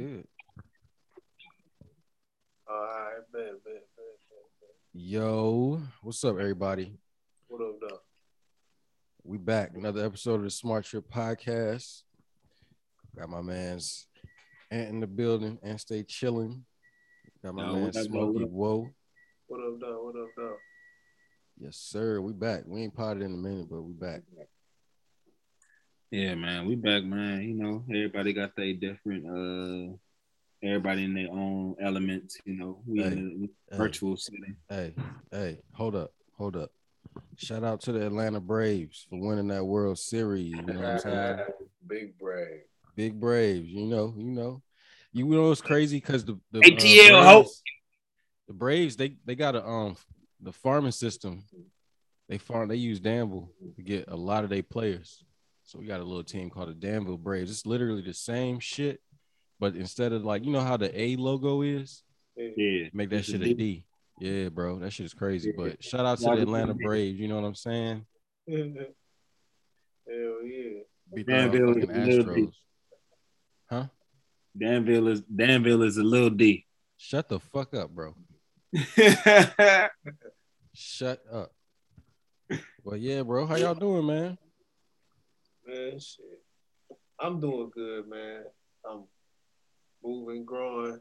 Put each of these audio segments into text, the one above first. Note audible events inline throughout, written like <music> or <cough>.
good. All right, bet, bet, bet, bet. Yo, what's up, everybody? What up, though? We back. Another episode of the Smart Trip Podcast. Got my man's Ant in the building and stay chilling. Got my Yo, man what Smokey. Whoa. What up, though? What up, though? Yes, sir. We back. We ain't potted in a minute, but we back. Yeah, man, we back, man. You know, everybody got their different uh everybody in their own elements, you know. We in a Hey. virtual setting. Hey, hey, hold up, hold up. Shout out to the Atlanta Braves for winning that World Series. You know what I'm saying? <laughs> Big Braves. Big Braves, you know, you know. You know it's crazy because the, the ATL uh, hope. The Braves they they got a um the farming system. They farm they use Danville to get a lot of their players. So we got a little team called the Danville Braves. It's literally the same shit, but instead of like you know how the A logo is, Yeah. make that shit a D. D. Yeah, bro, that shit is crazy. Yeah. But shout out to the Atlanta Braves. You know what I'm saying? <laughs> Hell yeah. Beat Danville is D. Astros. Huh? Danville is Danville is a little D. Shut the fuck up, bro. <laughs> Shut up. Well, yeah, bro. How y'all doing, man? Man, shit. I'm doing good, man. I'm moving, growing.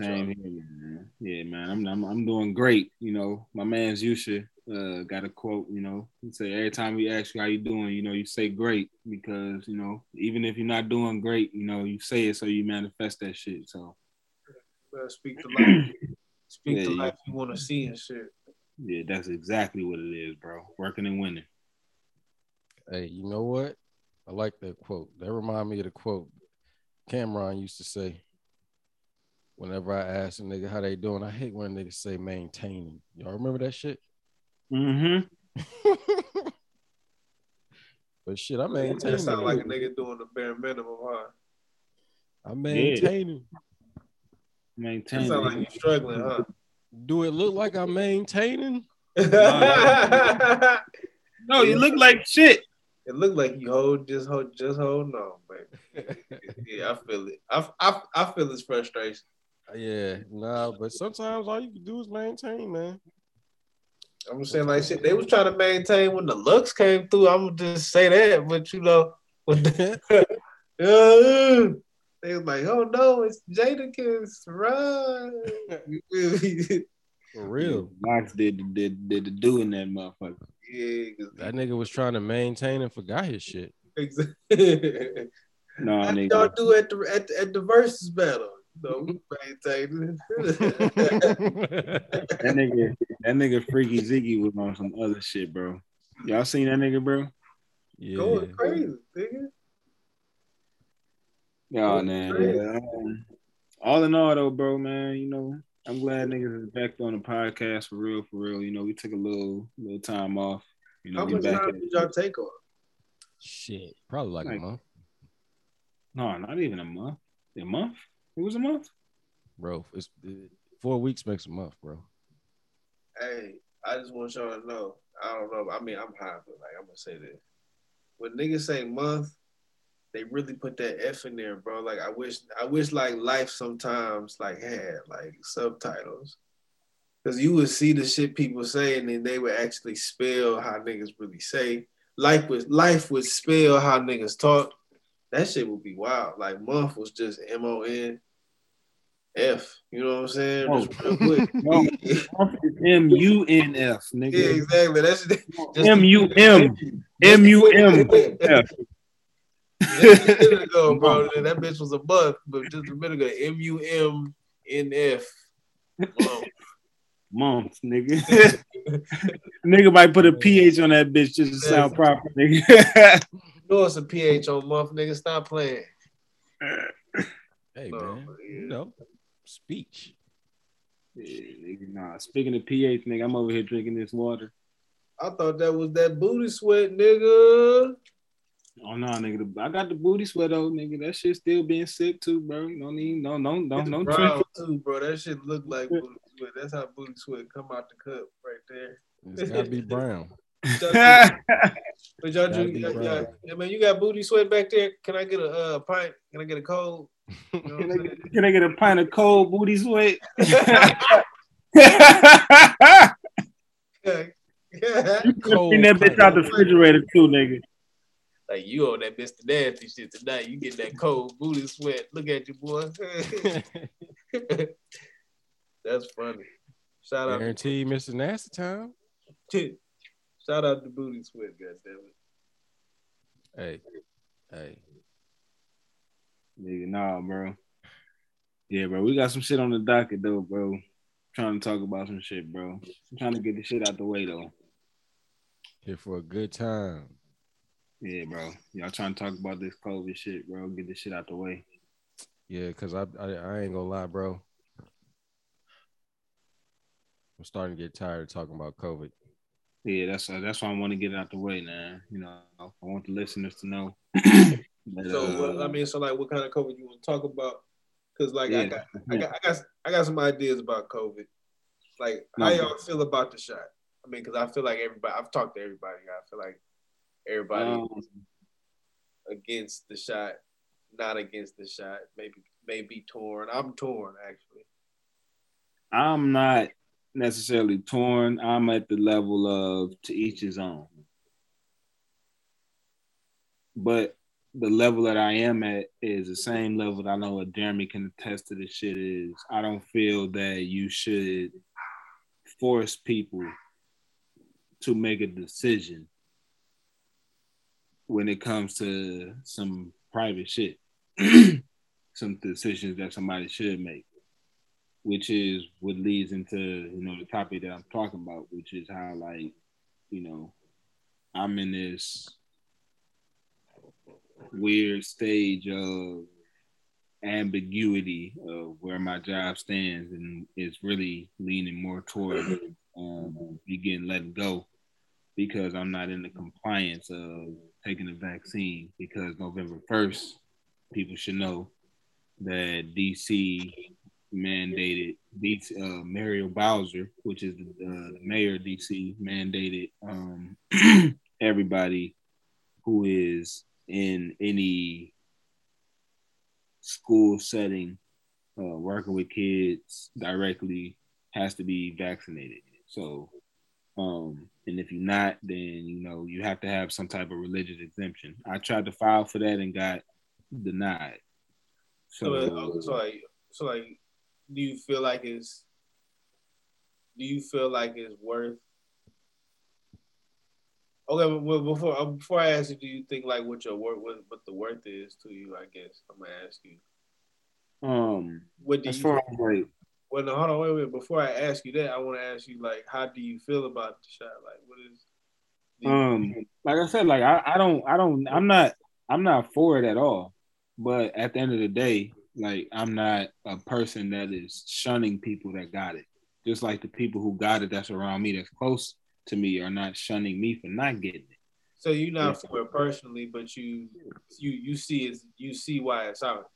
Same here, man. Yeah, man. I'm, I'm I'm doing great. You know, my man's Yusha uh, got a quote. You know, he say every time we ask you how you doing, you know, you say great because you know even if you're not doing great, you know, you say it so you manifest that shit. So speak the life. Speak Yeah, the yeah. life you want to see and shit. yeah, that's exactly what it is, bro. Working and winning. Hey, you know what? I like that quote. That remind me of the quote Cameron used to say. Whenever I ask a nigga how they doing, I hate when niggas say maintaining. Y'all remember that shit? Mm-hmm. <laughs> but shit, I maintain. That sound like a nigga doing the bare minimum, huh? I'm maintaining. That Maintain. sound like you struggling, huh? Do it look like I'm maintaining? <laughs> no, you look like shit. Looked like you hold just hold just hold on, baby. <laughs> Yeah, I feel it. I, I, I feel his frustration. yeah, nah, but sometimes all you can do is maintain, man. I'm saying like shit. They was trying to maintain when the LOX came through. I'm gonna just say that, but you know, when the, <laughs> <laughs> uh, they was like, "Oh no, it's Jadakiss, run!" You feel me? For real. Knox did did did the do in that motherfucker. Yeah, 'cause That nigga was trying to maintain and forgot his shit. exactly. <laughs> No, How did y'all nigga. do at the at, the- at the Verzuz battle? No, we maintained. <laughs> That nigga, that nigga Freekey Zekey was on some other shit, bro. Y'all seen that nigga, bro? yeah. Going crazy, nigga. Yeah, Oh, man. crazy. yeah, um, all in all, though, bro, man, you know, I'm glad niggas is back on the podcast for real, for real. You know, we took a little little time off. You know, How we much back. time At, did y'all take off? Shit. Probably like, Like- a month. no, not even a month. A month? It was a month. Bro, it's it, four weeks makes a month, bro. Hey, I just want y'all to know. I don't know. I mean, I'm high, but like I'm gonna say this. When niggas say month, they really put that F in there, bro. Like I wish I wish like life sometimes like had like subtitles. Cause you would see the shit people say and then they would actually spell how niggas really say. Life was life would spell how niggas talk. That shit would be wild. Like month was just M O N F. You know what I'm saying? Oh. Just real quick. <laughs> No, M U N F, Yeah, exactly. That's M U M M U M F. Just a minute ago, bro. That bitch was a month, but just a minute ago, M U M N F. Month, nigga. <laughs> nigga might put a PH on that bitch just to sound proper, nigga. You know it's a PH on month, nigga. Stop playing. Hey, No, man. but You know, speech. Yeah, nigga, nah. Speaking of pH, nigga, I'm over here drinking this water. I thought that was that booty sweat, nigga. Oh no, nigga, I got the booty sweat though, nigga. That shit still being sick too, bro. You don't need no, no, no, It's no. brown too, bro. That shit look like booty sweat. That's how booty sweat come out the cup right there. It's gotta be brown. <laughs> But y'all, <laughs> That'd you, be y'all, right. y'all- yeah, man, you got booty sweat back there. Can I get a uh, pint? Can I get a cold? You know Can I'm I, saying? get, can I get a pint of cold booty sweat? <laughs> Yeah. yeah. Cold Bring that bitch out the refrigerator too, nigga. Like you on that Mr. Nasty shit tonight. You get that cold booty sweat. Look at you, boy. <laughs> That's funny. Shout out, Guarantee Mr. Nasty time. to, <laughs> shout out to booty sweat. Goddamn it. Hey, hey. Nigga, nah, bro. Yeah, bro. We got some shit on the docket though, bro. Trying to talk about some shit, bro. I'm trying to get the shit out the way though. Here for a good time. Yeah, bro. Y'all trying to talk about this COVID shit, bro. Get this shit out the way. Yeah, cause I, I I ain't gonna lie, bro. I'm starting to get tired of talking about COVID. Yeah, that's uh, that's why I want to get it out the way, man. You know, I want the listeners to know. <coughs> that, So uh, what, I mean, so like, what kind of COVID you want to talk about? Because like, I got, I got, I got, I got some ideas about COVID. Like, how y'all feel about the shot? I mean, because I feel like everybody. I've talked to everybody. I feel like everybody Um, against the shot, not against the shot. Maybe, maybe torn. I'm torn actually. I'm not necessarily torn. I'm at the level of to each his own. But the level that I am at is the same level that I know what Jeremy can attest to this shit is. I don't feel that you should force people to make a decision when it comes to some private shit. <clears throat> some decisions that somebody should make which is what leads into you know the topic that I'm talking about, which is how like you know I'm in this weird stage of ambiguity of where my job stands, and it's really leaning more toward um, getting let go because I'm not in the compliance of taking the vaccine because November first, people should know that DC mandated uh, Muriel Bowser, which is the, uh, mayor of DC, mandated um, <clears throat> everybody who is in any school setting uh, working with kids directly has to be vaccinated. So, um, and if you're not, then you know you have to have some type of religious exemption. I tried to file for that and got denied. So, So, so like, so like, do you feel like it's? Do you feel like it's worth? Okay, well, before uh, before I ask you, do you think like what your worth, what, what the worth is to you? I guess I'm gonna ask you. um, What do as you? far as like well, no, hold on, wait, wait. Before I ask you that, I want to ask you like, how do you feel about the shot? Like, what is? you- um like i said like I, I don't i don't i'm not i'm not for it at all but at the end of the day like i'm not a person that is shunning people that got it just like the people who got it that's around me that's close to me are not shunning me for not getting it so you're not Yeah. for it personally, but you you you see it, you see why it's out.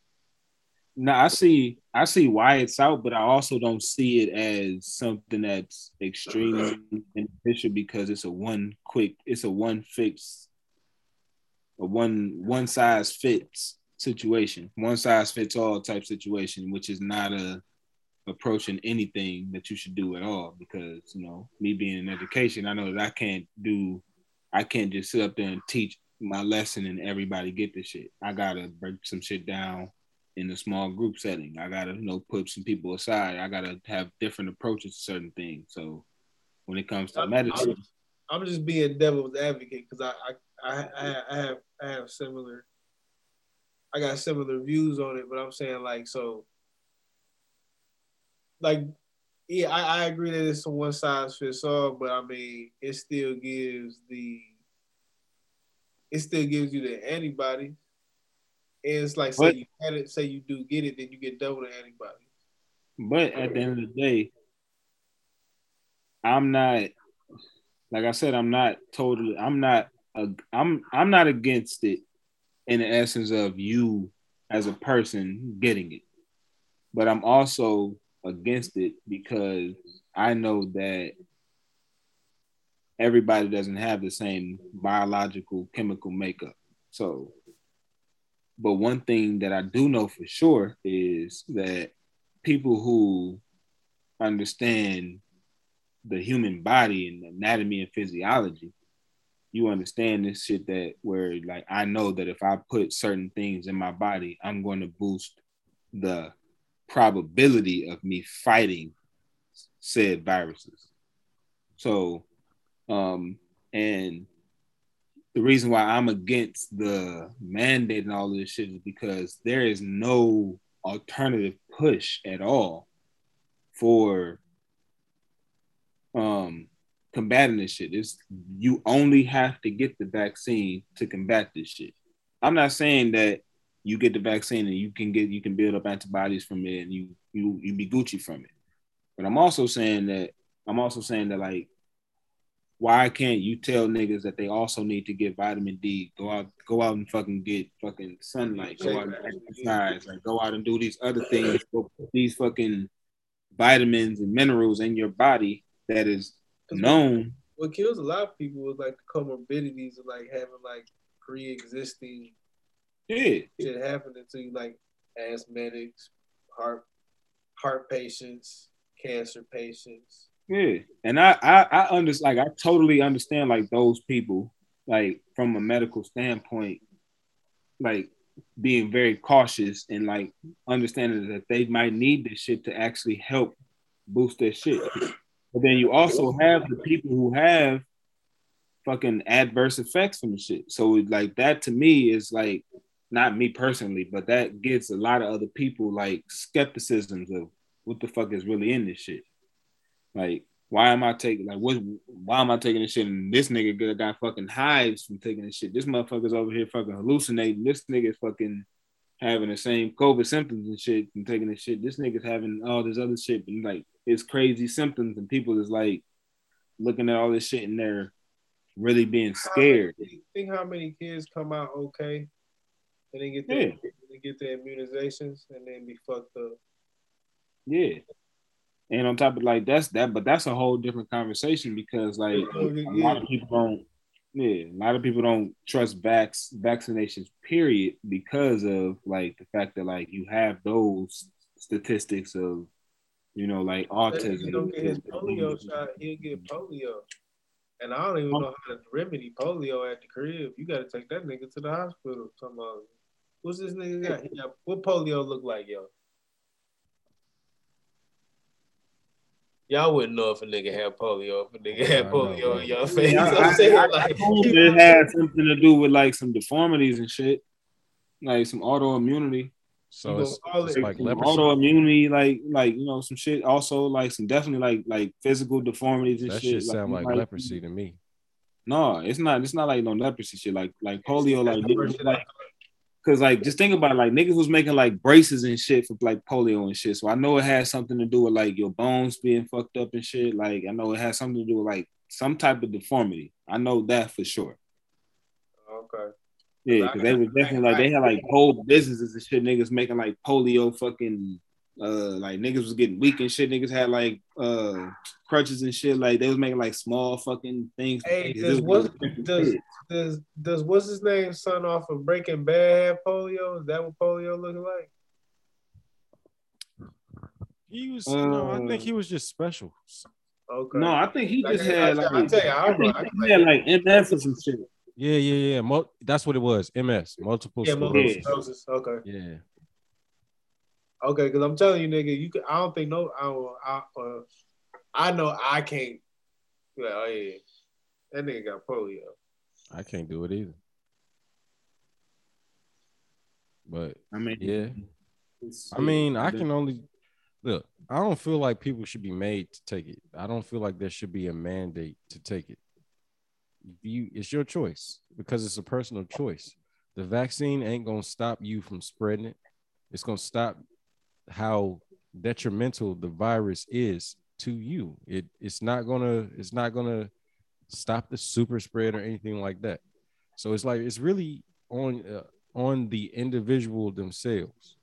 Now i see i see why it's out but i also don't see it as something that's extremely beneficial because it's a one quick it's a one fix a one one size fits situation one size fits all type situation which is not a approaching anything that you should do at all because you know me being in education i know that i can't do i can't just sit up there and teach my lesson and everybody get this shit. I gotta break some shit down in a small group setting. I gotta, you know, put some people aside. I gotta have different approaches to certain things. So when it comes to I'm- medicine, I'm just being devil's advocate because I, I I I I have I have similar I got similar views on it, but I'm saying like so like yeah, I, I agree that it's a one size fits all, but I mean it still gives the it still gives you the antibody. And it's like say What? you had it, say you do get it, then you get double the antibody. but at the end of the day, I'm not like I said, I'm not totally I'm not a, I'm I'm not against it in the essence of you as a person getting it. But I'm also against it because I know that everybody doesn't have the same biological chemical makeup. So, but one thing that I do know for sure is that people who understand the human body and anatomy and physiology, you understand this shit that where like I know that if I put certain things in my body, I'm going to boost the probability of me fighting said viruses. So, um, and the reason why I'm against the mandate and all this shit is because there is no alternative push at all for um combating this shit. It's you only have to get the vaccine to combat this shit. I'm not saying that you get the vaccine and you can get you can build up antibodies from it and you you you be Gucci from it. But I'm also saying that I'm also saying that like why can't you tell niggas that they also need to get vitamin D? Go out, go out and fucking get fucking sunlight. Go out and exercise. Like go out and do these other things. Go put these fucking vitamins and minerals in your body that is known. What kills a lot of people is like the comorbidities of like having like pre-existing yeah shit happening to you, like asthmatics, heart heart patients, cancer patients. Yeah, and I I I understand like I totally understand like those people like from a medical standpoint, like being very cautious and like understanding that they might need this shit to actually help boost their shit. But then you also have the people who have fucking adverse effects from the shit. So like that to me is like not me personally, but that gets a lot of other people like skepticisms of what the fuck is really in this shit. Like, why am I taking like what? Why am I taking this shit? And this nigga got fucking hives from taking this shit. This motherfucker's over here fucking hallucinating. This nigga's fucking having the same COVID symptoms and shit and taking this shit. This nigga's having all this other shit and like it's crazy symptoms and people is like looking at all this shit and they're really being scared. Think, think how many kids come out okay and then get their yeah. they get their immunizations and then be fucked up. Yeah. And on top of like that's that, but that's a whole different conversation because like a lot of people don't yeah, a lot of people don't trust vax vaccinations, period, because of like the fact that like you have those statistics of you know, like autism. He don't get his polio shot, he'll get polio. And I don't even know how to remedy polio at the crib. You gotta take that nigga to the hospital. Talking about what's this nigga got? got what polio look like, yo? Y'all wouldn't know if a nigga had polio, if a nigga had polio in your face. <laughs> I, I'm saying, I, like, it had something to do with like some deformities and shit, like some autoimmunity. So it's, it's like autoimmunity, like like you know some shit. Also like some definitely like like physical deformities and that shit. That shit sound like, like, leprosy to me. No, it's not. It's not like no leprosy shit. Like like polio, like like Cause like just think about it, like niggas was making like braces and shit for like polio and shit. So I know it has something to do with like your bones being fucked up and shit. Like I know it has something to do with like some type of deformity. I know that for sure. Okay. Yeah, because they were definitely like they had like whole businesses and shit. Niggas making like polio fucking uh like niggas was getting weak and shit. Niggas had like uh crutches and shit. Like they was making like small fucking things. Hey, does what does does does what's his name son off of Breaking Bad have polio? Is that what polio looking like? He was uh, no, I think he was just special. Okay. No, I think he just had like I, tell you, I, I, I, he had like MS or some shit. Yeah, yeah, yeah. Mo- that's what it was. MS, multiple yeah, sclerosis. sclerosis. Okay. Yeah. Okay, because I'm telling you, nigga, you can. I don't think no. I, I, uh, I know I can't. Like, oh yeah, that nigga got polio. I can't do it either. But I mean, yeah. I mean, I can only look. I don't feel like people should be made to take it. I don't feel like there should be a mandate to take it. You, it's your choice because it's a personal choice. The vaccine ain't gonna stop you from spreading it. It's gonna stop how detrimental the virus is to you. It it's not gonna it's not gonna stop the super spread or anything like that. So it's like it's really on uh, on the individual themselves.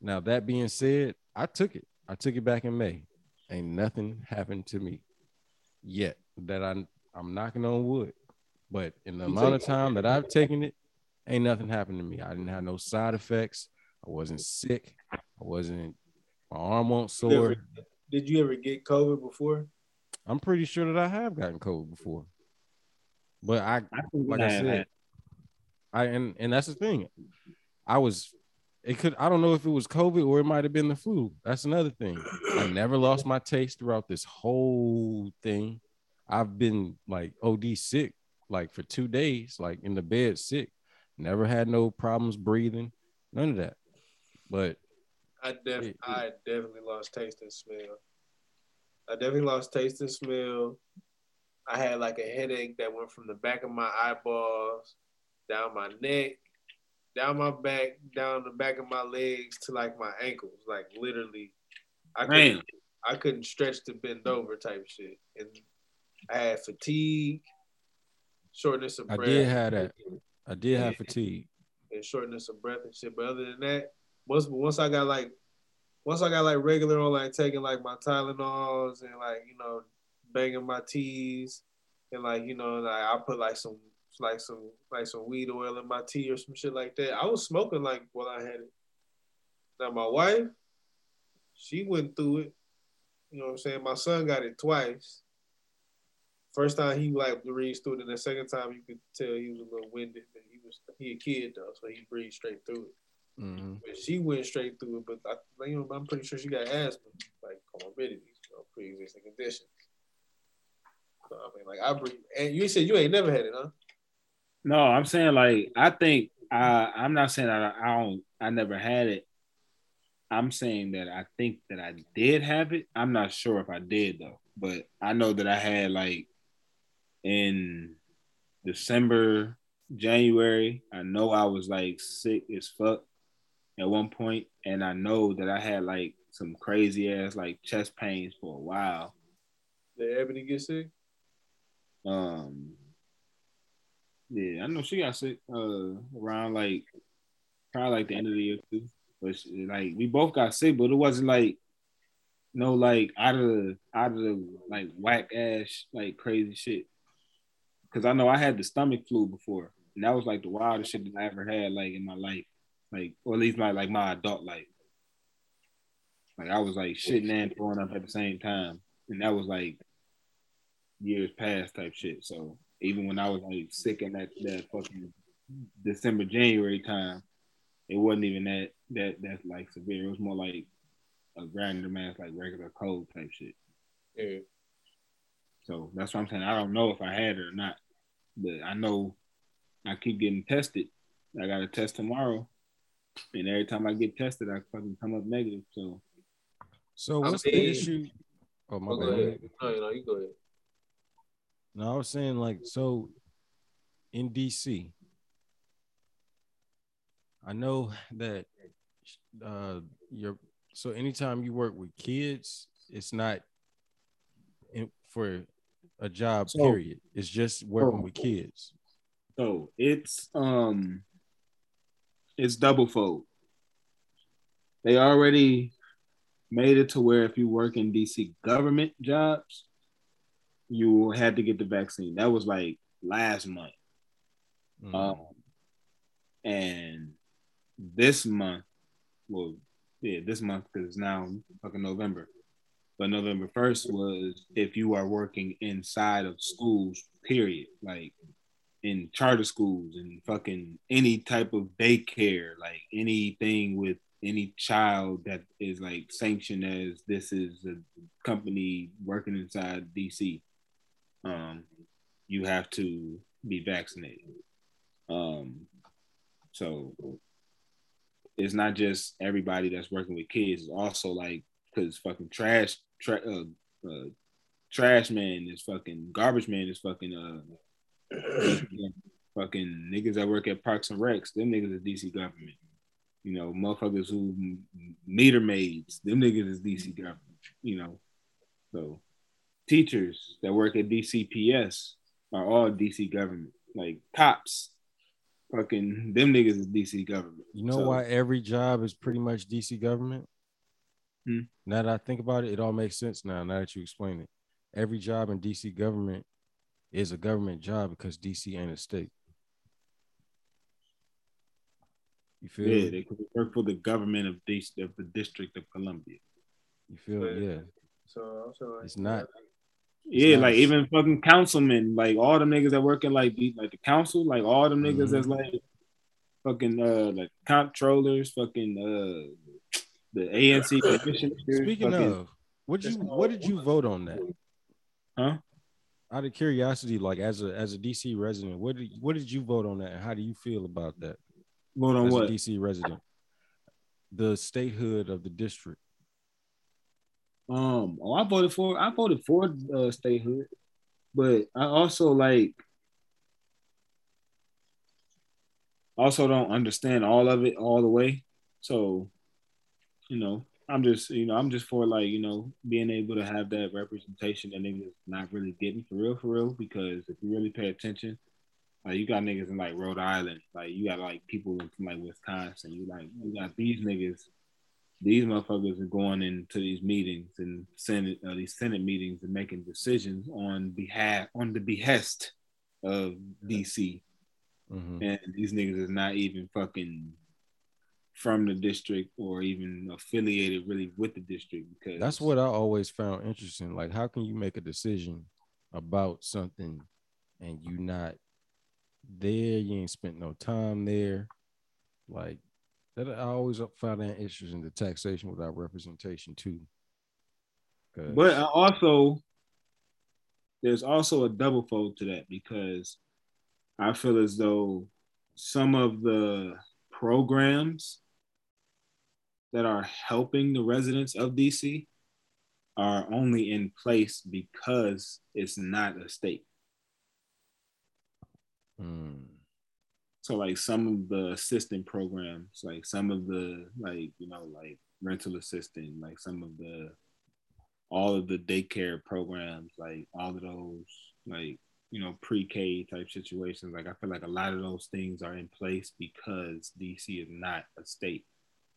Now that being said, I took it. I took it back in May. Ain't nothing happened to me yet that I I'm knocking on wood. But in the amount of time that I've taken it, ain't nothing happened to me. I didn't have no side effects. I wasn't sick. I wasn't. My arm won't Did you sore. ever- Did you ever get COVID before? I'm pretty sure that I have gotten COVID before. But I, I think like I I said, that. I and and that's the thing. I was. It could. I don't know if it was COVID or it might have been the flu. That's another thing. I never lost my taste throughout this whole thing. I've been like OD sick, like for two days, like in the bed sick. Never had no problems breathing, none of that. But I def Yeah. I definitely lost taste and smell. I definitely lost taste and smell. I had like a headache that went from the back of my eyeballs down my neck, down my back, down the back of my legs to like my ankles. Like literally, I couldn't, I couldn't stretch to bend over type shit. And I had fatigue, shortness of breath. I did have that. I did have fatigue. and shortness of breath and shit. But other than that, once once I got like once I got like regular on like taking like my Tylenols and like you know banging my teas and like you know like I put like some like some like some weed oil in my tea or some shit like that. I was smoking like while I had it. Now my wife, she went through it. You know what I'm saying? My son got it twice. First time he like breathed through it, and the second time you could tell he was a little winded. But he was he a kid though, so he breathed straight through it. Mhm. But she went straight through it. But I, you know, I'm pretty sure she got asthma, like comorbidities, you know, pre-existing conditions. So I mean, like I breathe. And you said you ain't never had it, huh? No, I'm saying like I think I I'm not saying that I, I don't I never had it. I'm saying that I think that I did have it. I'm not sure if I did though, but I know that I had like in December, January. I know I was like sick as fuck at one point, and I know that I had like some crazy ass like chest pains for a while. Did Ebony get sick? Um, yeah, I know she got sick uh around like probably like the end of the year too. But she, like we both got sick, but it wasn't like no like out of the out of the like whack ass like crazy shit. Cause I know I had the stomach flu before, and that was like the wildest shit that I ever had like in my life, like or at least my like my adult life. Like I was like shitting and throwing up at the same time, and that was like years past type shit. So even when I was like sick in that that fucking December January time, it wasn't even that that that's like severe. It was more like a random ass like regular cold type shit. Yeah. So that's what I'm saying. I don't know if I had it or not, but I know I keep getting tested. I got a test tomorrow, and every time I get tested, I fucking come up negative. So So I what's the issue? Oh my Oh, go bad. ahead. No, you you go ahead. No, I was saying like so in DC. I know that uh you're so anytime you work with kids, it's not in, for a job So- period. It's just working Oh. with kids. So it's um it's double fold. They already made it to where if you work in DC government jobs, you had to get the vaccine. That was like last month. Mm. Um and this month, well, yeah, this month because it's now fucking November. But November 1st was if you are working inside of schools, period. Like in charter schools and fucking any type of daycare, like anything with any child that is like sanctioned as this is a company working inside DC, um, you have to be vaccinated. Um, so it's not just everybody that's working with kids. It's also like because fucking trash, tra- uh, uh, trash man is fucking garbage man is fucking uh <clears throat> fucking niggas that work at Parks and Recs, them niggas is DC government. You know, motherfuckers who meter maids, them niggas is DC government. You know, so teachers that work at DCPS are all DC government. Like cops, fucking them niggas is DC government. You know So, why every job is pretty much DC government? Hmm. Now that I think about it, it all makes sense now. Now that you explain it, every job in DC government is a government job because DC ain't a state. You feel? Yeah, they could work for the government of the of the District of Columbia. You feel? Yeah. So I'm saying like, It's not. Yeah, not like even fucking councilmen, like all them niggas that work in like the like the council, like all them niggas Mhm. that's like fucking uh like comptrollers, fucking uh the ANC <coughs> commissioners. Speaking fucking- of, what you what did you vote on that? Huh? Out of curiosity, like as a as a DC resident, what did what did you vote on that, and how do you feel about that vote on as what? a DC resident? The statehood of the district. Um, oh, I voted for I voted for uh, statehood, but I also like also don't understand all of it all the way. So, you know, I'm just you know I'm just for like you know being able to have that representation that niggas not really getting for real for real because if you really pay attention. Like you got niggas in like Rhode Island, like you got like people from like Wisconsin. You like you got these niggas these motherfuckers are going into these meetings and senate uh, these senate meetings and making decisions on behalf on the behest of DC, Mhm. and these niggas is not even fucking from the district or even affiliated really with the district because That's what I always found interesting. Like, how can you make a decision about something and you not there? You ain't spent no time there. Like that, I always found that interesting. The taxation without representation too. But I also there's also a double fold to that because I feel as though some of the programs that are helping the residents of DC are only in place because it's not a state. Mm, So like some of the assistant programs, like some of the like you know like rental assistant, like some of the all of the daycare programs, like all of those like you know pre-K type situations. Like I feel like a lot of those things are in place because DC is not a state.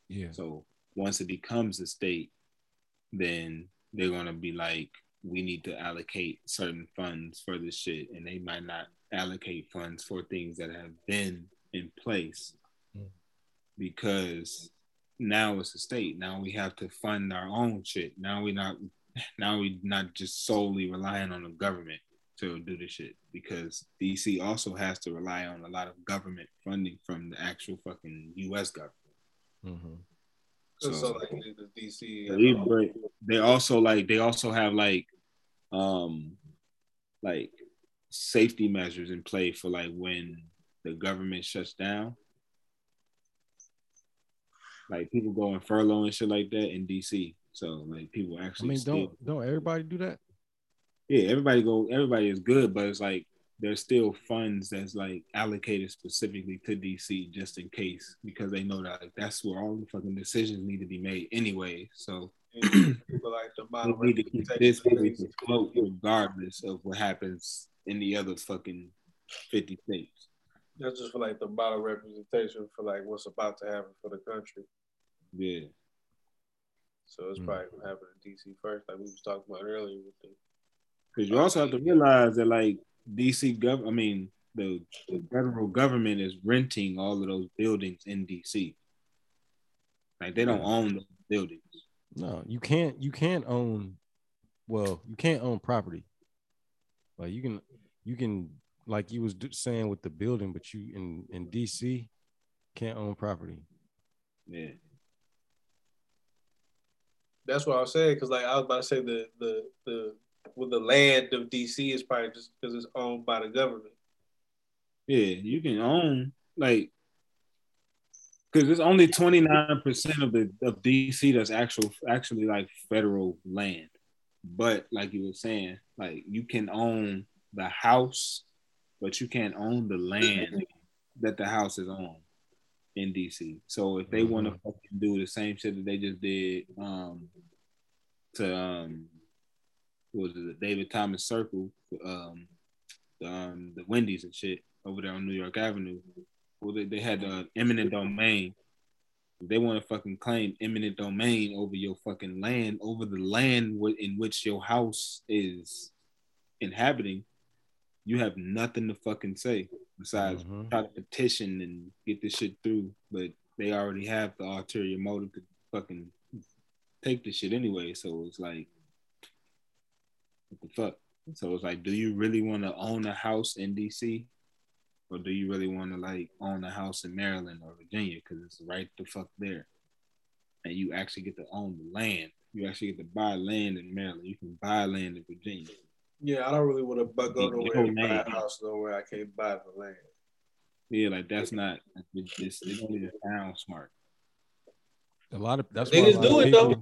Yeah. So once it becomes a state, then they're gonna be like, we need to allocate certain funds for this shit, and they might not allocate funds for things that have been in place Mm. because now it's a state. Now we have to fund our own shit. Now we not now we not just solely relying on the government to do this shit because DC also has to rely on a lot of government funding from the actual fucking US government. Hmm So, So- like the DC. they, but they also like they also have like um like safety measures in play for like when the government shuts down like people go on furlough and shit like that in dc so like people actually. I actually mean, still, don't don't everybody do that? yeah everybody go everybody is good but it's like there's still funds that's like allocated specifically to dc just in case because they know that like that's where all the fucking decisions need to be made anyway so <clears throat> people like the we need to keep this afloat regardless of what happens in the other fucking 50 states. That's just for like the model representation for like what's about to happen for the country. Yeah. So it's Mm. probably gonna happen in DC first, like we was talking about earlier with the Because you also have to realize that like DC gov I mean the, the federal government is renting all of those buildings in DC. Like they don't own those buildings. No, you can't. You can't own. Well, you can't own property. Like you can, you can, like you was saying with the building, but you in in DC can't own property. Yeah. That's what I was saying because like I was about to say the the the with the land of DC is probably just because it's owned by the government. Yeah, you can own like because it's only 29% of the of DC that's actual actually like federal land. But like you were saying, like you can own the house, but you can't own the land that the house is on in DC. So if they want to fucking do the same shit that they just did um to um what was it the David Thomas Circle, um the um the Wendy's and shit over there on New York Avenue. Well, they, they had uh, eminent domain. They want to fucking claim eminent domain over your fucking land, over the land w- in which your house is inhabiting. you have nothing to fucking say besides Mhm. try to petition and get this shit through. But they already have the ulterior motive to fucking take the shit anyway. So it's like, what the fuck? So it's like, do you really want to own a house in DC? Or do you really want to like own a house in Maryland or Virginia? Because it's right the fuck there. And you actually get to own the land. You actually get to buy land in Maryland. You can buy land in Virginia. Yeah, I don't really want to go Your nowhere and buy land. a house nowhere I can't buy the land. Yeah, like that's not it's just it don't even sound smart. A lot of that's why a Niggas lot of do it, though.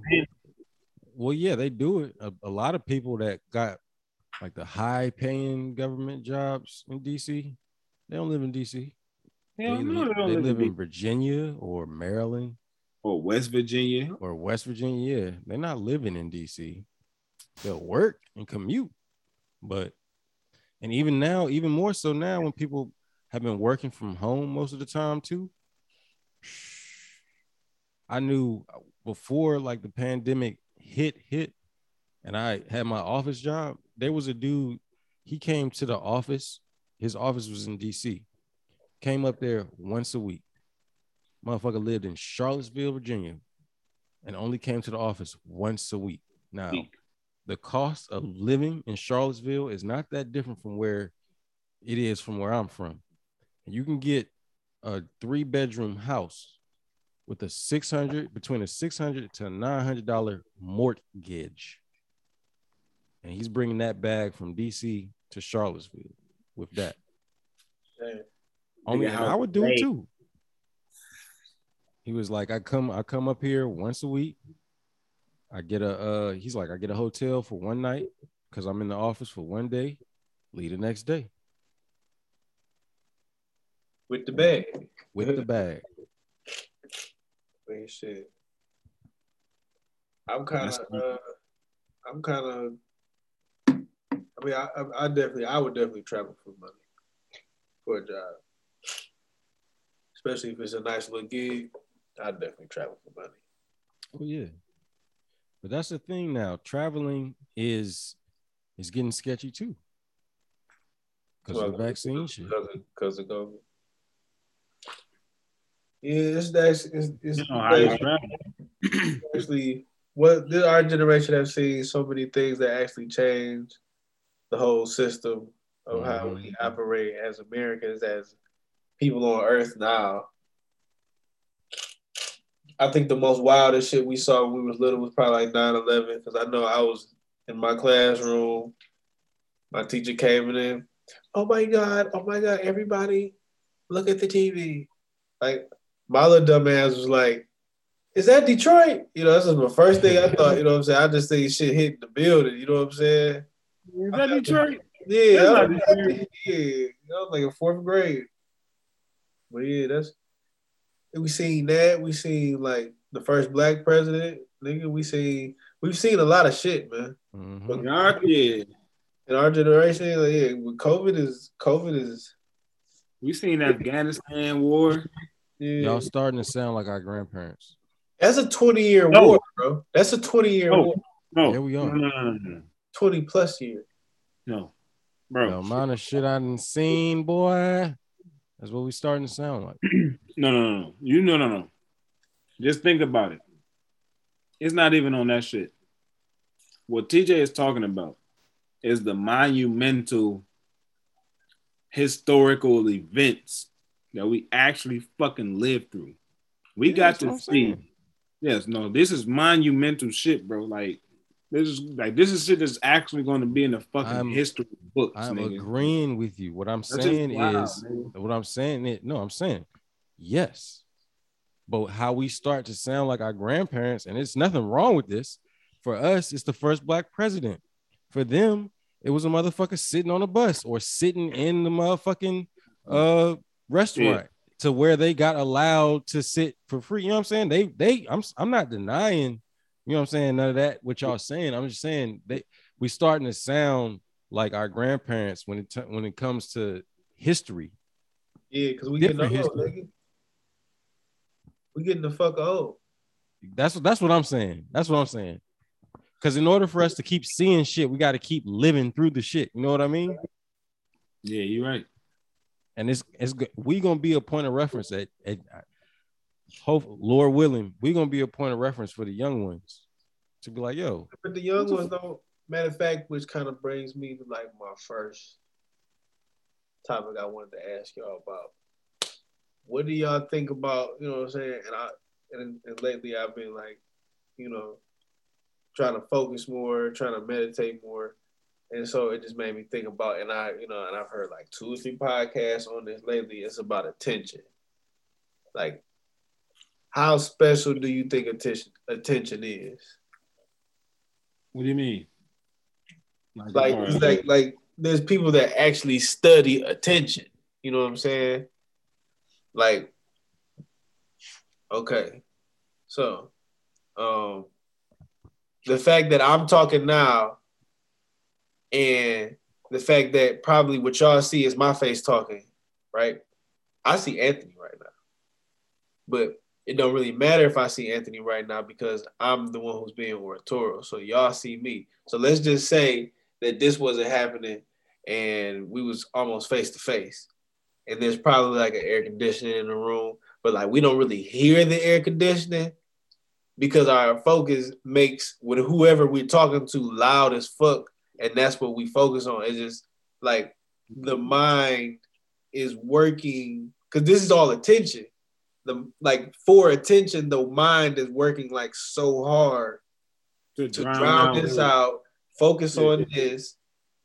People- Well, yeah, they do it. A, a lot of people that got like the high paying government jobs in DC, they don't live in DC. They, Hell no, they they live live in in Virginia or Maryland or West Virginia. or West Virginia. Yeah, they're not living in DC. They'll work and commute, but and even now, even more so now, when people have been working from home most of the time too. I knew before like the pandemic hit hit, and I had my office job. There was a dude. He came to the office. His office was in DC. Came up there once a week. Motherfucker lived in Charlottesville, Virginia, and only came to the office once a week. Now, the cost of living in Charlottesville is not that different from where it is from where I'm from. You can get a three bedroom house with a 600 between a 600 to 900 dollar mortgage. And he's bringing that bag from DC to Charlottesville with that. Only I would do it too. He was like, I come, I come up here once a week. I get a uh he's like, I get a hotel for one night because I'm in the office for one day, leave the next day With the bag. with the bag. Man, shit. I'm kind of, uh, I'm kind of. I mean, I, I, I definitely, I would definitely travel for money, for a job, especially if it's a nice little gig. I'd definitely travel for money. Oh yeah. But that's the thing now. Traveling is is getting sketchy too. Because of the vaccine shit. Because of, because of COVID. Yeah, it's that's it's, it's You know how you travel. <clears throat> actually what this, our generation have seen so many things that actually change the whole system of how mm-hmm. we operate as Americans, as people on Earth now. I think the most wildest shit we saw when we was little was probably like 9-11, because I know I was in my classroom. My teacher came in. Oh my God, oh my God, everybody look at the TV. Like my little dumb ass was like, is that Detroit? You know, this is my first thing I <laughs> thought, you know what I'm saying? I just think shit hit the building, you know what I'm saying? Is that Detroit? Yeah, That's I not was, Detroit. yeah, I was like in fourth grade. But yeah, that's we seen that. We seen like the first black president, nigga. We seen we've seen a lot of shit, man. Mhm. Yeah, yeah. In our generation, like, yeah, COVID is COVID is We seen Afghanistan war. Yeah. Y'all starting to sound like our grandparents. That's a 20 year No. war, bro. That's a 20 year No. war, No, Here we are. No, no, no, no, 20 plus year. no. The bro. amount of shit I done seen, boy. That's what we starting to sound like. <clears throat> No, no, no, no. You no, no, no. Just think about it. It's not even on that shit. What TJ is talking about is the monumental historical events that we actually fucking lived through. We Yeah, got to see. Yes, no, this is monumental shit, bro. Like this is like this is shit that's actually going to be in the fucking I'm- history books. I'm nigga. agreeing with you. What I'm That's saying wild, is, nigga. what I'm saying is, no, I'm saying yes. But how we start to sound like our grandparents, and it's nothing wrong with this. For us, it's the first black president. For them, it was a motherfucker sitting on a bus or sitting in the motherfucking uh restaurant to where they got allowed to sit for free. You know what I'm saying? They they I'm I'm not denying, you know what I'm saying, none of that what y'all saying. I'm just saying they we starting to sound like our grandparents when it t- when it comes to history. Yeah, because we getting Different old, nigga. We getting the fuck old. That's what that's what I'm saying. That's what I'm saying. Because in order for us to keep seeing shit, we got to keep living through the shit. You know what I mean? Yeah, you're right. And it's it's we gonna be a point of reference at, at hope Lord willing, we gonna be a point of reference for the young ones to be like, yo, But the young ones don't. Matter of fact, which kind of brings me to like my first topic I wanted to ask y'all about. What do y'all think about? You know what I'm saying? And I and, and lately I've been like, you know, trying to focus more, trying to meditate more. And so it just made me think about, and I, you know, and I've heard like two or three podcasts on this lately. It's about attention. Like, how special do you think attention attention is? What do you mean? like far like like there's people that actually study attention. You know what I'm saying? Like, okay, so um, the fact that I'm talking now, and the fact that probably what y'all see is my face talking, right? I see Anthony right now, but it don't really matter if I see Anthony right now because I'm the one who's being oratorial. So y'all see me. So let's just say that this wasn't happening and we was almost face to face. And there's probably like an air conditioning in the room, but like we don't really hear the air conditioning because our focus makes with whoever we're talking to loud as fuck, and that's what we focus on. It's just like the mind is working because this is all attention. The like for attention, the mind is working like so hard to to drown drown out- this out, focus on this,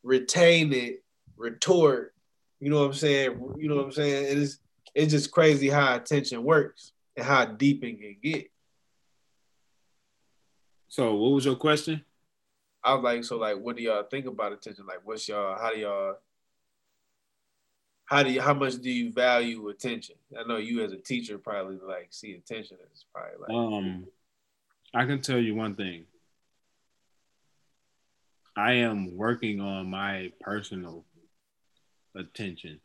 retain it, retort. You know what I'm saying? You know what I'm saying? It is it's just crazy how attention works and how deep it can get. So, what was your question? I was like, so like what do y'all think about attention? Like what's y'all how do y'all how do you how much do you value attention? I know you as a teacher probably like see attention as probably like Um, I can tell you one thing. I am working on my personal attention.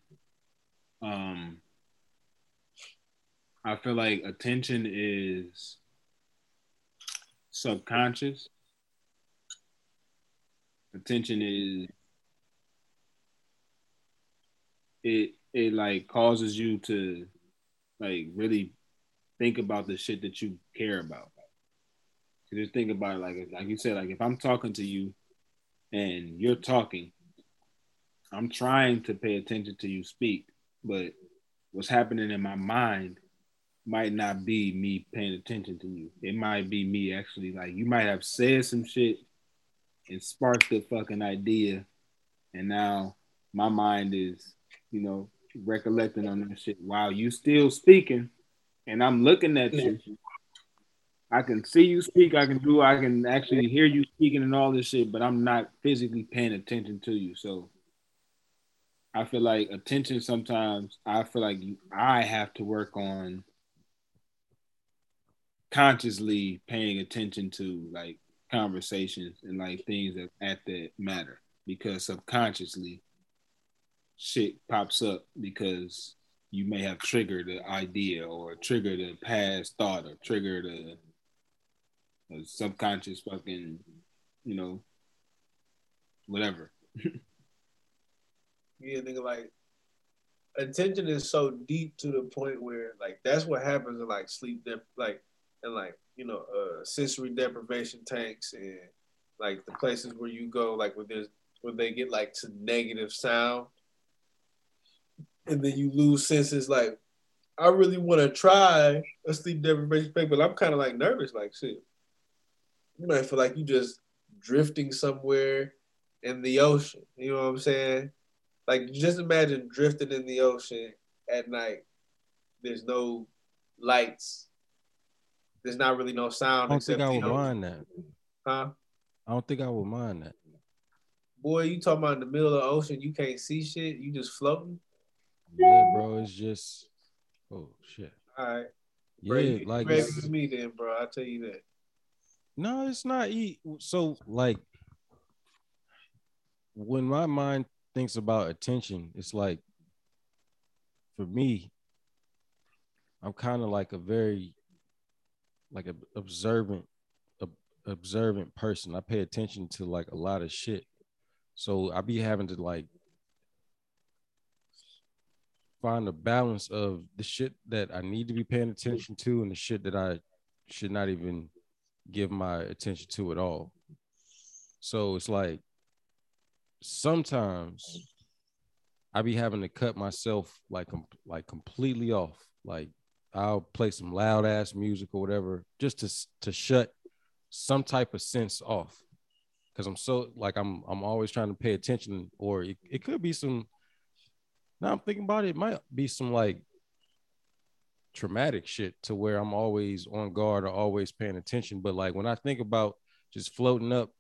Um, I feel like attention is subconscious. Attention is it it like causes you to like really think about the shit that you care about. So just think about it like like you said, like if I'm talking to you and you're talking, I'm trying to pay attention to you speak, but what's happening in my mind might not be me paying attention to you. It might be me actually like you might have said some shit and sparked the fucking idea, and now my mind is, you know, recollecting on that shit while you still speaking, and I'm looking at you. I can see you speak. I can do. I can actually hear you speaking and all this shit, but I'm not physically paying attention to you. So I feel like attention sometimes. I feel like I have to work on consciously paying attention to like conversations and like things that at that matter. Because subconsciously shit pops up because you may have triggered an idea or triggered a past thought or triggered a, a subconscious fucking you know whatever. <laughs> Yeah, nigga, like attention is so deep to the point where like that's what happens in like sleep dep like and like you know uh sensory deprivation tanks and like the places where you go like where there's where they get like to negative sound and then you lose senses like I really want to try a sleep deprivation tank, but I'm kind of like nervous like shit. You might feel like you just drifting somewhere in the ocean. You know what I'm saying? Like just imagine drifting in the ocean at night. There's no lights. There's not really no sound. I don't except think I would mind that. Huh? I don't think I would mind that. Boy, you talking about in the middle of the ocean, you can't see shit, you just floating. Yeah, bro, it's just oh shit. All right. Yeah, Bro, you like ready me then, bro. I'll tell you that. No, it's not. E- so like when my mind thinks about attention, it's like for me, I'm kind of like a very like a observant, ob- observant person. I pay attention to like a lot of shit. So I be having to like find a balance of the shit that I need to be paying attention to and the shit that I should not even give my attention to at all. So it's like sometimes I be having to cut myself like like completely off. Like I'll play some loud ass music or whatever just to to shut some type of sense off. Cause I'm so like I'm I'm always trying to pay attention, or it, it could be some. Now I'm thinking about it, it might be some like traumatic shit to where I'm always on guard or always paying attention. But like when I think about just floating up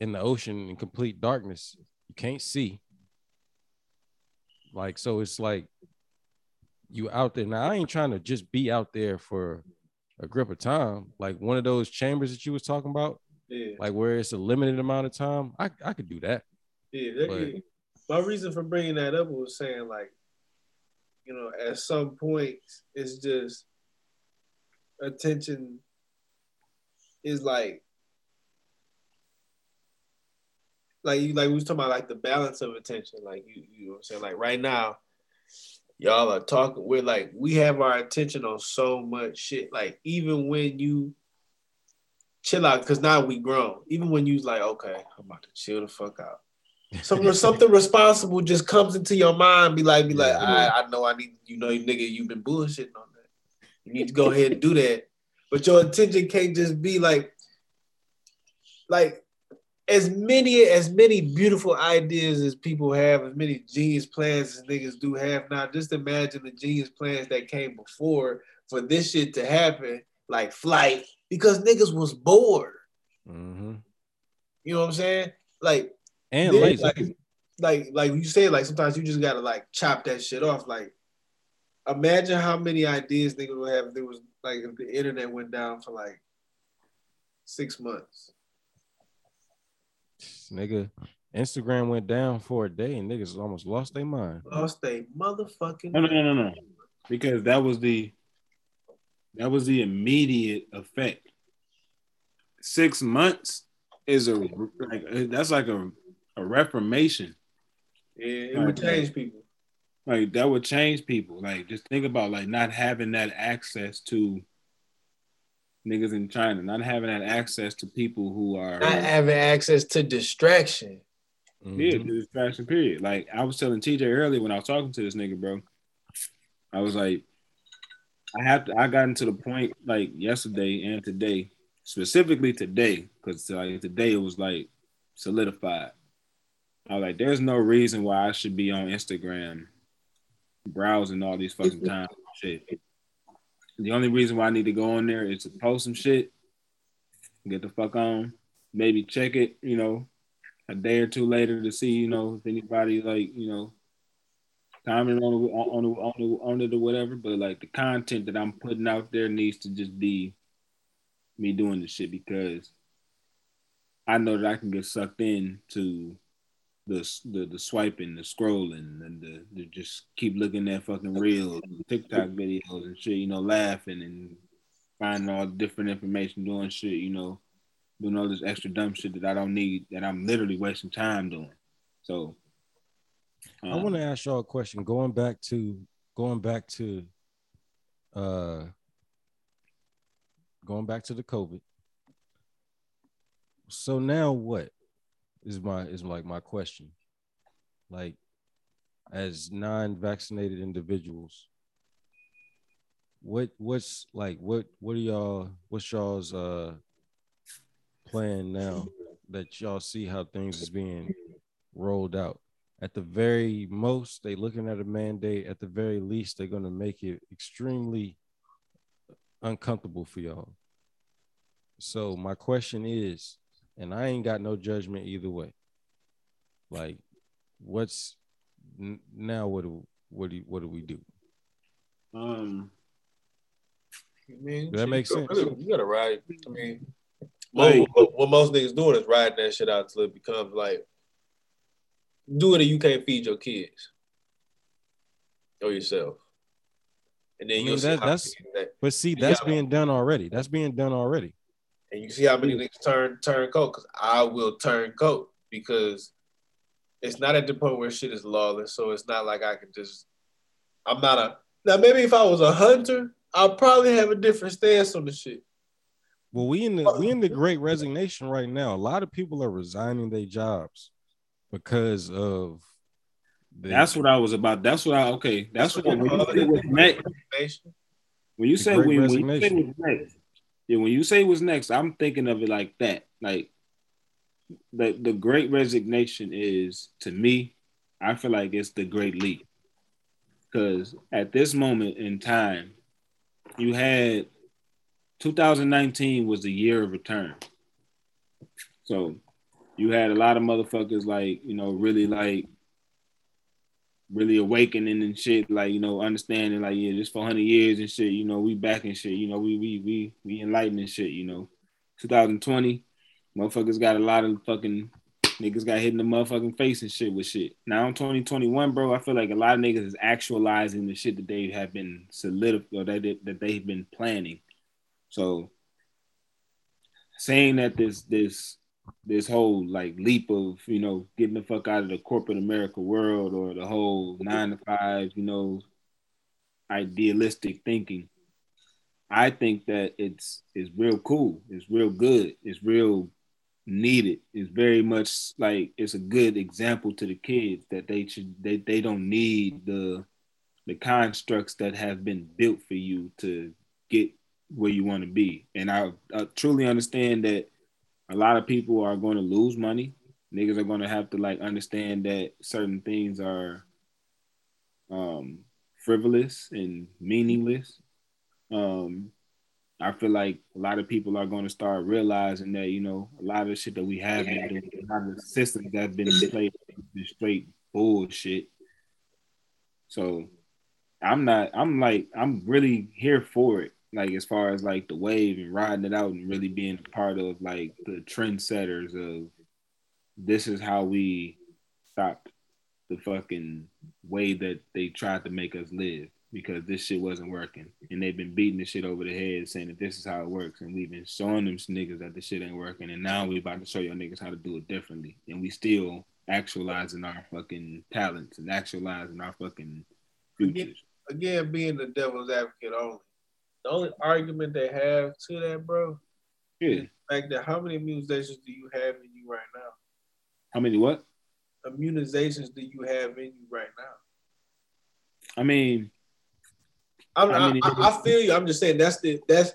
in the ocean in complete darkness, you can't see. Like, so it's like you out there. Now I ain't trying to just be out there for a grip of time. Like one of those chambers that you was talking about, Yeah. like where it's a limited amount of time. I, I could do that. Yeah, that, But- yeah. My reason for bringing that up was saying like, you know, at some point it's just attention is like, like you like we was talking about like the balance of attention. Like you, you know what I'm saying? Like right now, y'all are talking. We're like we have our attention on so much shit. Like even when you chill out, because now we grown. Even when you like, okay, I'm about to chill the fuck out something something <laughs> responsible just comes into your mind. Be like, be like, I, I know I need, you know, you nigga, you've been bullshitting on that. You need to go ahead and do that. But your attention can't just be like, like as many as many beautiful ideas as people have, as many genius plans as niggas do have now. Just imagine the genius plans that came before for this shit to happen, like flight, because niggas was bored. Mhm. You know what I'm saying? Like And then, like, like, like you say, like sometimes you just gotta like chop that shit off. Like, imagine how many ideas niggas would have if there was like if the internet went down for like six months. Nigga, Instagram went down for a day and niggas almost lost their mind. Lost they motherfucking. No, no, no, no, no. Because that was the that was the immediate effect. Six months is a like uh, that's like a, a reformation. Yeah, it would change people. Like that would change people. Like just think about like not having that access to niggas in China, not having that access to people who are Not having access to distraction. Yeah, Mhm. the distraction period. Like I was telling TJ earlier when I was talking to this nigga, bro. I was like, I have to. I got into the point like yesterday and today, specifically today, because like today it was like solidified. I was like, there's no reason why I should be on Instagram browsing all these fucking time shit. The only reason why I need to go on there is to post some shit, get the fuck on, maybe check it, you know, a day or two later to see, you know, if anybody like, you know, comment on it, on it, on it, on it or whatever. But like the content that I'm putting out there needs to just be me doing the shit because I know that I can get sucked in to the the, the swiping, the scrolling, and the, the just keep looking at fucking reels, TikTok videos and shit. You know, laughing and finding all different information, doing shit. You know, doing all this extra dumb shit that I don't need, that I'm literally wasting time doing. So, I um, want to ask y'all a question. Going back to going back to uh going back to the COVID. So now what is my is like my question? Like as non-vaccinated individuals, what what's like what what are y'all what's y'all's uh plan now that y'all see how things is being rolled out? at the very most, they looking at a mandate. At the very least, they're gonna make it extremely uncomfortable for y'all. So my question is, and I ain't got no judgment either way. Like, what's n- now? What do what do what do we do? um, I mean, Does that makes you gotta- sense? You gotta ride. I mean, Like- what, what most niggas doing is riding that shit out till it becomes like, do it or you can't feed your kids or yourself, and then I mean, you'll see that- how that's- that, But see, Yeah. that's being done already. That's being done already. And you see how many mm. niggas turn turn coat. Because I will turn coat because it's not at the point where shit is lawless, so it's not like I can just I'm not a now. Maybe if I was a hunter, I'd probably have a different stance on the shit. Well, we in the we in the great resignation right now. A lot of people are resigning their jobs because of the, That's what I was about. That's what I okay. That's what when you say what's next. When you say Great when, when you say Resignation. what's next, yeah. When you say what's next, I'm thinking of it like that. Like the the Great Resignation is to me. I feel like it's the Great Leap because at this moment in time, you had 2019 was the year of return. So you had a lot of motherfuckers like you know really like really awakening and shit, like you know, understanding like yeah, this 400 years and shit, you know, we back and shit, you know, we we we we enlightening shit, you know. 2020, motherfuckers got a lot of fucking niggas got hit in the motherfucking face and shit with shit. Now in 2021, bro, I feel like a lot of niggas is actualizing the shit that they have been solidified or that they, that they've been planning. So saying that this this this whole like leap of you know getting the fuck out of the corporate America world or the whole nine to five you know idealistic thinking. I think that it's it's real cool. It's real good. It's real needed. It's very much like it's a good example to the kids that they should they they don't need the the constructs that have been built for you to get where you want to be. And I, I truly understand that a lot of people are going to lose money. Niggas are going to have to like understand that certain things are um, frivolous and meaningless. Um, I feel like a lot of people are going to start realizing that you know a lot of shit that we have been doing, a lot of the systems that's been in place, is straight bullshit. So I'm not. I'm like. I'm really here for it. Like as far as like the wave and riding it out and really being a part of like the trendsetters of this is how we stopped the fucking way that they tried to make us live because this shit wasn't working and they've been beating the shit over the head saying that this is how it works and we've been showing them niggas that the shit ain't working and now we're about to show your niggas how to do it differently and we still actualizing our fucking talents and actualizing our fucking futures. Again, being the devil's advocate only. The only argument they have to that, bro, Yeah. like that how many immunizations do you have in you right now? How many what? Immunizations do you have in you right now? I mean, I'm, I, many- I, I feel you. I'm just saying that's the that's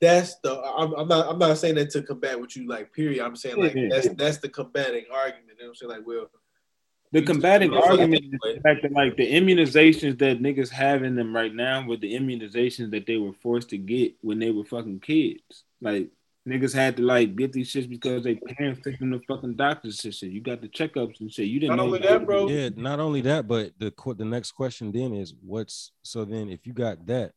that's the I'm, I'm not I'm not saying that to combat what you like. Period. I'm saying like that's that's the combating argument. You know what I'm saying? Like, well, the You combating argument is the fact that like the immunizations that niggas have in them right now were the immunizations that they were forced to get when they were fucking kids. Like niggas had to like get these shits because their parents took them to fucking doctors and shit. You got the checkups and shit. You didn't Not know only that, bro. yeah. Not only that, but the qu- the next question then is what's so then if you got that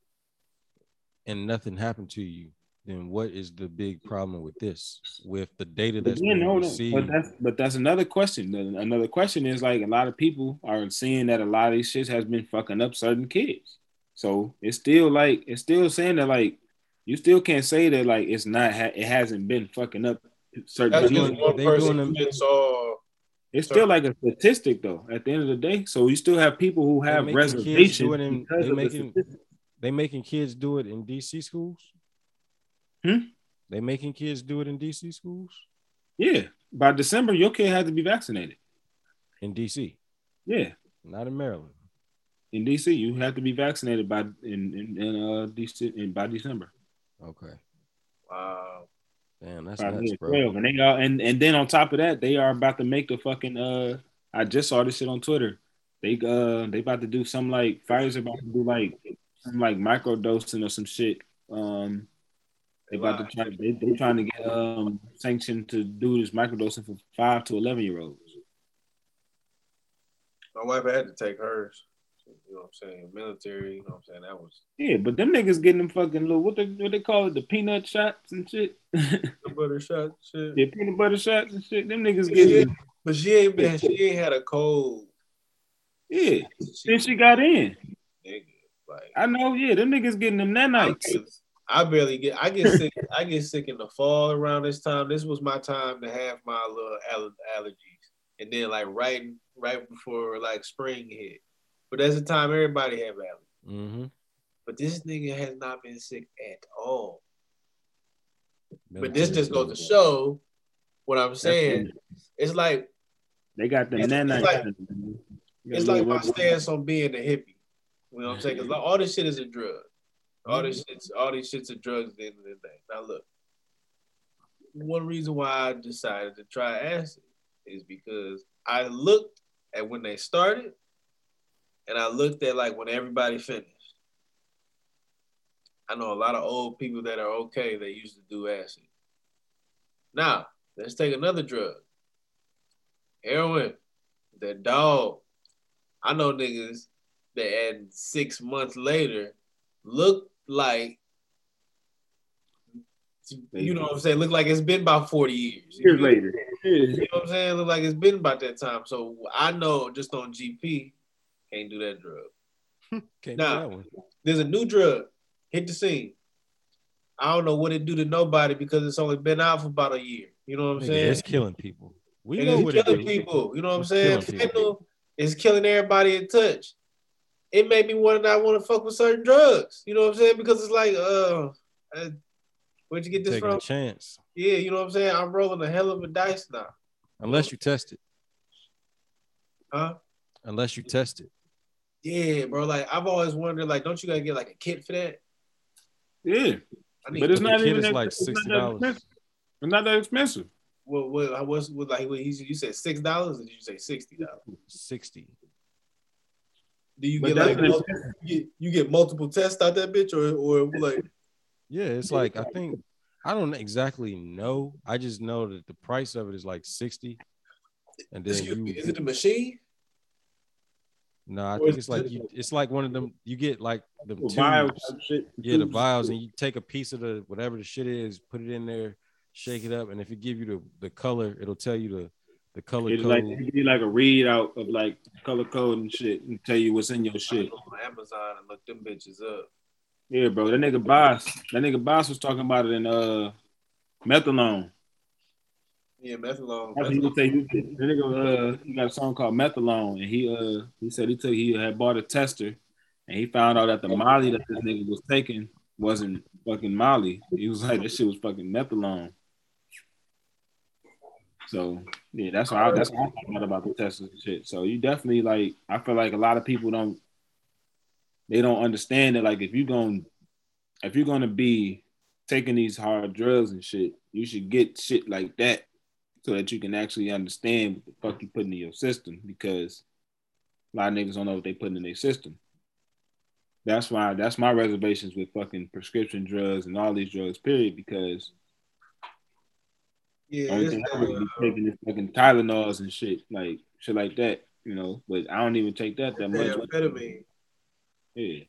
and nothing happened to you, then what is the big problem with this? With the data But that's then, being hold on. received? But that's but that's another question. Another question is like a lot of people are seeing that a lot of these shits has been fucking up certain kids. So it's still like it's still saying that like you still can't say that like it's not ha- it hasn't been fucking up certain that's kids. just doing- one they person doing them- all. It's still like a statistic though. At the end of the day, so you still have people who have making reservations in- they of making- the they making kids do it in DC schools. Hmm? They making kids do it in DC schools Yeah, by December your kid had to be vaccinated. in DC, Yeah, not in Maryland. in DC you have to be vaccinated by in in, in uh DC in, by December. Okay, Wow. damn, that's By nuts, year bro. 12. And they are and, and then on top of that, they are about to make the fucking uh I just saw this shit on Twitter. They uh they about to do some like Pfizer about to do like some like micro dosing or some shit. Um they about to try they they trying to get um sanctioned to do this microdosing for five to eleven year olds. My wife had to take hers. You know what I'm saying? Military. You know what I'm saying? That was Yeah, but them niggas getting them fucking little what they what they call it, the peanut shots and shit. <laughs> the butter shot shit. Yeah, peanut butter shots and shit. Them niggas Yeah, getting but she ain't been. She ain't had a cold. yeah. She, Then she got in. nigga, like I know, yeah, them niggas getting them nanites. I barely get. I get sick. <laughs> I get sick in the fall around this time. This was my time to have my little aller- allergies, and then like right right before like spring hit, But that's the time everybody have allergies. Mm-hmm. But this nigga has not been sick at all. But this just goes to show what I'm saying. It's like They got the It's- it's like- in it, man. You got it's like my stance on being a hippie. You know what I'm saying? Because all this shit is a drug. All this Mm-hmm. shit's all these shits are drugs at the end of the day. Now look, one reason why I decided to try acid is because I looked at when they started, and I looked at like when everybody finished. I know a lot of old people that are okay. They used to do acid. Now let's take another drug, heroin. That dog. I know niggas that and six months later look like you know what I'm saying, look like it's been about 40 years. Years later. Yeah. You know what I'm saying? Look like it's been about that time. So I know just on GP, can't do that drug. <laughs> Can't Nah. do that one. There's a new drug, hit the scene. I don't know what it do to nobody because it's only been out for about a year. You know what I'm Nigga, saying? it's killing people. We and know it's what it killing do. people. You know what I'm It's saying? killing people. Fentanyl is killing everybody in touch. It made me want to not want to fuck with certain drugs. You know what I'm saying? Because it's like, uh, uh where'd you get this Taking from? a chance, Yeah, you know what I'm saying? I'm rolling a hell of a dice now. unless you test it. Huh? Unless you test it. Yeah, bro. Like I've always wondered, like, don't you gotta get like a kit for that? Yeah. I need But it's not kid even is that, like it's not that $60. expensive. It's not that expensive. what what what's what like what, you you said six dollars or did you say sixty dollars? Sixty. Do you But get like an mul- you get, you get multiple tests out that bitch or or like Yeah, it's like I think I don't exactly know. I just know that the price of it is like sixty, and then excuse you. me, is it a machine? No, I or think it's like you. It's like one of them. You get like the vials. Yeah, the vials, and you take a piece of the whatever the shit is, put it in there, shake it up, and if it give you the the color, it'll tell you the the color It's code. like it give you like a readout of like color code and shit and tell you what's in your I shit. go on Amazon and look them bitches up. Yeah, bro. That nigga boss, that nigga boss was talking about it in uh methadone. Yeah, methadone. That's what he methadone. would say. He, the nigga, uh, he got a song called Methalone, and he uh he said he took he had bought a tester, and he found out that the Molly that this nigga was taking wasn't fucking Molly. He was like that shit was fucking Methalone. So yeah, that's why that's why I found out about the and shit. So you definitely like I feel like a lot of people don't they don't understand that like if you're going if you're gonna be taking these hard drugs and shit, you should get shit like that so that you can actually understand what the fuck you putting in your system because a lot of niggas don't know what they putting in their system. That's why that's my reservations with fucking prescription drugs and all these drugs, period, because Yeah, only it's thing I would be uh, taking is fucking Tylenols and shit, like shit like that, you know. But I don't even take that that much. amphetamine. Yeah.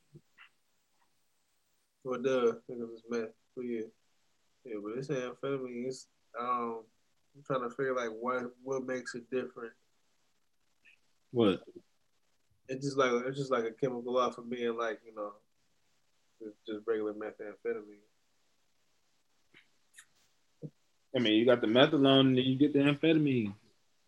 Or the niggas is meth. But yeah. Yeah, but it's amphetamine. It's um I'm trying to figure like what what makes it different. What? It's just like it's just like a chemical off of being like, you know, just, just regular methamphetamine. I mean, you got the methadone and then you get the amphetamine.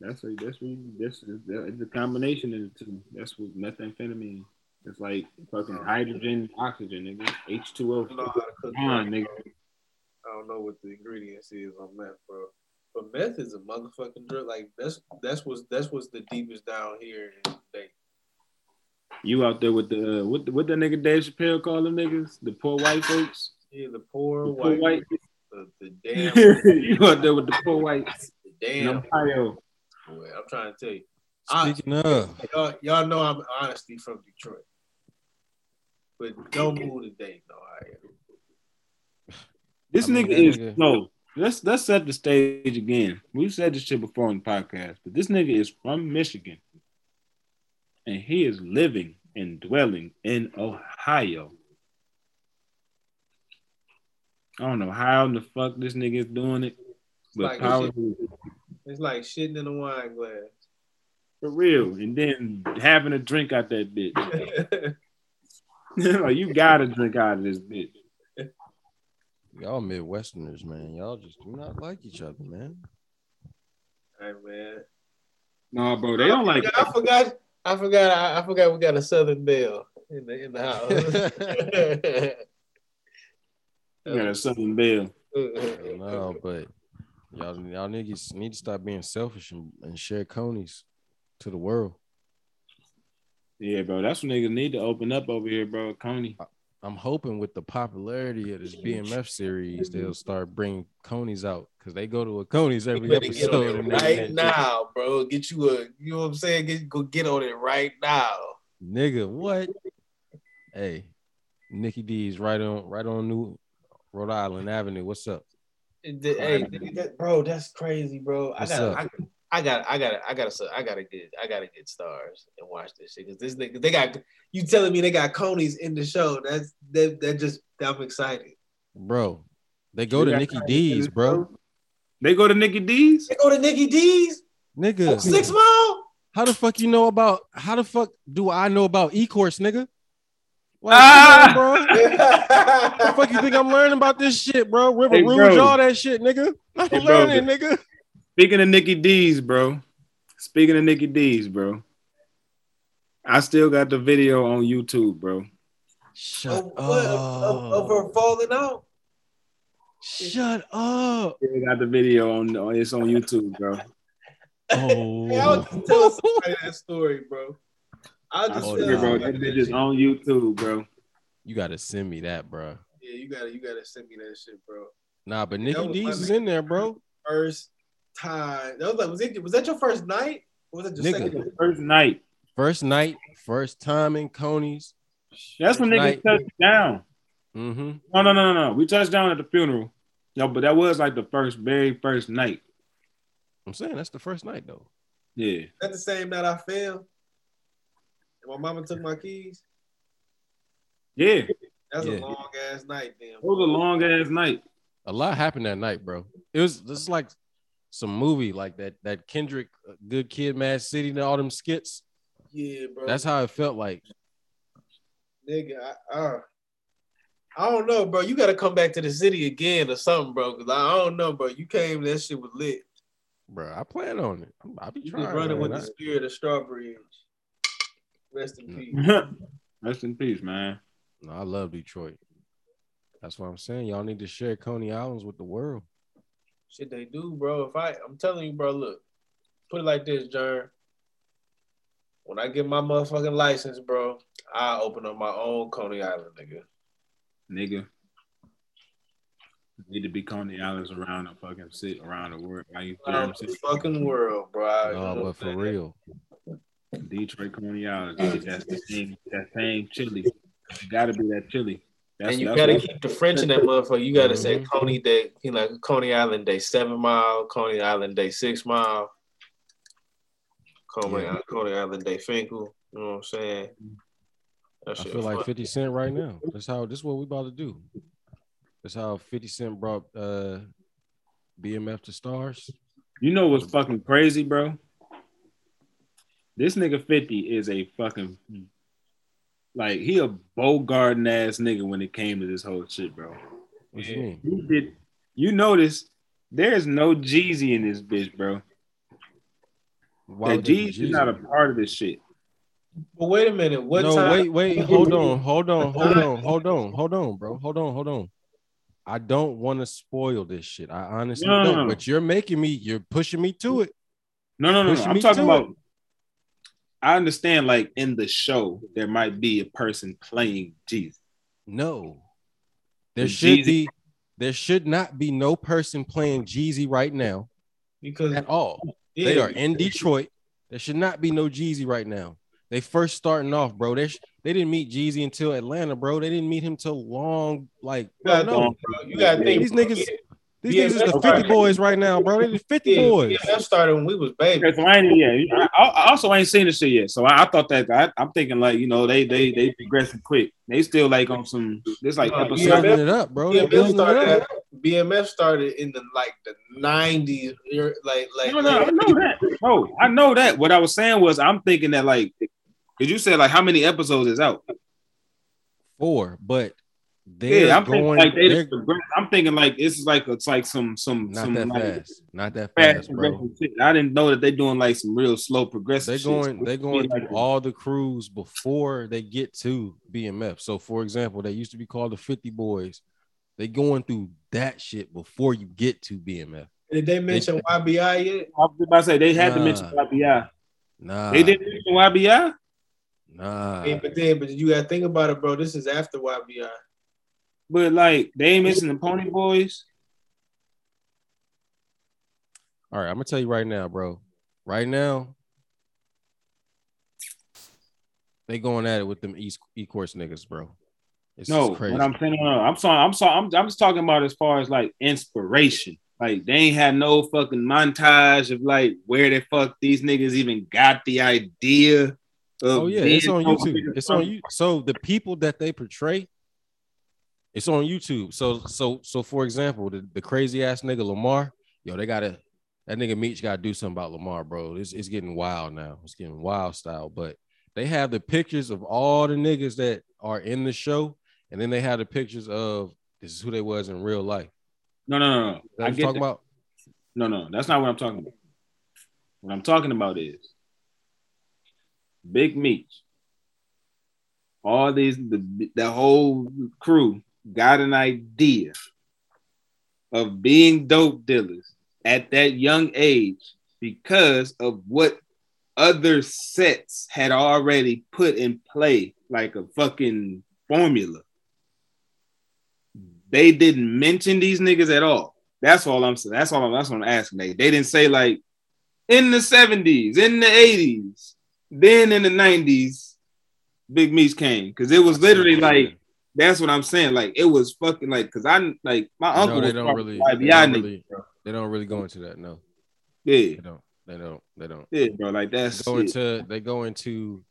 That's a, that's what you, that's it's a combination of the two. That's what methamphetamine. It's like fucking hydrogen, oxygen, nigga. H two O. I don't know how to cook Come nigga. I don't know what the ingredients is on meth, bro. But meth is a motherfucking drug. Like that's that's what's that's what's the deepest down here in the day. You out there with the uh, what the, what that nigga Dave Chappelle call them niggas? The poor white folks. Yeah, the poor The poor white, white. The, the damn, <laughs> you out there with the poor whites the damn. Ohio. Boy, I'm trying to tell you. I- Speaking of, Y'all, y'all know I'm honestly from Detroit. But don't move to Dayton, Ohio. This I mean, nigga is nigga- no. Let's let's set the stage again. We've said this shit before on the podcast, but this nigga is from Michigan, and he is living and dwelling in Ohio. I don't know how in the fuck this nigga is doing it, but Like power shit. It's like shitting in a wine glass. for real. And then having a drink out that bitch. <laughs> like you gotta drink out of this bitch. y'all Midwesterners, man, y'all just do not like each other, man. hey man. No, bro, they don't like. I forgot. I forgot. I, I forgot we got a Southern Belle in the in the house. <laughs> <laughs> You got a Southern Belle. no, but y'all y'all niggas need to stop being selfish and, and share conies to the world. Yeah, bro. That's what niggas need to open up over here, bro. Coney. I'm hoping with the popularity of this BMF series, they'll start bringing conies out because they go to a conies every better get on episode. it and <laughs> they- right now, bro. Get you a, you know what I'm saying? Get go get on it right now. Nigga, what? Hey, Nikki D's right on right on New Rhode Island Avenue. What's up? The- hey, that- bro, that's crazy, bro. I What's got. I, I got, I got, I got to, I got to get, I got to get Starz and watch this shit because this nigga, they got you telling me they got conies in the show. That's that, that just, I'm excited. Bro, they go to Yeah, Nikki D's, bro. They go to Nikki D's. They go to Nikki D's Nigga, six mile. how the fuck you know about how the fuck do I know about e-course, nigga? Like, Ah! come on, bro. <laughs> The fuck you think I'm learning about this shit, bro? River Hey, Rouge, bro. all that shit, nigga. I'm Hey, bro. learning, nigga. Speaking of Nikki D's, bro. Speaking of Nikki D's, bro. I still got the video on YouTube, bro. Shut of, what, of, of, of her falling out. Shut up. Still got the video on. on- It's on YouTube, bro. Hey, I was Oh. just telling somebody that story, bro. I I just Oh, tell swear, bro. That that bitch is on YouTube, bro. You gotta send me that, bro. Yeah, you gotta, you gotta send me that shit, bro. Nah, but That Nikki D's is in there, bro. First time. That was like, was it? Was that your first night? Or was it your Nigga. second? First night. First night, first time in Coney's. That's when niggas Night. touched down. Mm-hmm. No, no, no, no, no. We touched down at the funeral. No, but that was like the first, very first night. I'm saying that's the first night though. Yeah. That's the same night I fell. And my mama took my keys. Yeah. That's Yeah. a long ass night, damn. It was a long ass night. A lot happened that night, bro. It was this is like some movie like that that Kendrick uh, Good Kid, Mad City, and all them skits. Yeah, bro. That's how it felt like. nigga. I, uh, I don't know, bro. You gotta come back to the city again or something, bro. Cause I don't know, bro. You came, that shit was lit. Bro, I plan on it. I'll be trying. just running with man. the spirit of Strawberry. Rest in peace. <laughs> Rest in peace, man. No, I love Detroit. That's what I'm saying. Y'all need to share Coney Islands with the world. Shit, they do, bro. If I, I'm telling you, bro. Look, put it like this, Jern. When I get my motherfucking license, bro, I open up my own Coney Island, nigga. Nigga. Need to be Coney Islands around the fucking sit around the world. How you feel? Around the fucking world, bro. I- you know No, but for saying? real. Detroit Coney Island. That's the same, that same chili. It gotta be that chili. That's, and you gotta what- keep the French in that motherfucker. You gotta say Mhm. Coney Day, you know, Coney Island Day seven mile, Coney Island Day six mile, Coney, Yeah. Coney Island Day Fenkell. You know what I'm saying? That I shit feel like fun. 50 Cent right now. That's how this is what we about to do. That's how 50 Cent brought uh BMF to Starz. You know what's fucking crazy, bro? This nigga 50 is a fucking like he a Bogarden ass nigga when it came to this whole shit, bro. What you mean? You did you notice there's no Jeezy in this bitch, bro. Why That would Jeezy is not a part of this shit. But wait a minute, what no, time? wait, wait, <laughs> hold on, hold on, hold on, hold on, hold on, bro. Hold on, hold on. I don't want to spoil this shit. I honestly No, no, don't, no, no. but you're making me, you're pushing me to it. No, no, no, no. I'm talking to about I understand like in the show there might be a person playing Jeezy. No. There With should Jeezy- be there should not be no person playing Jeezy right now because at all. yeah, They are in Detroit. There should not be no Jeezy right now. They first starting off, bro. They sh- they didn't meet Jeezy until Atlanta, bro. They didn't meet him till long, like You gotta oh, no. think, bro. You gotta think. These bro. niggas- These Yeah, niggas is that's the right. 50 boys right now, bro. They the 50 Yeah, boys. yeah, that started when we was baby. Okay, so I ain't yeah. I, I also ain't seen this shit yet. So I, I thought that I, I'm thinking like you know they they they progressing quick. They still like on some this like No, episode. yeah, Building it up, bro. They BMF building it started. up. BMF started in the like the nineties, like like. No, no, I know that. No, I know that. What I was saying was I'm thinking that like, cause you said like how many episodes is out? Four, but They're yeah, I'm thinking going. like they they're just progress. I'm thinking like it's like it's like some some not some that like fast. Not that fast fast, bro. shit. I didn't know that they're doing like some real slow progressive. They shit. going. they're going like through all the crews before they get to BMF. So, for example, they used to be called the Fifty Boys. They going through that shit before you get to BMF. Did they mention YBI yet? I was about to say they had to mention YBI. Nah, They didn't mention YBI. Nah, Yeah, but then, but you gotta think about it, bro. This is after YBI. But like they ain't missing the Pony Boys. All right, I'm gonna tell you right now, bro. Right now, they going at it with them East E course niggas, bro. It's No, crazy. what I'm saying, no, no, I'm sorry, I'm sorry, I'm, I'm just talking about as far as like inspiration. Like they ain't had no fucking montage of like where the fuck these niggas even got the idea. Oh, of oh yeah, it's on YouTube. It's on you. So the people that they portray, it's on YouTube. So so so for example, the, the crazy ass nigga Lamar, yo, they gotta that nigga Meech gotta do something about Lamar, bro. It's it's getting wild now. It's getting wild style. But they have the pictures of all the niggas that are in the show, and then they have the pictures of this is who they was in real life. No, no, no, I I'm get talking that. about. No, no, that's not what I'm talking about. What I'm talking about is Big Meech. All these the, the whole crew got an idea of being dope dealers at that young age because of what other sets had already put in play like a fucking formula. They didn't mention these niggas at all. That's all I'm saying. That's all I'm, that's what I'm asking. They, they didn't say like in the 70s, in the 80s, then in the 90s, Big Meech came. Because it was literally like that's what I'm saying. Like it was fucking like because I like my No, uncle they don't really. They don't really, bro. they don't really go into that. No, Yeah, they don't. They don't. They don't. yeah, bro. Like that's go it. into they go into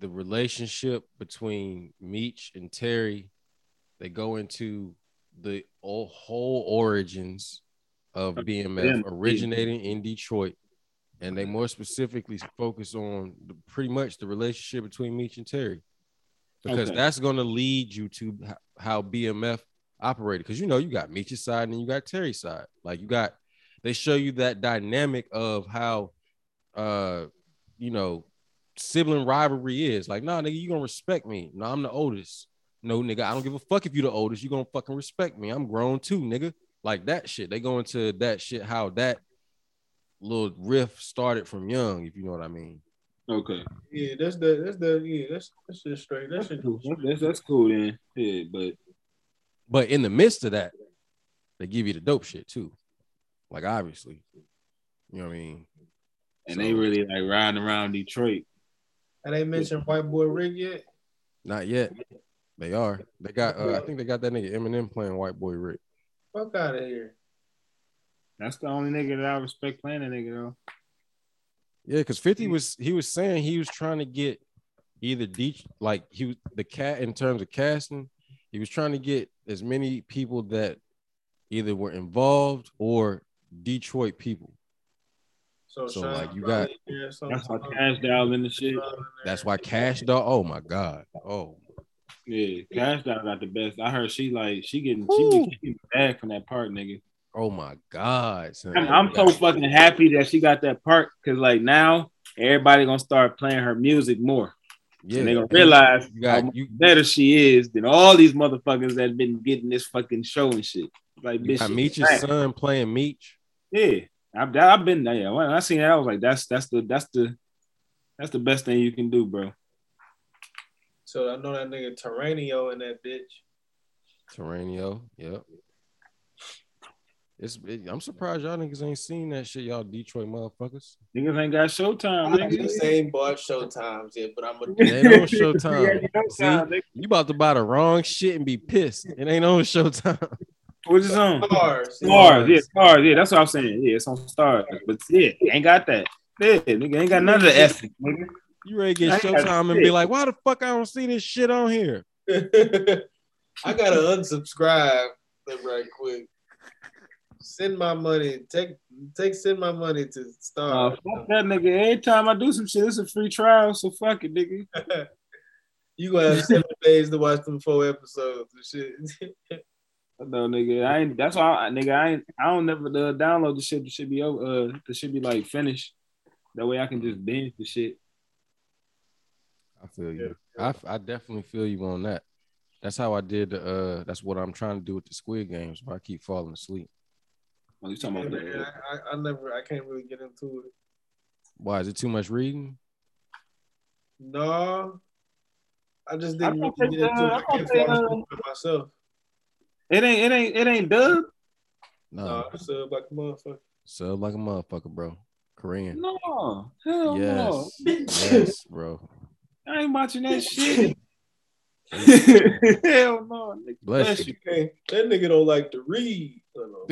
the relationship between Meech and Terry. They go into the whole origins of BMF BMF. originating in Detroit, and they more specifically focus on the, pretty much the relationship between Meech and Terry, because Okay. that's going to lead you to how BMF operated. Because you know you got Meech's side and then you got Terry's side. Like you got, they show you that dynamic of how uh, you know, sibling rivalry is. Like, nah, nigga, you gonna respect me. No, I'm the oldest. No, nigga, I don't give a fuck if you the oldest. You gonna fucking respect me. I'm grown too, nigga. Like that shit. They go into that shit, how that little riff started from young, if you know what I mean. Okay. Yeah, that's the that's the yeah that's that's just straight. That's That's just cool. That's, that's cool then. Yeah, but But in the midst of that, they give you the dope shit too. Like obviously. You know what I mean? and they really like riding around Detroit. I didn't mention White Boy Rick yet. Not yet. They are. They got uh, I think they got that nigga Eminem playing White Boy Rick. Fuck out of here. That's the only nigga that I respect playing a nigga though. Yeah, because 50 was he was saying he was trying to get either D like he was the cat in terms of casting, he was trying to get as many people that either were involved or Detroit people. So, So, like, you got- in there, something- That's why Kash Doll in the shit. That's why Kash Doll. Oh my god. Oh Yeah, Kash Doll got the best. I heard she like she getting Woo. she be getting bad from that part, nigga. Oh my god. son. I'm, I'm so fucking happy that she got that part because like now everybody gonna start playing her music more. yeah. And they gonna realize you got how you, better she is than all these motherfuckers that been getting this fucking show and shit. Like you bitch, got Meech's back. son playing Meech. Yeah, I've, I've been there. Yeah. When I seen that, I was like, that's that's the that's the that's the best thing you can do, bro. So I know that nigga Terranio in that bitch. Terranio. Yep. It's it, I'm surprised y'all niggas ain't seen that shit, y'all Detroit motherfuckers. Niggas ain't got Showtime, I nigga. just ain't bought Showtimes yet, but I'm a It ain't on Showtime. <laughs> Yeah, Showtime, nigga. You about to buy the wrong shit and be pissed. It ain't on Showtime. What's his on? Starz. Starz, yeah, Starz, yeah. That's what I'm saying. Yeah, it's on Starz, but yeah, ain't got that. Yeah, nigga ain't got none of the essence, nigga. You ready to get Showtime and be like, why the fuck I don't see this shit on here? <laughs> I gotta unsubscribe right quick. Send my money. Take take send my money to Uh, fuck that nigga. Every time I do some shit, it's a free trial. So fuck it, nigga. <laughs> You gonna have seven <laughs> days to watch them four episodes and shit. No, nigga, I ain't. That's why, I, nigga, I ain't. I don't never uh, download the shit. The should be over. Uh, the should be like finished. That way, I can just binge the shit. I feel you. I, I definitely feel you on that. That's how I did. Uh, that's what I'm trying to do with the Squid Games. Where I keep falling asleep. Oh, you talking Yeah, about man, the? I, I, I never, I can't really get into it. Why is it too much reading? No, I just didn't thought really get into it. uh, I I can't thought they, fall uh, asleep myself. It ain't. It ain't. It ain't dub. No, No, I sub like a motherfucker. sub like a motherfucker, bro. Korean. No, hell no. Yes, yes, bro. I ain't watching that <laughs> shit. <laughs> hell no. Nigga, Bless bless you. you. Hey, that nigga don't like to read. No,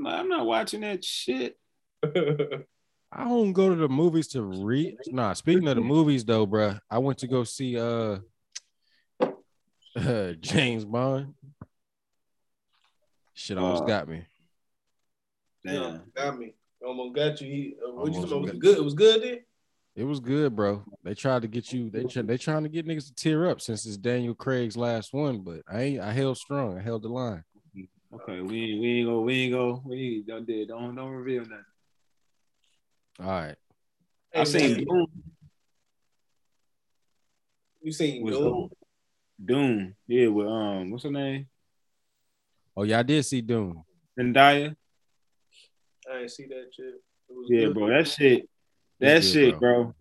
No, I'm not watching that shit. <laughs> I don't go to the movies to read. Nah, speaking of the <laughs> movies though, bro, I went to go see uh, uh James Bond. Shit almost Uh, got me. Damn. Yeah, got me. Almost got you. He, uh, what you Almost talking about? Was got good? It was good then? It was good, bro. They tried to get you. They try, they trying to get niggas to tear up since it's Daniel Craig's last one, but I ain't. I held strong. I held the line. Okay, we ain't we ain't go we ain't go we ain't don't do don't don't reveal nothing. All right. I seen man, Dune. You seen Was Dune? Dune, yeah, with um, what's her name? Oh yeah, I did see Dune. Zendaya. I ain't see that shit. Yeah, good. bro, that shit, that It's good, shit, bro.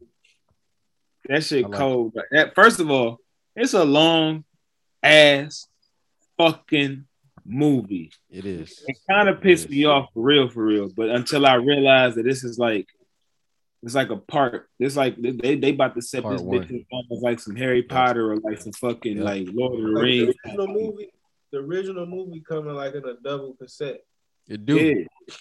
That shit I like cold. But that, first of all, it's a long ass fucking movie. It is. It kind of pissed me off for real, for real. But until I realized that this is like, it's like a part. It's like they they about to set Part this one. bitch up as like some Harry Potter or like some fucking Yeah. like Lord of the Like, Rings. the original movie. The original movie coming like in a double cassette. It do. Yeah,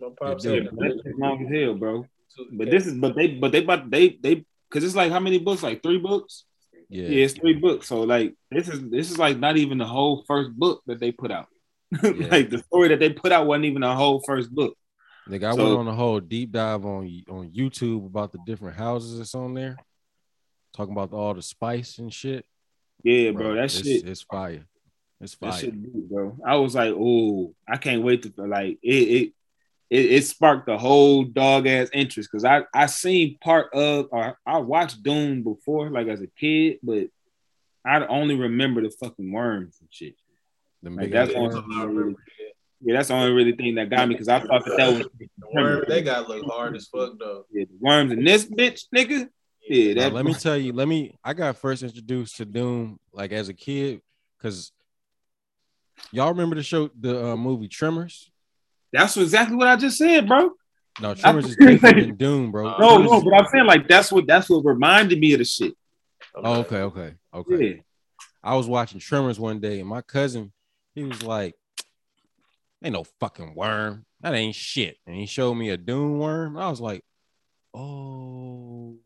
My pops do. yeah, but that's long as hell, bro. But this is, but they, but they about they they because it's like how many books? Like three books. Yeah. Yeah, it's three books. So like this is this is like not even the whole first book that they put out. <laughs> like the story that they put out wasn't even a whole first book. Nigga, I So- went on a whole deep dive on on YouTube about the different houses that's on there, talking about all the spice and shit. Yeah, bro, that it's, shit, it's fire. It's that fire. shit, bro. I was like, oh, I can't wait to like it. It it, it sparked the whole dog ass interest because I I seen part of or I watched Dune before like as a kid, but I only remember the fucking worms and shit. Them Like, that's ass on- worms. I remember. Yeah, that's the only really thing that got me because I thought that that was The worm, they got look hard as fuck though. yeah, the worms in this bitch, nigga. Yeah, Now, let me tell you, let me I got first introduced to Dune like as a kid because y'all remember the show, the uh, movie Tremors? That's exactly what I just said, bro. No, Tremors is different than Dune, bro. No, no, but I'm saying like that's what that's what reminded me of the shit. Oh, okay, okay, okay. Yeah. I was watching Tremors one day, and my cousin, he was like, "Ain't no fucking worm. That ain't shit." And he showed me a Dune worm. I was like, "Oh,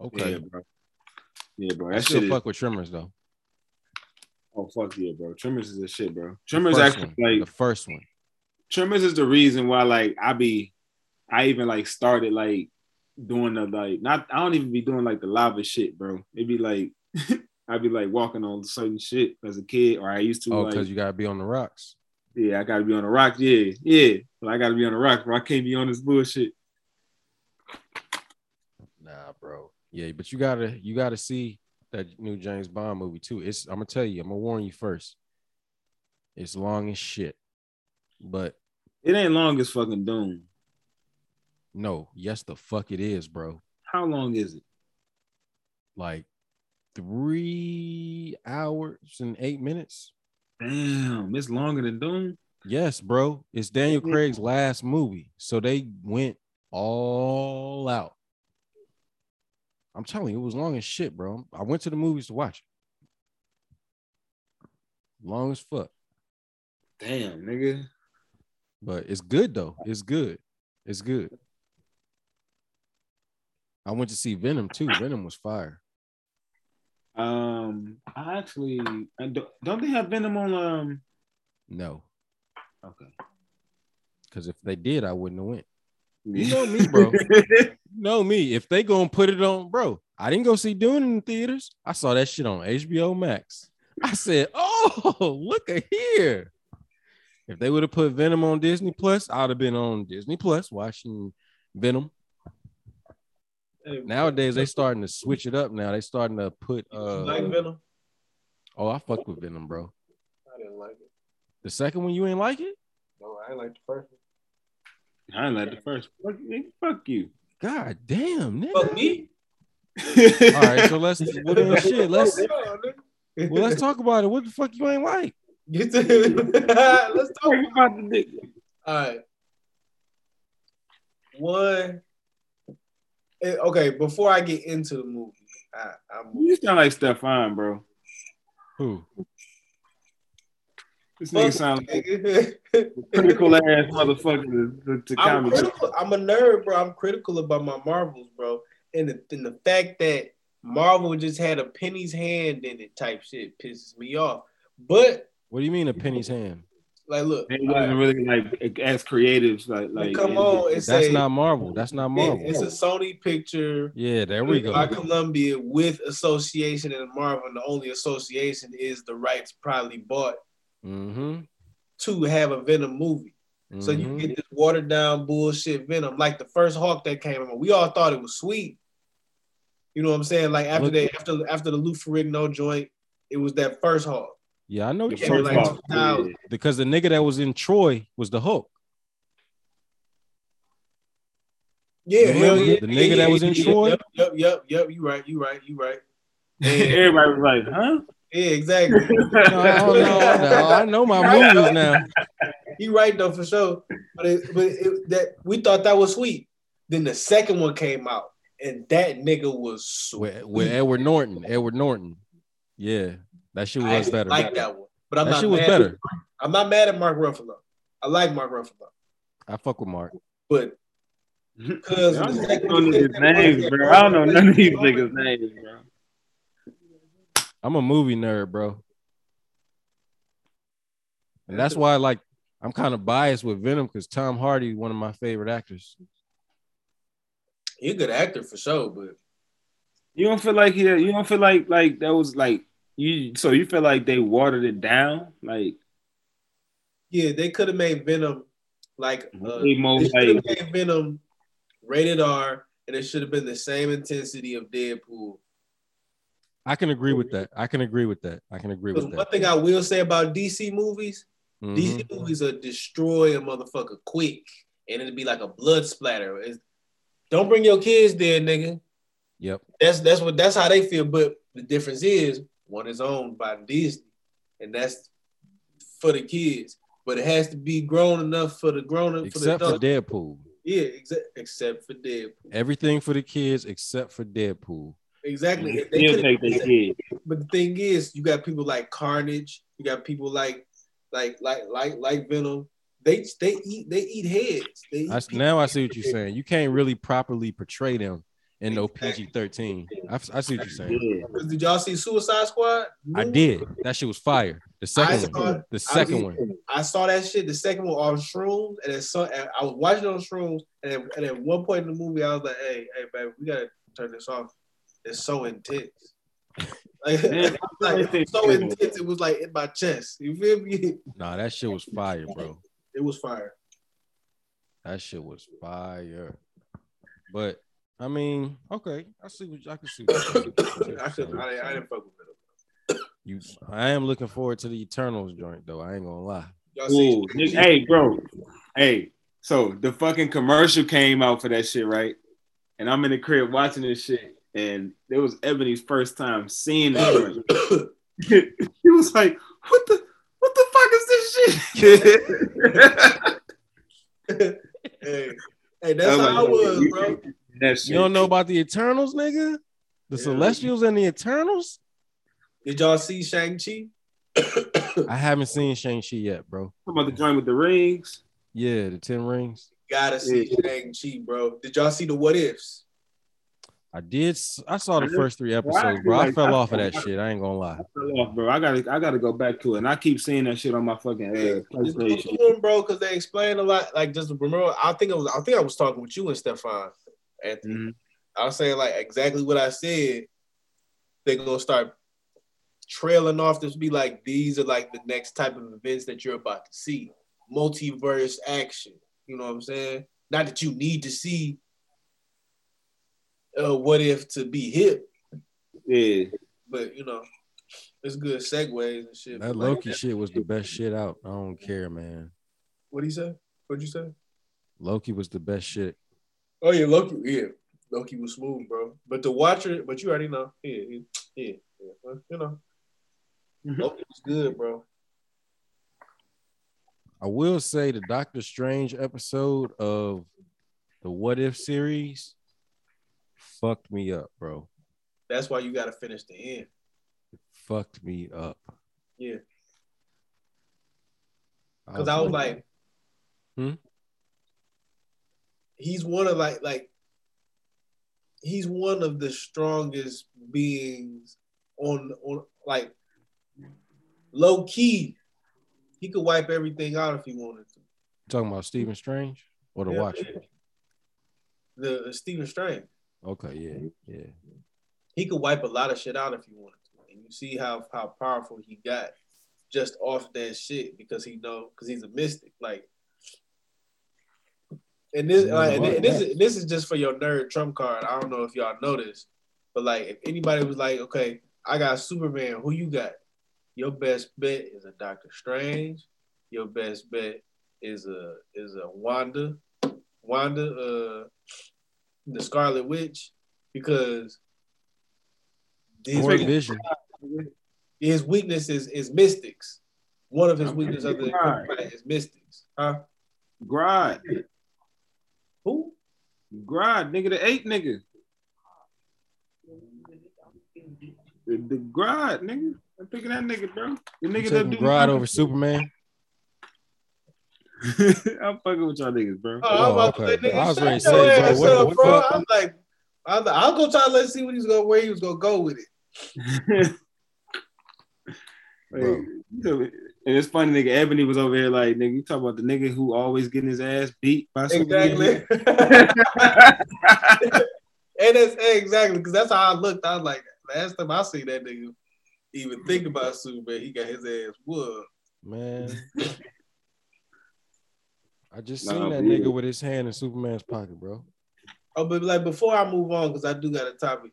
okay." Yeah, bro. Yeah, bro. I still shit is, fuck with Tremors though. Oh fuck yeah, bro. Tremors is the shit, bro. Tremors actually one, like the first one. Tremors is the reason why like I be I even like started like doing the like not I don't even be doing like the lava shit, bro. It'd be like <laughs> I'd be like walking on certain shit as a kid, or I used to Oh, like because you gotta be on the rocks. yeah, I gotta be on the rock. Yeah, yeah. But I gotta be on the rock, bro. I can't be on this bullshit. Nah, bro. Yeah, but you gotta you gotta see that new James Bond movie too. It's I'm gonna tell you, I'm gonna warn you first. It's long as shit. But It ain't long as fucking Dune. no, yes, the fuck it is, bro. How long is it? Like three hours and eight minutes. Damn, it's longer than Dune. Yes, bro. It's Daniel. Craig's last movie. So they went all out. I'm telling you, it was long as shit, bro. I went to the movies to watch it. Long as fuck. Damn, nigga. But it's good though. It's good. It's good. I went to see Venom too. Venom was fire. Um, I actually I don't, don't they have Venom on um No, okay. because if they did, I wouldn't have went. You know me, bro. <laughs> you know me. If they gonna put it on, bro, I didn't go see Dune in the theaters. I saw that shit on HBO Max. I said, "Oh, look at here." If they would have put Venom on Disney Plus, I'd have been on Disney Plus watching Venom. Hey, Nowadays, they starting to switch it up. Now they starting to put. you uh like Venom? Oh, I fuck with Venom, bro. I didn't like it. The second one, you ain't like it? No, I ain't like the first one. I ain't like the first. Fuck, nigga, fuck you. God damn, nigga. Fuck me. All right, so let's well then <laughs> shit. Let's well, let's talk about it. What the fuck you ain't like? Get to <laughs> Let's talk. Talk about the dick. All right. One. eh, Okay, before I get into the movie, I, I'm You sound like Stefan, bro. Who? This nigga sound like a <laughs> critical ass motherfucker to, to, to I'm critical. I'm a nerd, bro. I'm critical about my Marvels, bro. And the, and the fact that Marvel just had a penny's hand in it type shit pisses me off. But What do you mean a penny's hand? like, look, They wasn't really like as creatives, like like. come on, it's That's a, not Marvel. That's not it- Marvel. it's a Sony picture. Yeah, there we go. By Columbia with association and Marvel, and the only association is the rights probably bought Mm-hmm. to have a Venom movie. So you Mhm. get this watered down bullshit Venom, like the first Hulk that came out. We all thought it was sweet. You know what I'm saying? Like after Look- they after after the Lou Ferrigno joint, it was that first Hulk. Yeah, I know The you're like- about. because the nigga that was in Troy was the Hulk. Yeah, Remember hell yeah. the nigga that was in yeah, Troy? Yep, yep, yep, yep. You right, you right, you right. <laughs> And, Everybody was like, huh? Yeah, exactly. No, no, no, I know my movies now. You right though for sure. But it, but it, that we thought that was sweet. Then the second one came out, and that nigga was sweet. With, with Edward Norton. Edward Norton. Yeah, that shit I was better. I like that one, but I'm that not shit was mad better. I'm not mad at Mark Ruffalo. I like Mark Ruffalo, I fuck with Mark. but <laughs> because I don't know none of his names, bro. I don't know none of these niggas' names, bro. I'm a movie nerd, bro. And that's why, like, I'm kind of biased with Venom because Tom Hardy, one of my favorite actors. He's a good actor for sure. But You don't feel like yeah, you don't feel like like that was like you. So you feel like they watered it down, like yeah, they could have made Venom like uh, more they should have like made Venom rated R, and it should have been the same intensity of Deadpool. I can agree with that. I can agree with that. I can agree with that. one thing I will say about DC movies, Mhm. DC movies are destroy a motherfucker quick, and it'll be like a blood splatter. It's- don't bring your kids there, nigga. Yep. That's that's what that's how they feel. But the difference is one is owned by Disney, and that's for the kids. But it has to be grown enough for the grown up for the Except for. Deadpool. yeah, exa- except for Deadpool. Everything for the kids except for Deadpool. Exactly. they They still could've- take their kid. but the thing is, you got people like Carnage. You got people like like like like like Venom. They they eat they eat heads. They eat I, now I see what you're saying. You can't really properly portray them in no PG 13. I, I see what you're saying. Did y'all see Suicide Squad? I did. That shit was fire. The second saw one. The second I- one. I saw that shit. The second one on shrooms, and then so, and I was watching on shrooms, and then, and at one point in the movie, I was like, "Hey, hey, baby, we gotta turn this off. It's so intense." <laughs> Like, Man, like so intense. It was like in my chest. You feel me? Nah, that shit was fire, bro. It was fire. That shit was fire. But I mean, okay, I see what I can see. What you're saying. <coughs> I see I, should. I, didn't- I didn't fuck with it. You, I am looking forward to the Eternals joint though. I ain't gonna lie. Ooh, hey, bro. Hey, so the fucking commercial came out for that shit, right? And I'm in the crib watching this shit, and it was Ebony's first time seeing <coughs> it. <laughs> he was like, "What the, what the fuck is this shit?" <laughs> hey, hey, that's I'm how I was, you- bro. <laughs> that shit. You don't know about the Eternals, nigga? The Yeah. Celestials and the Eternals? Did y'all see Shang Chi? <coughs> I haven't seen Shang-Chi yet, bro. Talking about the joint with the rings. Yeah, the Ten Rings. Gotta see Shang Chi, bro. Did y'all see the What Ifs? I did. I saw the first three episodes, feel bro. I fell off of that shit. I ain't gonna lie. I fell off, bro. I gotta, I gotta go back to it, and I keep seeing that shit on my fucking head. Just PlayStation. to bro, because they explain a lot. Like just remember, I think it was. I think I was talking with you and Stefan. Anthony. Mhm. I was saying like exactly what I said. They're gonna start trailing off. This be like these are like the next type of events that you're about to see. Multiverse action. You know what I'm saying? Not that you need to see. Uh, what if to be hip? Yeah, But you know, it's good segues and shit. That But, like, Loki shit was the best shit out. I don't care, man. What do you say? What'd you say? Loki was the best shit. Oh yeah, Loki. Yeah, Loki was smooth, bro. But the Watcher, but you already know. Yeah, yeah, yeah. yeah. Well, you know, Mhm. Loki was good, bro. I will say the Doctor Strange episode of the What If series fucked me up, bro. That's why you got to finish the end. Fucked me up. Yeah, because I was like, Hmm? he's one of like like he's one of the strongest beings on on like low key. He could wipe everything out if he wanted to. talking about Stephen Strange or the Yeah. Watcher. The, the Stephen Strange. Okay, yeah, yeah. he could wipe a lot of shit out if he wanted to. And you see how how powerful he got just off that shit because he know because he's a mystic. Like, and this like, and right. this is this is just for your nerd trump card. I don't know if y'all know this, but like if anybody was like, okay, I got Superman, who you got? Your best bet is a Doctor Strange. Your best bet is a is a Wanda, Wanda, uh, the Scarlet Witch, because his, Or Vision. his weakness is, is mystics. One of his Okay. weaknesses other than kryptonite is mystics. Huh? Grodd, Who? Grodd, nigga, the eight nigga, the, the Grodd, nigga. I'm picking that nigga, bro. The nigga that do Grodd over Superman? <laughs> I'm fucking with y'all niggas, bro. Oh, I'm Oh, about okay. to say, I was shut ready to your say, bro, what- up, what- bro. what- I'm like, I'm like, I'll go try to let's see what he's gonna where he was gonna go with it. <laughs> Like, you know, and it's funny, nigga. Ebony was over here like, nigga, you talk about the nigga who always getting his ass beat by Superman. Exactly. <laughs> and that's exactly because that's how I looked. I was like, last time I see that nigga even think about Superman, he got his ass whooped. Man. I just Nah, seen that bro. nigga with his hand in Superman's pocket, bro. Oh, but like before I move on, because I do got a topic.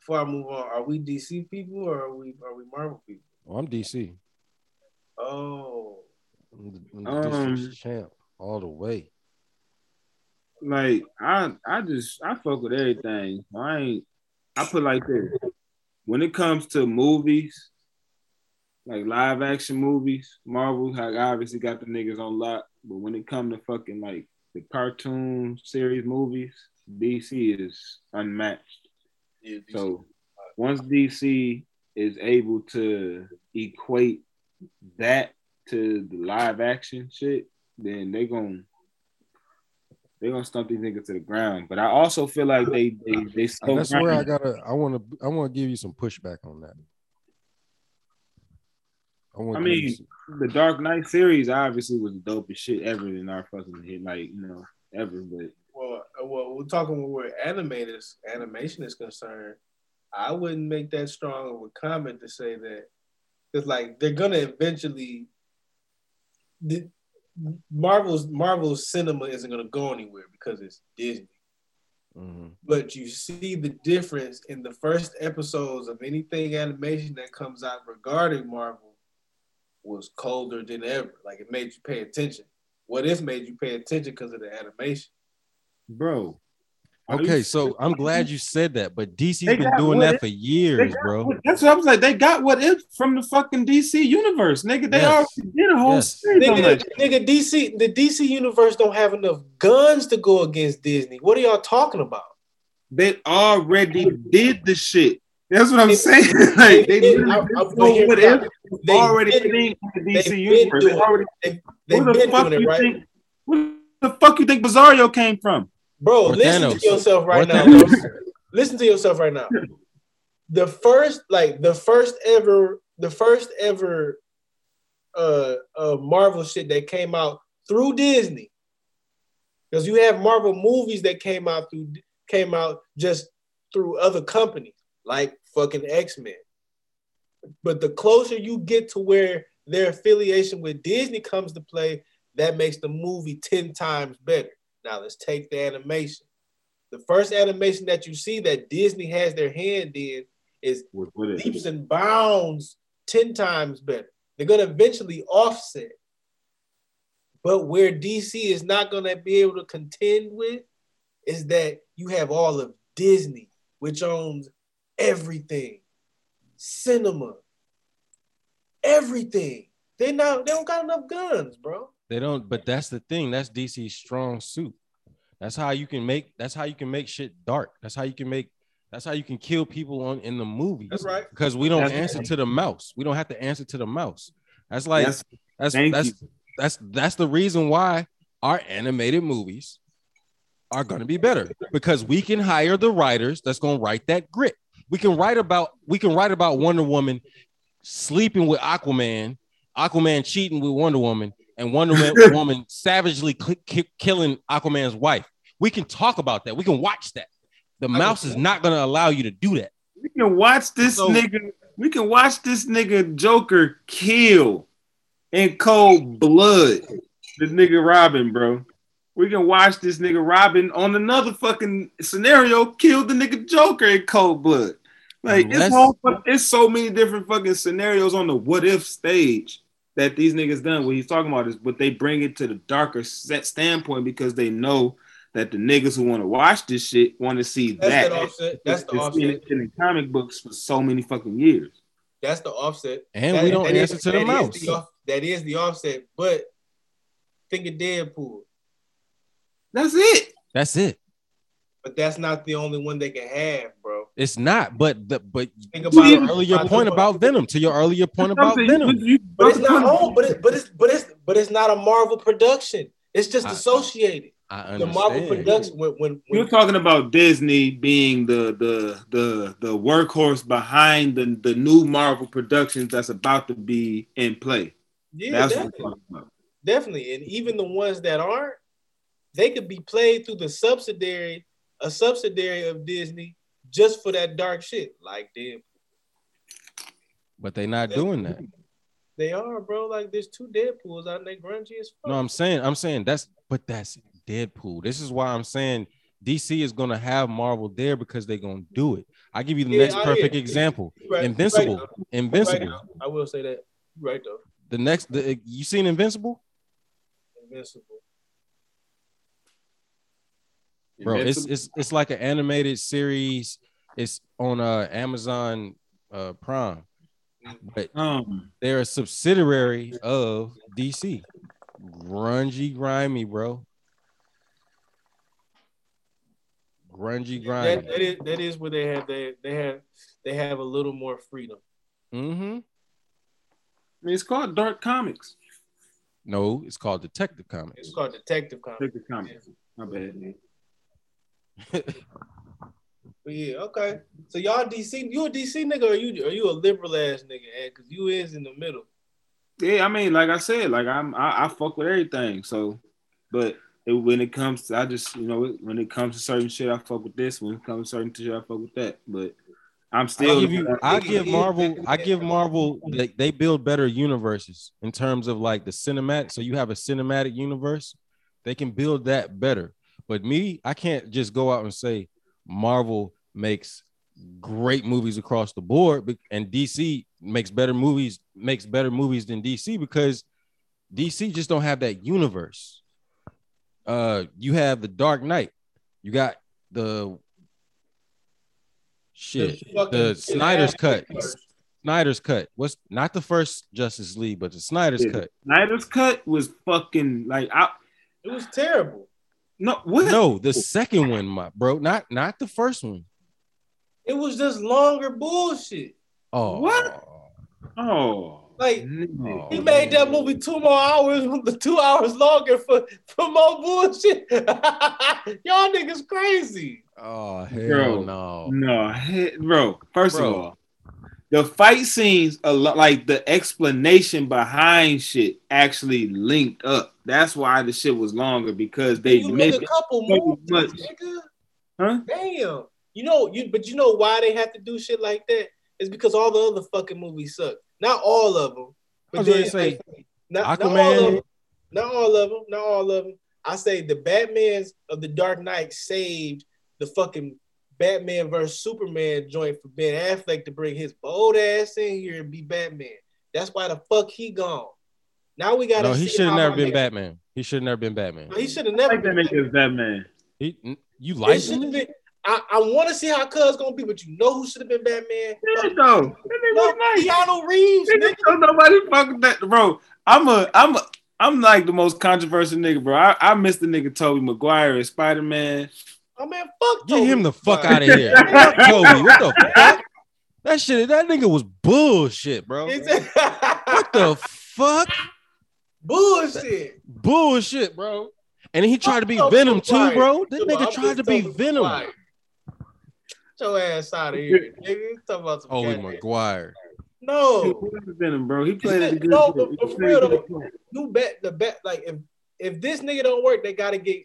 Before I move on, are we DC people or are we are we Marvel people? Oh, I'm DC. Oh, I'm the, I'm the Um, district champ all the way. like I I just I fuck with everything. I ain't I put like this. When it comes to movies, like live action movies, Marvel like obviously got the niggas on lock. But when it come to fucking like the cartoon series movies, DC is unmatched. yeah. DC. So once DC is able to equate that to the live action shit, then they gon' they gonna stump these niggas to the ground. But I also feel like they they they so that's where I gotta. I want to. I want to give you some pushback on that. I, wanna I give you mean, the Dark Knight series obviously was the dopest shit ever in our fucking hit, like you know, ever. But well, uh, well, we're talking where animators animation is concerned. I wouldn't make that strong of a comment to say that because like they're gonna eventually. The, Marvel's Marvel's cinema isn't gonna go anywhere because it's Disney. Mhm. but you see the difference in the first episodes of anything animation that comes out regarding Marvel was colder than ever. Like it made you pay attention. What if made you pay attention because of the animation? bro, Okay, so I'm glad you said that, but DC's They been doing that if- for years, got bro. That's what I was like. They got what if from the fucking DC universe, nigga. They Yes. already did a whole Yes. series on that. nigga, DC, the DC universe don't have enough guns to go against Disney. What are y'all talking about? They already did the shit. That's what I'm They- saying. <laughs> like, they they- literally I- I- just but here- what if They've already been, been in the DC they've been universe. They doing it. already, they've where the fuck doing it, you right? think? Where the fuck you think Bizarro came from? Bro, Or listen Thanos. to yourself right Or now. Listen to yourself right now. The first, like the first ever, the first ever uh, uh Marvel shit that came out through Disney. Because you have Marvel movies that came out through came out just through other companies, like fucking X-Men. But the closer you get to where their affiliation with Disney comes to play, that makes the movie 10 times better. Now let's take the animation. The first animation that you see that Disney has their hand in is leaps and bounds 10 times better. They're going to eventually offset. But where DC is not going to be able to contend with is that you have all of Disney, which owns everything cinema, everything. They not they don't got enough guns, bro. They don't, but that's the thing. That's DC's strong suit. That's how you can make. That's how you can make shit dark. That's how you can make. That's how you can kill people on in the movie. That's right. Because we don't That's answer right. to the mouse. We don't have to answer to the mouse. That's like Yes. that's Thank that's you. that's that's the reason why our animated movies are going to be better because we can hire the writers that's going to write that grit. We can write about we can write about Wonder Woman sleeping with Aquaman, Aquaman cheating with Wonder Woman, and Wonder <laughs> Woman savagely cl- ki- killing Aquaman's wife. We can talk about that. We can watch that. The mouse is not going to allow you to do that. We can watch this So- nigga. We can watch this nigga Joker kill in cold blood. This nigga Robin, bro. We can watch this nigga Robin on another fucking scenario kill the nigga Joker in cold blood. Like it's, Unless- whole, it's so many different fucking scenarios on the what if stage that these niggas done. What he's talking about is, but they bring it to the darker set standpoint because they know that the niggas who want to watch this shit want to see That's that. the offset. That's the It's been offset. in the comic books for so many fucking years. That's the offset. And That- we don't that is- answer to the that is mouse. the off- that is the offset. But think of Deadpool. That's it. That's it. But that's not the only one they can have, bro. It's not, but the but Think to about your it. earlier About point the- about Venom, to your earlier point about Something Venom. you- you- But it's not owned. But it, but it's but it's but it's not a Marvel production. It's just I- associated. I The Marvel production when when, You're talking about Disney being the the the the workhorse behind the the new Marvel productions that's about to be in play. yeah, That's definitely. we're about. Definitely. And even the ones that aren't, they could be played through the subsidiary, a subsidiary of Disney just for that dark shit. Like them. But they're not doing that. They are, bro. Like there's two Deadpools out and they grungy as fuck. No, I'm saying, I'm saying that's, but that's Deadpool. This is why I'm saying DC is gonna have Marvel there because they're gonna do it. I give you the Yeah, next I- perfect yeah. example. Right- Invincible. right. Invincible. Right, I will say that. Right though. The next, the, you seen Invincible, Invincible. bro? It's it's it's like an animated series. It's on uh Amazon uh Prime, but um they're a subsidiary of DC. Grungy, grimy, bro. Grungy, That, grimy. that is that is where they have they they have they have a little more freedom. Mm-hmm. I mean, it's called Dark Comics. No, it's called Detective Comics. It's called Detective Comics. Detective Comics. My bad. <laughs> But yeah, okay. So y'all DC, you a DC nigga or you are you a liberal ass nigga? eh? Cause you is in the middle. Yeah, I mean, like I said, like I'm I, I fuck with everything. So, but it, when it comes to, I just you know when it comes to certain shit, I fuck with this. When it comes to certain shit, I fuck with that. But I'm I still give you, I give Marvel, I give Marvel, they, they build better universes in terms of like the cinematic. So you have a cinematic universe, they can build that better. But me, I can't just go out and say Marvel makes great movies across the board, and DC makes better movies, makes better movies than DC because DC just don't have that universe. Uh, you have the Dark Knight, you got the shit, fucking- the Snyder's cut. Snyder's cut. What's not the first Justice League, but the Snyder's Yeah. cut. Snyder's cut was fucking like I It was terrible. No what No, the second one, my bro, not not the first one. It was just longer bullshit. Oh, What? oh Like nigga. he made that movie two more hours, <laughs> the two hours longer for for more bullshit. <laughs> Y'all niggas crazy. Oh hell Bro. no. No, he- bro. First Bro. of all, the fight scenes, a lot like the explanation behind shit, actually linked up. That's why the shit was longer because they you missed. a couple so moves, much. nigga. Huh? Damn. You know, you but you know why they have to do shit like that? It's because all the other fucking movies suck. Not all of them. I was gonna say, not, not all of them. Not all of them. Not all of them. I say the Batman's of the Dark Knight saved the fucking Batman versus Superman joint for Ben Affleck to bring his bold ass in here and be Batman. That's why the fuck he gone. Now we gotta. No, he should have never been nigga- Batman. He should have never been Batman. No, he should have never been. nigga is Batman. He, you It licensed been- I, I want to see how Cuz gonna be, but you know who should have been Batman? Yeah, Fuck- though. That nigga No, was nice. Keanu Reeves, Nigga, nigga. nobody fucking with that, bro. I'm a, I'm a, I'm like the most controversial nigga, bro. I, I miss the nigga Tobey Maguire as Spider Man. Oh man, fuck. Get him the fuck out of here. Fuck Kobe. What the fuck? That shit, that nigga was bullshit, bro. What the fuck? Bullshit? Bullshit, bro. And he tried to be Fuck Tobey Venom too, Maguire. bro. That I'm nigga tried to be Tobey Venom. Maguire. Get your ass out of here, nigga. You Talking about some Holy McGuire. No, Venom, bro. He played it a good. No, but- but for real, though, good. new bet the bet like if if this nigga don't work, they gotta get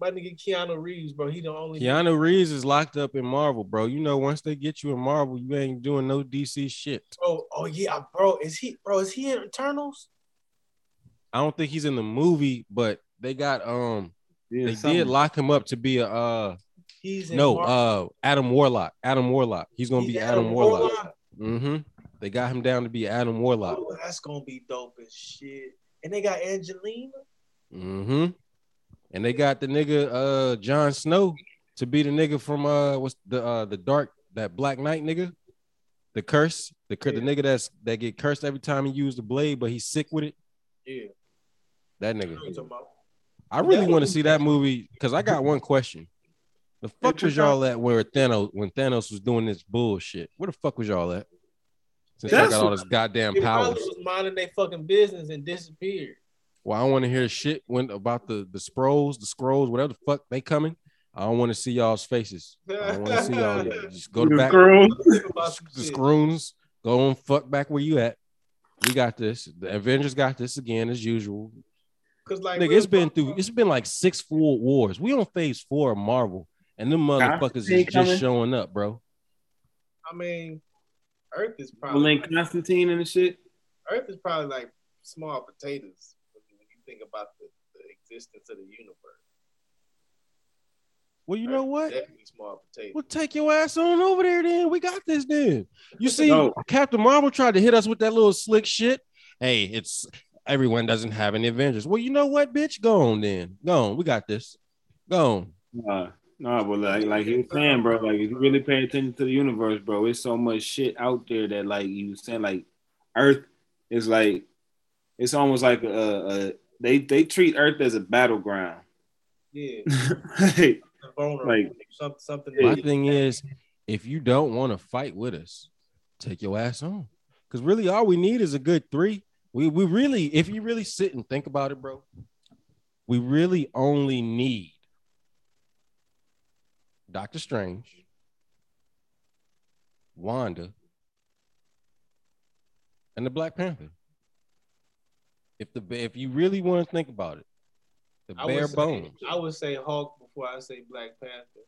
my nigga Keanu Reeves, bro. He the only Keanu Reeves is locked up in Marvel, bro. You know, once they get you in Marvel, you ain't doing no DC shit. Oh, oh yeah, bro. Is he bro? Is he in Eternals? I don't think he's in the movie, but they got um Yeah, they something. did lock him up to be a uh He's no uh Adam Warlock. Adam Warlock. He's gonna He's be Adam, Warlock. Warlock? Mm-hmm. They got him down to be Adam Warlock. Oh, that's gonna be dope as shit. And they got Angelina. Mm-hmm. And they got the nigga uh Jon Snow to be the nigga from uh what's the uh the dark that Black Knight nigga, the curse, the cur- the nigga that's that get cursed every time he use the blade, but he's sick with it. Yeah. That I nigga. know what you're talking about. I really want to see that movie because I got one question. The fuck was y'all at where Thanos when Thanos was doing this bullshit? Where the fuck was y'all at? Since I got all this goddamn They probably powers. was minding their fucking business and disappeared. Well, I want to hear shit when about the the scrolls, the scrolls, whatever the fuck they coming. I don't want to see y'all's faces. I don't want to see y'all. <laughs> Just go to The back girl. Think about some the shit. scroons. Go on, fuck back where you at. We got this. The Avengers got this again as usual. Cause like Nigga, it's been talk, through. It's been like six full wars. We on phase four of Marvel, and them motherfuckers is just showing up, bro. I mean, Earth is Well, probably then Constantine and the shit. Earth is probably like small potatoes when you, think about the, the existence of the universe. Well, you know Earth is what? Definitely small potatoes. Well, take your ass on over there, then. We got this, then. You see, No. Captain Marvel tried to hit us with that little slick shit. Hey, it's everyone doesn't have any Avengers. Well, you know what, bitch? Go on, then. Go on. We got this. Go on. Nah, nah, but like, like he was saying, bro, like if you really pay attention to the universe, bro, it's so much shit out there that, like you was saying, like Earth is like, it's almost like a, a they they treat Earth as a battleground. Yeah, <laughs> Like. Like- something, something. My that- thing is, if you don't want to fight with us, take your ass on. Because really, all we need is a good three. We we really, if you really sit and think about it, bro, we really only need Doctor Strange, Wanda, and the Black Panther. If the if you really want to think about it, the I bare say, bones. I would say Hulk before I say Black Panther,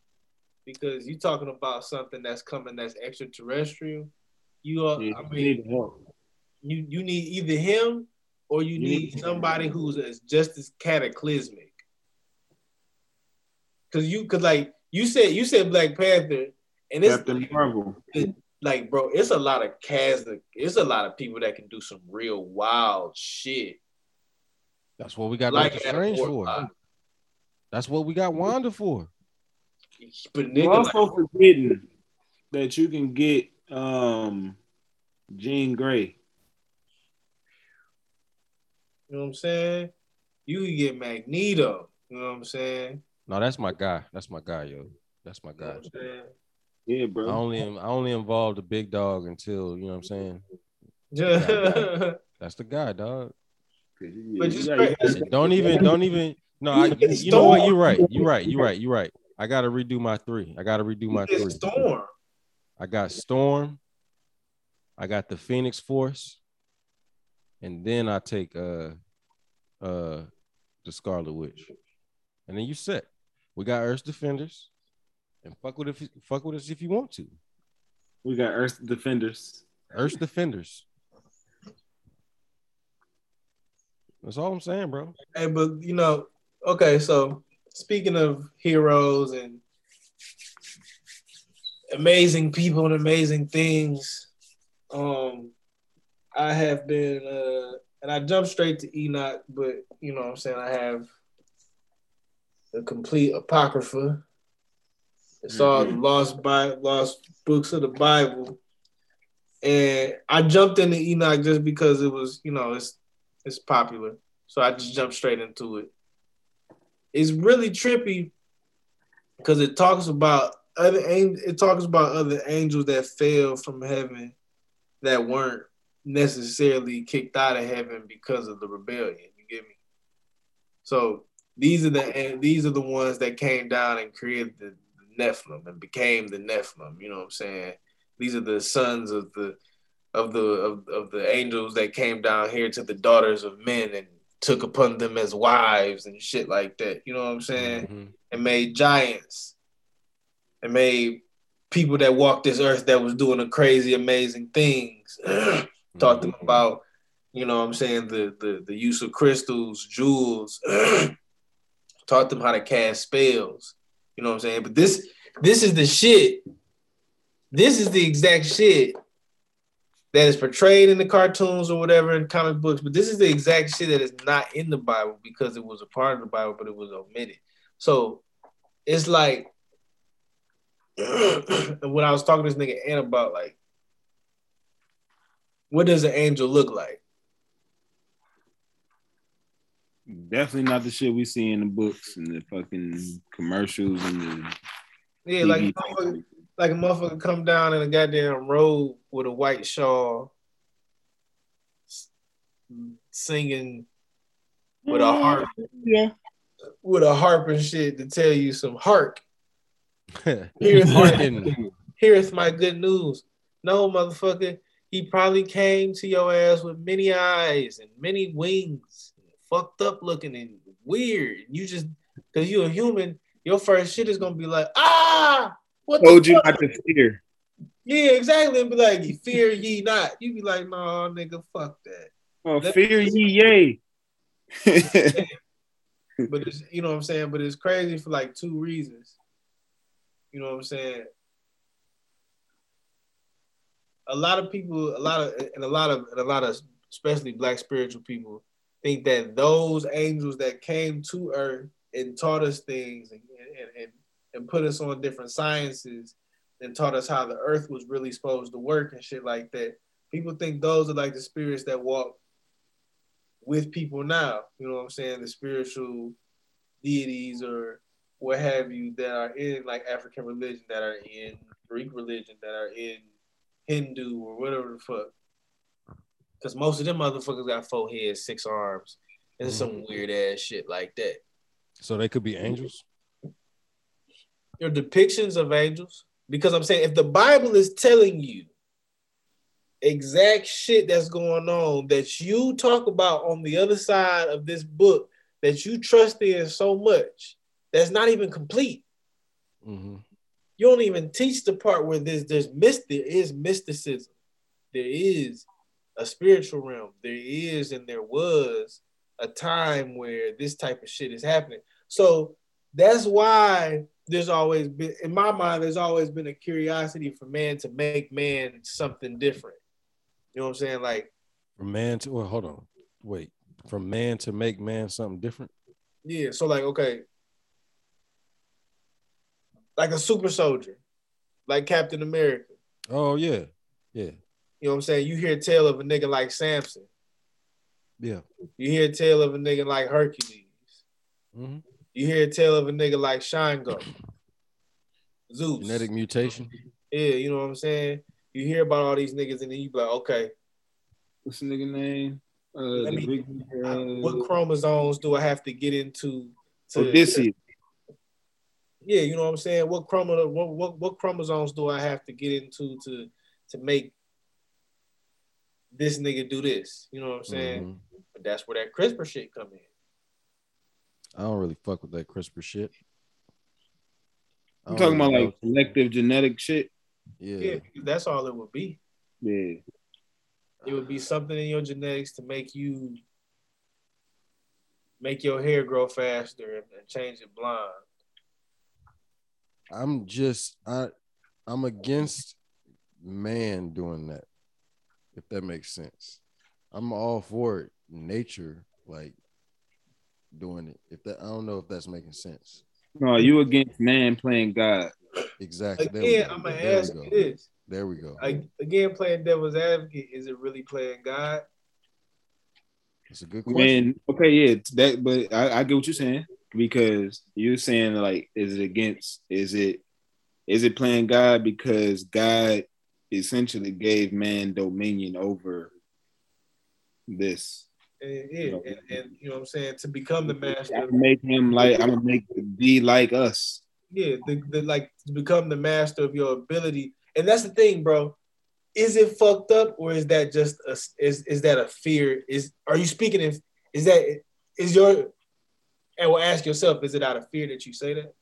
because you're talking about something that's coming that's extraterrestrial. You are, yeah, I you mean, need help. You you need either him or you You need need- somebody who's as just as cataclysmic. Cause you could like you said you said Black Panther, and it's Captain Marvel. like bro, it's a lot of cast. It's a lot of people that can do some real wild shit. That's what we got Like Doctor Adam Strange for. Warlock. That's what we got Wanda for. But You're nigga, like, also forgetting that you can get um Jean Grey. You know what I'm saying? You can get Magneto. You know what I'm saying? No, that's my guy. That's my guy, yo. That's my You know guy. what I'm saying? Yeah, I bro. only I only involved the big dog until you know what I'm saying. but <laughs> That's the guy, dog. But just Yeah, straight- you And don't even don't even no. I, You you know what? You're right. You're right. You're right. You're right. I I gotta redo my three. I gotta redo my three. Storm. I got Storm. I got the Phoenix Force, and then I take uh uh the Scarlet Witch, and then you set. We got Earth Defenders, and fuck with if fuck with us if you want to. We got Earth Defenders. Earth Defenders. That's all I'm saying, bro. Hey, but you know, okay, so speaking of heroes and amazing people and amazing things, um, I have been uh and I jumped straight to Enoch, but you know what I'm saying, I have the complete apocrypha. It's all the lost by lost books of the Bible. And I jumped into Enoch just because it was, you know, it's it's popular. So I just jumped straight into it. It's really trippy because it talks about other it talks about other angels that fell from heaven that weren't necessarily kicked out of heaven because of the rebellion. You get me? So these are the and these are the ones that came down and created the, the Nephilim and became the Nephilim. You know what I'm saying? These are the sons of the of the of, of the angels that came down here to the daughters of men and took upon them as wives and shit like that. You know what I'm saying? Mhm. And made giants and made people that walked this earth that was doing the crazy, amazing things. <clears throat> Taught them Mhm. about, you know what I'm saying, the the, the use of crystals, jewels. <clears throat> Taught them how to cast spells. You know what I'm saying? But this this is the shit. This is the exact shit that is portrayed in the cartoons or whatever in comic books, but this is the exact shit that is not in the Bible because it was a part of the Bible, but it was omitted. So it's like <clears throat> when I was talking to this nigga Ant about like what does an angel look like? Definitely not the shit we see in the books and the fucking commercials and the Yeah, like a TV. motherfucker, like a motherfucker come down in a goddamn robe with a white shawl, singing with a harp, Yeah. with a harp and shit to tell you some hark. Hearken. <laughs> Here's <laughs> here's my good news. No, motherfucker, he probably came to your ass with many eyes and many wings, fucked up looking and weird. You just because you're a human, your first shit is gonna be like, ah, what the Told you fuck? not to fear. Yeah, exactly. And be like, fear ye not. You be like, no, nigga, fuck that. Oh, fear ye yay. <laughs> But it's you know what I'm saying. But it's crazy for like two reasons. You know what I'm saying. A lot of people, a lot of, and a lot of, and a lot of, especially black spiritual people, think that those angels that came to Earth and taught us things and and and, and put us on different sciences and taught us how the Earth was really supposed to work and shit like that. People think those are like the spirits that walk with people now. You know what I'm saying? The spiritual deities or what have you that are in like African religion, that are in Greek religion, that are in Hindu or whatever the fuck. Because most of them motherfuckers got four heads, six arms, and some weird ass shit like that. so they could be angels. Are depictions of angels. Because I'm saying if the Bible is telling you exact shit that's going on that you talk about on the other side of this book that you trust in so much, that's not even complete. Mhm. You don't even teach the part where there's there's myst- there is mysticism. There is a spiritual realm. There is and there was a time where this type of shit is happening. So that's why there's always been in my mind, there's always been a curiosity for man to make man something different. You know what I'm saying? Like, From man to well, hold on, wait. From man to make man something different. yeah, so like, okay. Like a super soldier, like Captain America. Oh yeah, yeah, You know what I'm saying? You hear a tale of a nigga like Samson. yeah. You hear a tale of a nigga like Hercules. hmm You hear a tale of a nigga like Shango. <clears throat> Zeus. Genetic mutation. Yeah, you know what I'm saying? You hear about all these niggas and then you be like, okay, What's the nigga name? Uh, Let me- Greek, uh, what chromosomes do I have to get into to Odysseus. Yeah, you know what I'm saying. What chromo what, what what chromosomes do I have to get into to to make this nigga do this? You know what I'm saying? Mhm. But that's where that CRISPR shit come in. I don't really fuck with that CRISPR shit. I I'm don't talking about really like selective genetic shit. yeah. Yeah, that's all it would be. Yeah. It would be something in your genetics to make you make your hair grow faster and, and change it blonde. I'm just I I'm against man doing that. If that makes sense. I'm all for it. Nature like doing it. If that I don't know if that's making sense. No, you against man playing God. Exactly. There we Again, go. I'm gonna There we ask go. you this. There we go. I, again, playing devil's advocate, is it really playing God? It's a good question. When okay, yeah, that but I, I get what you're saying because you're saying like, is it against? Is it is it playing God because God essentially gave man dominion over this? And, yeah, and, and you know what I'm saying to become the master. gonna make him like I'm gonna make be like us. Yeah, the, the like to become the master of your ability. And that's the thing, bro. Is it fucked up or is that just a is is that a fear? Is are you speaking in is that is your and will ask yourself, is it out of fear that you say that?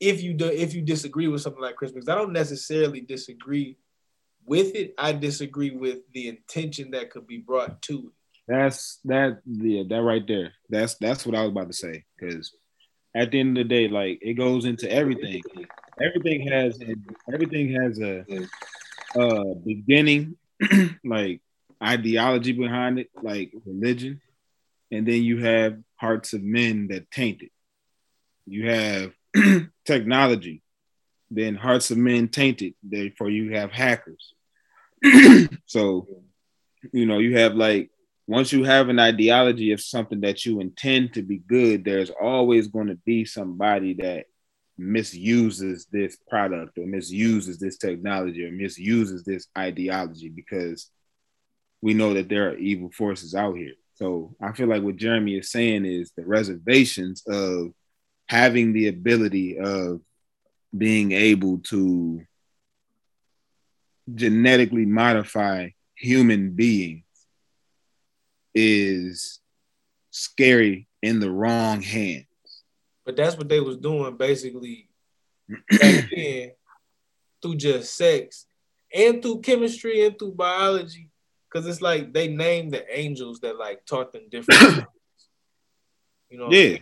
If you do if you disagree with something like Christmas, I don't necessarily disagree with it. I disagree with the intention that could be brought to it. That's that yeah, that right there. That's that's what I was about to say. Because at the end of the day, like it goes into everything. Everything has everything has a uh beginning, <clears throat> like ideology behind it, like religion, and then you have hearts of men that taint it. You have <clears throat> technology, then hearts of men tainted. Therefore, you have hackers. <clears throat> so, you know, you have like once you have an ideology of something that you intend to be good, there's always going to be somebody that misuses this product or misuses this technology or misuses this ideology because we know that there are evil forces out here. So I feel like what Jeremy is saying is the reservations of having the ability of being able to genetically modify human beings is scary in the wrong hands. But that's what they was doing basically <clears throat> back then through just sex and through chemistry and through biology. Cause it's like they named the angels that like taught them different. <coughs> You know, Yeah.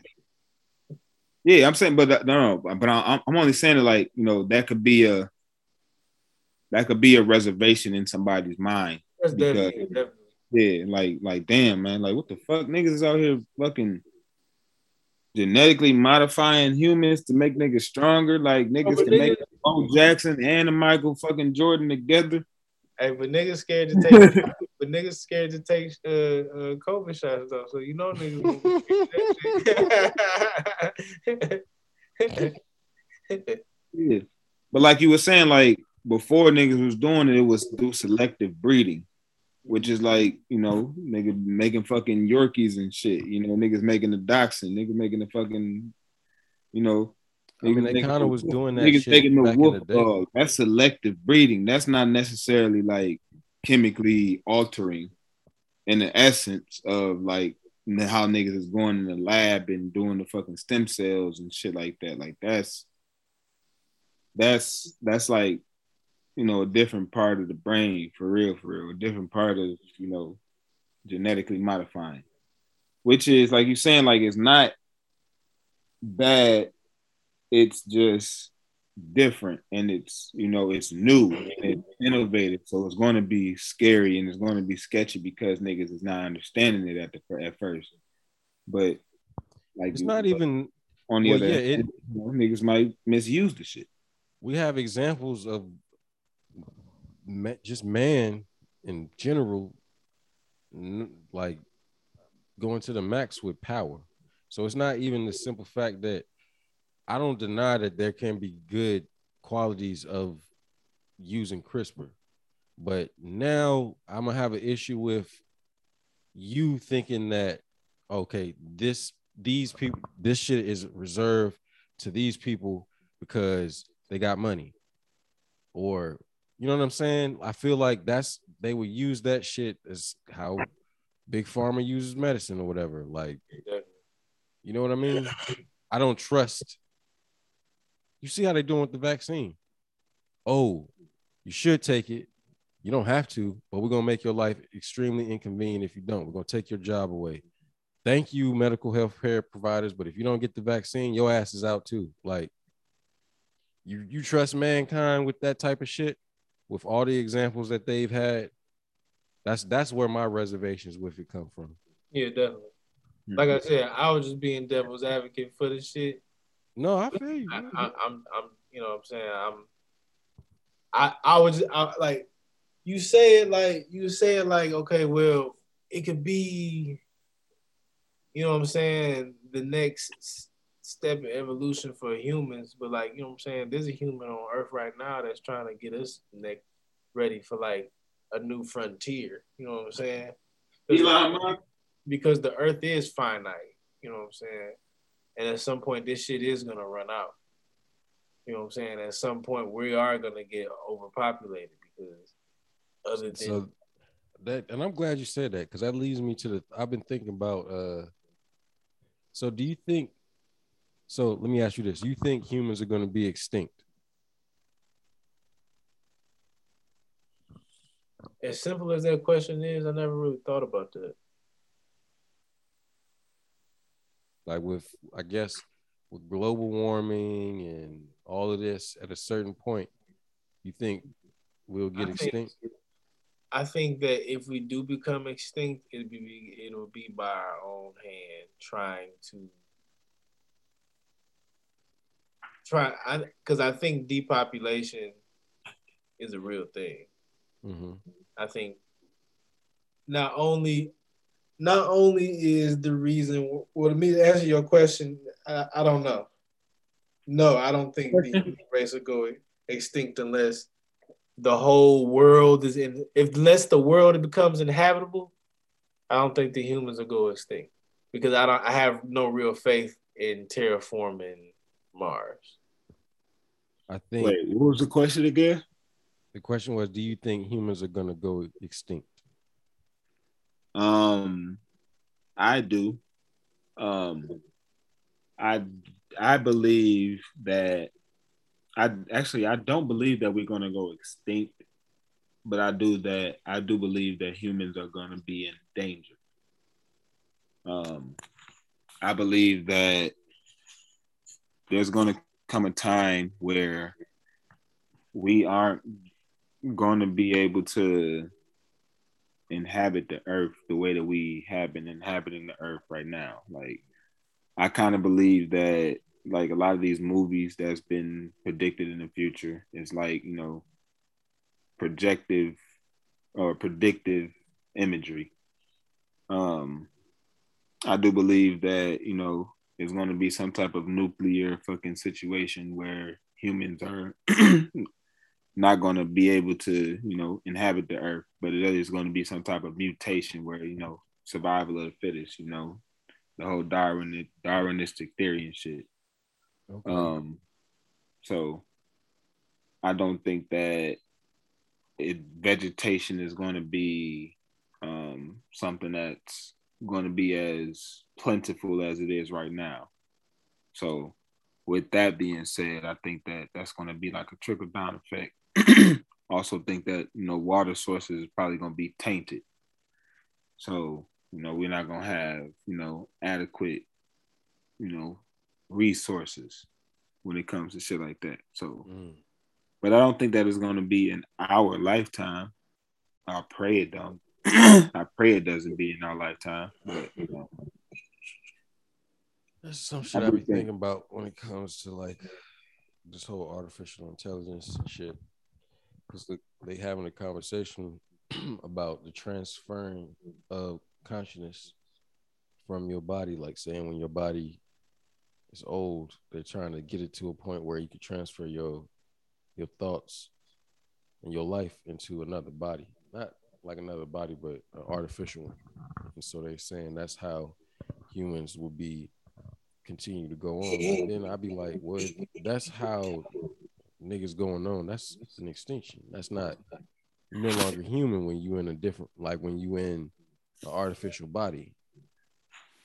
Yeah, I'm saying, but no, no, but I- I'm, I'm only saying that, like, you know, that could be a that could be a reservation in somebody's mind. that's because- definitely, definitely. Yeah, like, like, damn, man, like, what the fuck, niggas is out here fucking genetically modifying humans to make niggas stronger, like niggas but to make Bo Jackson and the Michael fucking Jordan together. Hey, but niggas scared to take, <laughs> but niggas scared to take uh, uh COVID shots though. So you know niggas. gonna get that shit. <laughs> Yeah. But like you were saying, like before niggas was doing it, it was through selective breeding, which is like, you know, nigga making fucking Yorkies and shit. You know, niggas making the dachshund, niggas making the fucking, you know. I mean, they kinda was doing that Niggas shit making the wolf dog. That's selective breeding. That's not necessarily like chemically altering in the essence of like how niggas is going in the lab and doing the fucking stem cells and shit like that. Like that's that's that's like you know a different part of the brain for real for real a different part of you know genetically modifying which is like you're saying like it's not bad it's just different and it's you know it's new and it's innovative so it's going to be scary and it's going to be sketchy because niggas is not understanding it at the at first. But like It's not even on the well, other yeah, hand, it- you know, niggas might misuse the shit. We have examples of just man in general like going to the max with power. So it's not even the simple fact that i don't deny that there can be good qualities of using crispr but now i'm gonna have an issue with you thinking that okay this these people, this shit is reserved to these people because they got money, or you know what I'm saying? I feel like that's they would use that shit as how big pharma uses medicine or whatever. Like, you know what I mean? I don't trust. You see how they're doing with the vaccine? Oh, you should take it. You don't have to, but we're gonna make your life extremely inconvenient if you don't. We're gonna take your job away. Thank you, medical health care providers. But if you don't get the vaccine, your ass is out too. Like you you trust mankind with that type of shit, with all the examples that they've had. That's that's where my reservations with it come from. Yeah, definitely. Mm-hmm. Like I said, I was just being devil's advocate for this shit. No, I feel you. I, I, I'm, I'm, you know, what I'm saying, I'm, I, I was I, like, you say it like you say it like, okay, well, it could be, you know, what I'm saying, the next step in evolution for humans, but like, you know, what I'm saying, there's a human on Earth right now that's trying to get us next ready for like a new frontier. You know what I'm saying? Elon Musk. because the earth is finite, you know what I'm saying? And at some point this shit is gonna run out. You know what I'm saying? At some point we are gonna get overpopulated because other than So that and I'm glad you said that because that leads me to the I've been thinking about uh so do you think so let me ask you this. You think humans are gonna be extinct? as simple as that question is, I never really thought about that. Like with I guess with global warming and all of this at a certain point, you think we'll get I think- extinct? I think that if we do become extinct, it'll be it'll be by our own hand trying to try I because I think depopulation is a real thing. hmm I think not only not only is the reason well to me to answer your question, I, I don't know. No, I don't think the human race will go extinct unless the whole world is in if unless the world becomes inhabitable, I don't think the humans will go extinct. Because I don't I have no real faith in terraforming Mars. I think Wait, what was the question again? the question was, do you think humans are gonna go extinct? Um, I do. Um, I I believe that I actually I don't believe that we're gonna go extinct, but I do that I do believe that humans are gonna be in danger. Um, I believe that there's gonna come a time where we aren't going to be able to inhabit the earth the way that we have been inhabiting the earth right now. Like, I kind of believe that, like, a lot of these movies that's been predicted in the future is like, you know, projective or predictive imagery. Um, I do believe that, you know, there's going to be some type of nuclear fucking situation where humans are <clears throat> not going to be able to, you know, inhabit the earth, but it is going to be some type of mutation where, you know, survival of the fittest, you know, the whole Darwin Darwinistic theory and shit. Okay. Um, so I don't think that it, vegetation is going to be um, something that's going to be as plentiful as it is right now. So, with that being said, I think that that's going to be like a trickle down effect. <clears throat> also, think that you know water sources is probably going to be tainted. So, you know, we're not going to have you know adequate, you know, resources when it comes to shit like that. So, Mm. but I don't think that is going to be in our lifetime. I pray it don't. <clears throat> I pray it doesn't be in our lifetime. But you know, That's some shit I I be thinking about when it comes to like this whole artificial intelligence shit. Because they having a conversation <clears throat> about the transferring of consciousness from your body, like saying when your body is old, they're trying to get it to a point where you can transfer your your thoughts and your life into another body, not like another body, but an artificial one. And so they're saying that's how humans will be continue to go on. And then I'd be like, well, that's how niggas going on. That's <laughs> an extinction. That's not you're no longer human when you in a different like when you in an artificial body.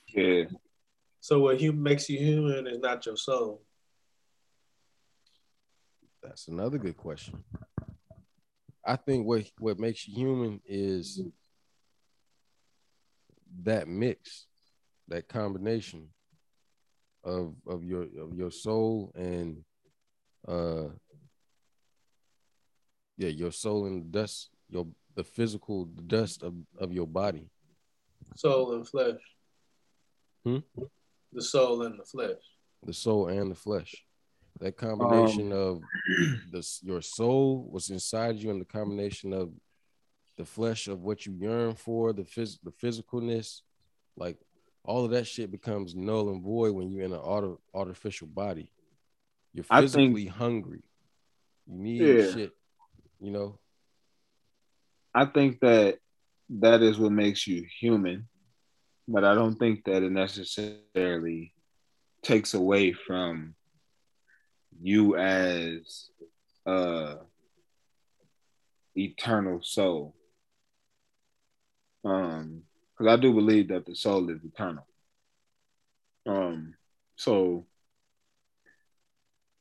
Yeah. So what human makes you human is not your soul. That's another good question. I think what what makes you human is that mix, that combination of of your of your soul and uh yeah, your soul and dust, your the physical dust of, of your body. Soul and flesh. Hmm? The soul and the flesh. The soul and the flesh. That combination um, of <clears throat> the your soul, what's inside you, and the combination of the flesh of what you yearn for, the phys- the physicalness, like all of that shit becomes null and void when you're in an auto, artificial body. You're physically think, hungry. You need yeah. shit, you know. I think that that is what makes you human, but I don't think that it necessarily takes away from you as a eternal soul. Um, because I do believe that the soul is eternal. Um, so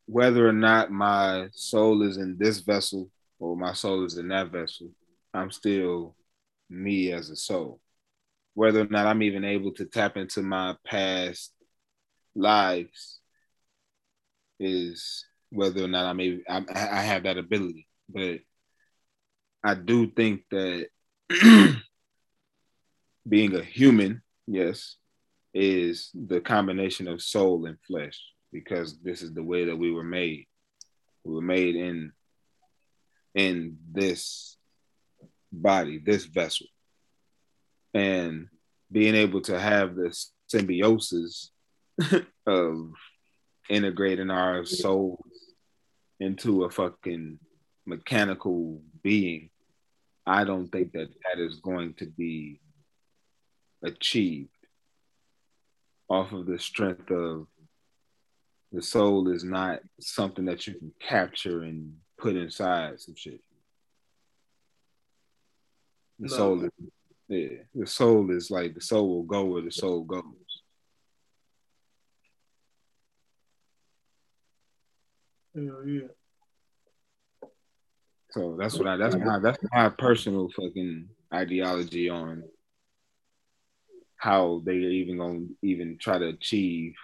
whether or not my soul is in this vessel or my soul is in that vessel, I'm still me as a soul. Whether or not I'm even able to tap into my past lives is whether or not I'm able, I, I have that ability. But I do think that <clears throat> being a human, yes, is the combination of soul and flesh because this is the way that we were made. We were made in in this body, this vessel. And being able to have this symbiosis <laughs> of integrating our souls into a fucking mechanical being, I don't think that that is going to be achieved off of the strength of the soul is not something that you can capture and put inside some shit. The no. soul is yeah, the soul is like the soul will go where the soul goes. Hell yeah. So that's what I that's my that's my personal fucking ideology on how they even gonna even try to achieve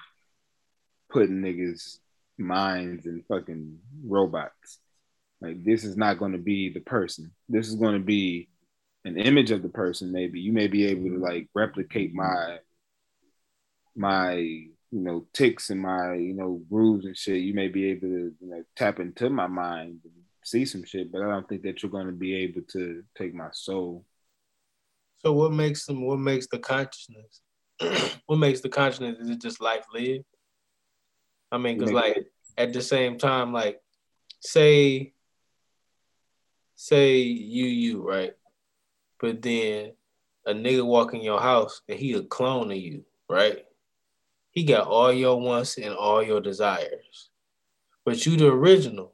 putting niggas minds in fucking robots. Like this is not gonna be the person. This is gonna be an image of the person. Maybe you may be able to like replicate my my you know ticks and my you know grooves and shit. You may be able to you know tap into my mind and see some shit, but I don't think that you're gonna be able to take my soul so what makes them? What makes the consciousness? <clears throat> what makes the consciousness? Is it just life lived? I mean, because like at the same time, like say, say you you right, but then a nigga walk in your house and he a clone of you, right? He got all your wants and all your desires, but you the original.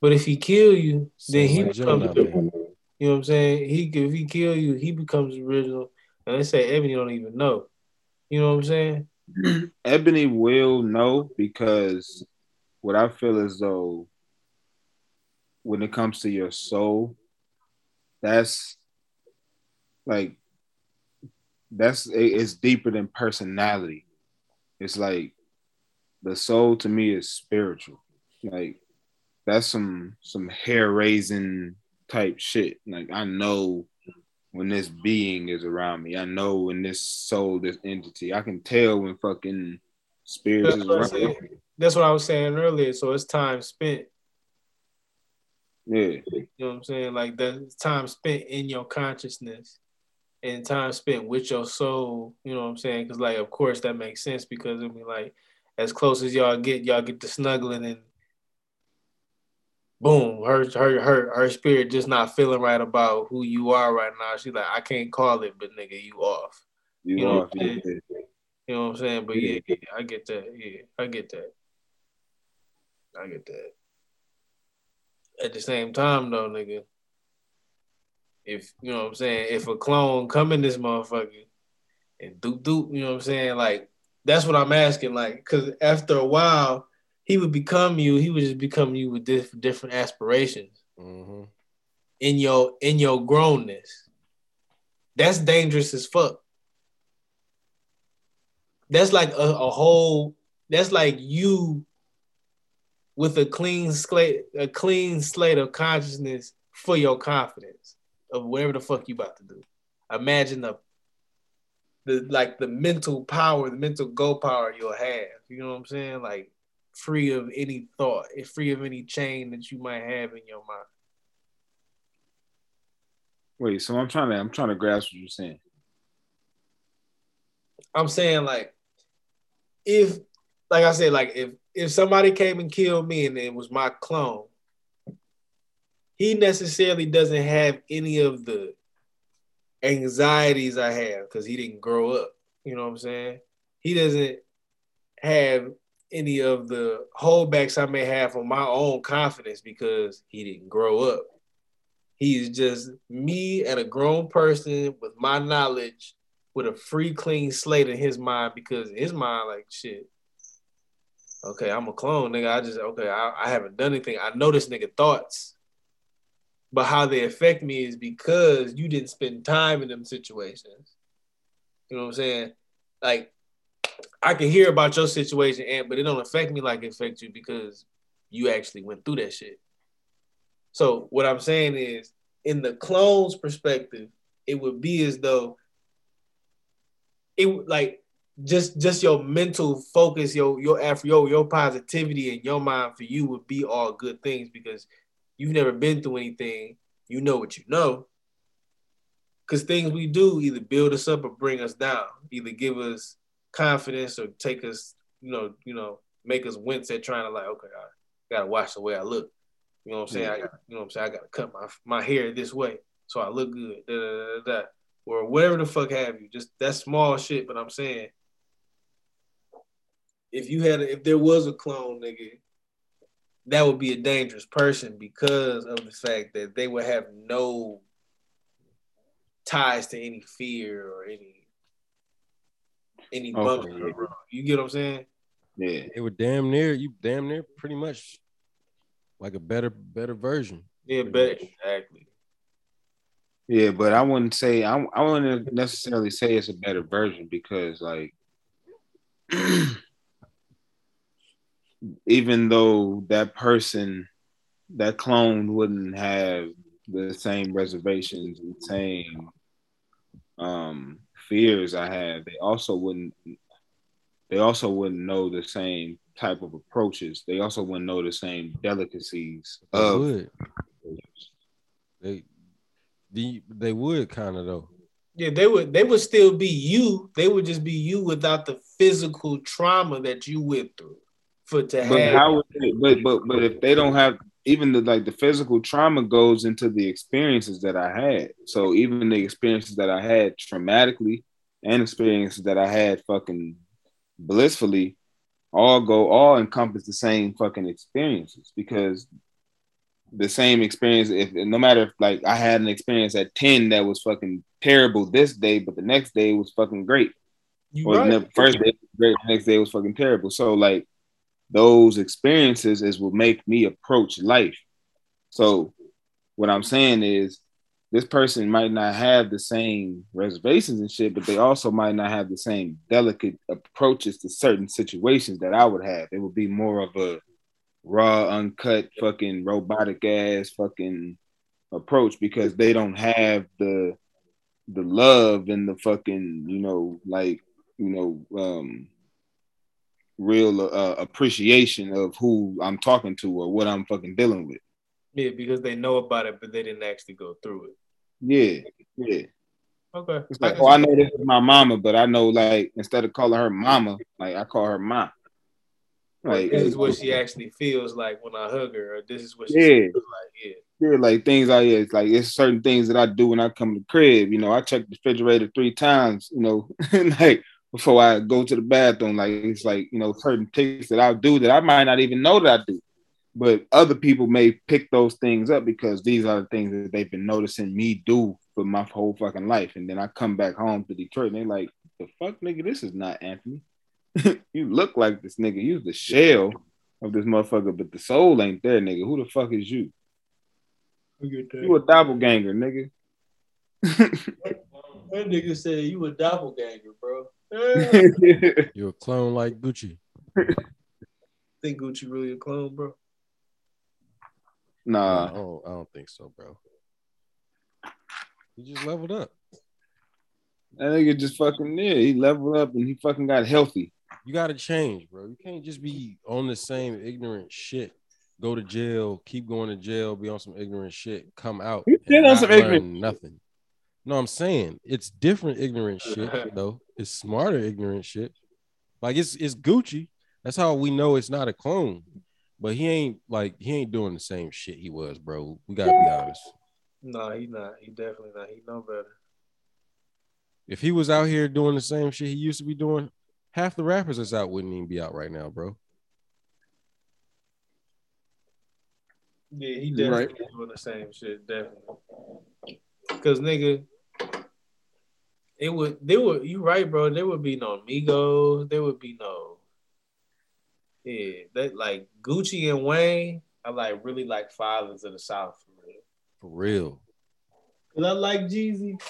But if he kill you, then he becomes the, you know what I'm saying? He if he kill you, he becomes original. And they say Ebony don't even know. You know what I'm saying? <clears throat> Ebony will know because what I feel as though when it comes to your soul, that's like that's it's deeper than personality. It's like the soul to me is spiritual. Like that's some some hair raising type shit. Like I know when this being is around me. I know when this soul, this entity. I can tell when fucking spirits that's is around. That's what I was saying earlier. So it's time spent. Yeah. You know what I'm saying? Like the time spent in your consciousness and time spent with your soul. You know what I'm saying? Because like, of course, that makes sense because I mean, like, as close as y'all get, y'all get to snuggling and boom, her her her her spirit just not feeling right about who you are right now. She's like, I can't call it, but nigga, you off. You, you know off. Yeah. You know what I'm saying? But yeah, yeah, I get that. Yeah, I get that. I get that. At the same time, though, nigga, if you know what I'm saying, if a clone come in this motherfucker and do do, you know what I'm saying, like that's what I'm asking, like, because after a while, he would become you. He would just become you with diff- different aspirations Mm-hmm. in your in your grownness. That's dangerous as fuck. That's like a, a whole. That's like you with a clean slate, a clean slate of consciousness for your confidence of whatever the fuck you about to do. Imagine the the like the mental power, the mental go power you'll have. You know what I'm saying? Like free of any thought, eh, free of any chain that you might have in your mind. Wait, so I'm trying to I'm trying to grasp what you're saying. I'm saying like if like I said, like if if somebody came and killed me and it was my clone, he necessarily doesn't have any of the anxieties I have because he didn't grow up. You know what I'm saying? He doesn't have any of the holdbacks I may have on my own confidence because he didn't grow up. He's just me and a grown person with my knowledge with a free, clean slate in his mind because his mind, like shit. Okay, I'm a clone, nigga. I just okay, I, I haven't done anything. I know this nigga thoughts, but how they affect me is because you didn't spend time in them situations. You know what I'm saying? Like, I can hear about your situation, and but it don't affect me like it affects you because you actually went through that shit. So what I'm saying is, in the clone's perspective, it would be as though it like just just your mental focus, your your effort, your your positivity and your mind for you would be all good things because you've never been through anything. You know what you know. Because things we do either build us up or bring us down, either give us confidence or take us, you know, you know, make us wince at trying to like, okay, I gotta watch the way I look. You know what I'm saying? I got, you know what I'm saying? I gotta cut my my hair this way so I look good. Da, da, da, da, or whatever the fuck have you. Just that small shit. But I'm saying, if you had, a, if there was a clone, nigga, that would be a dangerous person because of the fact that they would have no ties to any fear or any any Okay, bumps. yeah. You get what I'm saying? Yeah. It would damn near you damn near pretty much like a better better version. Yeah, Pretty but exactly. Yeah, but I wouldn't say I I wouldn't necessarily say it's a better version because like <clears throat> even though that person that clone wouldn't have the same reservations and same um fears I have, they also wouldn't they also wouldn't know the same type of approaches. They also wouldn't know the same delicacies They of would. They the they would kind of though. Yeah, they would they would still be you. They would just be you without the physical trauma that you went through. For to But have how they, but but but if they don't have even the like the physical trauma goes into the experiences that I had. So even the experiences that I had traumatically and experiences that I had fucking blissfully all go all encompass the same fucking experiences because the same experience if no matter if like I had an experience at 10 that was fucking terrible this day, but the next day was fucking great. you Or right. the first day was great, the next day was fucking terrible. So like those experiences is what make me approach life. So what I'm saying is this person might not have the same reservations and shit, but they also might not have the same delicate approaches to certain situations that I would have. It would be more of a raw, uncut, fucking robotic ass fucking approach because they don't have the the love and the fucking, you know, like, you know, um real uh, appreciation of who I'm talking to or what I'm fucking dealing with. Yeah, because they know about it, but they didn't actually go through it. Yeah, yeah. Okay. It's like, can oh, I know this is my mama, but I know like instead of calling her mama, like I call her mom. Like this is what she actually feels like when I hug her, or this is what she Yeah. feels like. Yeah. yeah, like things I yeah, it's like it's certain things that I do when I come to the crib. You know, I check the refrigerator three times. You know, <laughs> like before I go to the bathroom. Like it's like you know certain things that I'll do that I might not even know that I do, but other people may pick those things up because these are the things that they've been noticing me do for my whole fucking life. And then I come back home to Detroit and they're like, "The fuck, nigga, this is not Anthony. <laughs> you look like this nigga. You're the shell of this motherfucker, but the soul ain't there, nigga. Who the fuck is you? You a doppelganger, nigga." <laughs> That nigga said you a doppelganger, bro. <laughs> You're a clone like Gucci. <laughs> think Gucci really a clone, bro? Nah, don't, I don't think so, bro. He just leveled up. that nigga just fucking yeah. He leveled up and he fucking got healthy. You got to change, bro. You can't just be on the same ignorant shit. Go to jail, keep going to jail, be on some ignorant shit, come out. You and been on some ignorant- Nothing. No, I'm saying it's different ignorant shit, <laughs> though. It's smarter ignorant shit. Like it's it's Gucci. That's how we know it's not a clone. But he ain't like he ain't doing the same shit he was, bro. We gotta be honest. No, he not. He definitely not. He know better. If he was out here doing the same shit he used to be doing, half the rappers that's out wouldn't even be out right now, bro. Yeah, he definitely right. doing the same shit, definitely. Cause nigga, it would there would you right, bro. There would be no Migos. There would be no. Yeah, that like Gucci and Wayne are like really like fathers of the South for real. For real. Cause I like Jeezy.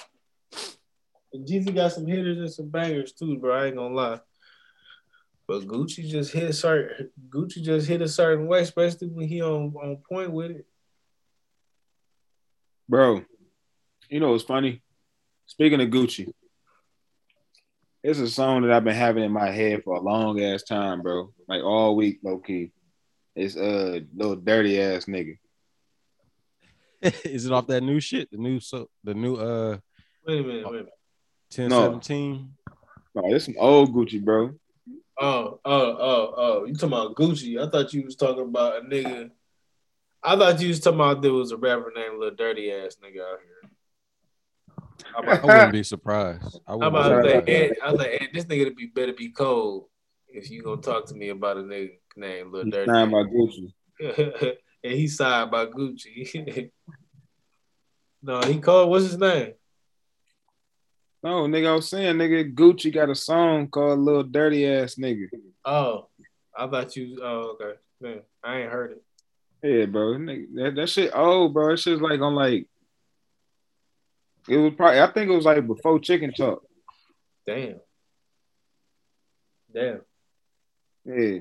And Jeezy got some hitters and some bangers too, bro. I ain't gonna lie. But Gucci just hit a certain Gucci just hit a certain way, especially when he on, on point with it. Bro, you know it's funny? Speaking of Gucci, it's a song that I've been having in my head for a long ass time, bro. Like all week, low key. It's uh little dirty ass nigga. <laughs> Is it off that new shit? The new so the new uh Wait a minute, wait a minute. 1017? No, it's some old Gucci, bro. Oh, oh, oh, oh. You talking about Gucci. I thought you was talking about a nigga. I thought you was talking about there was a rapper named Little Dirty Ass nigga out here. How I wouldn't be surprised. I how wouldn't about be that? surprised. Ed, I was like, Ed, this nigga to be better be cold if you gonna talk to me about a nigga named Little He's Dirty. signed by Gucci. <laughs> and he signed by Gucci. <laughs> no, he called what's his name? No, nigga, I was saying, nigga, Gucci got a song called Little Dirty Ass Nigga. Oh, I thought you. Oh, okay. Man, I ain't heard it. Yeah, bro. Nigga, that, that shit old, bro. That shit's like on like it was probably I think it was like before Chicken Talk. Damn. Damn. Yeah.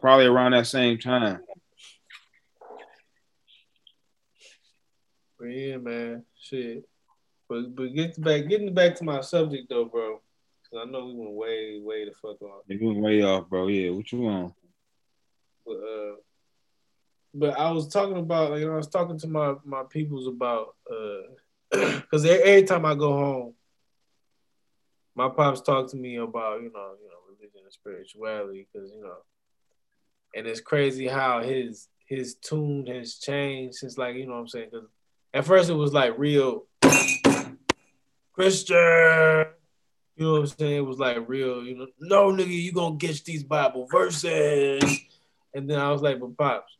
Probably around that same time. Yeah, man, shit. But but get back, getting back to my subject though, bro. Cause I know we went way, way the fuck off. You went way off, bro. Yeah, what you on? But uh, but I was talking about, like, you know, I was talking to my my peoples about uh, <clears throat> cause every, time I go home, my pops talk to me about you know you know religion and spirituality, cause you know, and it's crazy how his his tune has changed since like you know what I'm saying, cause at first it was like real <coughs> Christian. You know what I'm saying? It was like real, you know, no nigga, you gonna get these Bible verses. And then I was like, but Pops,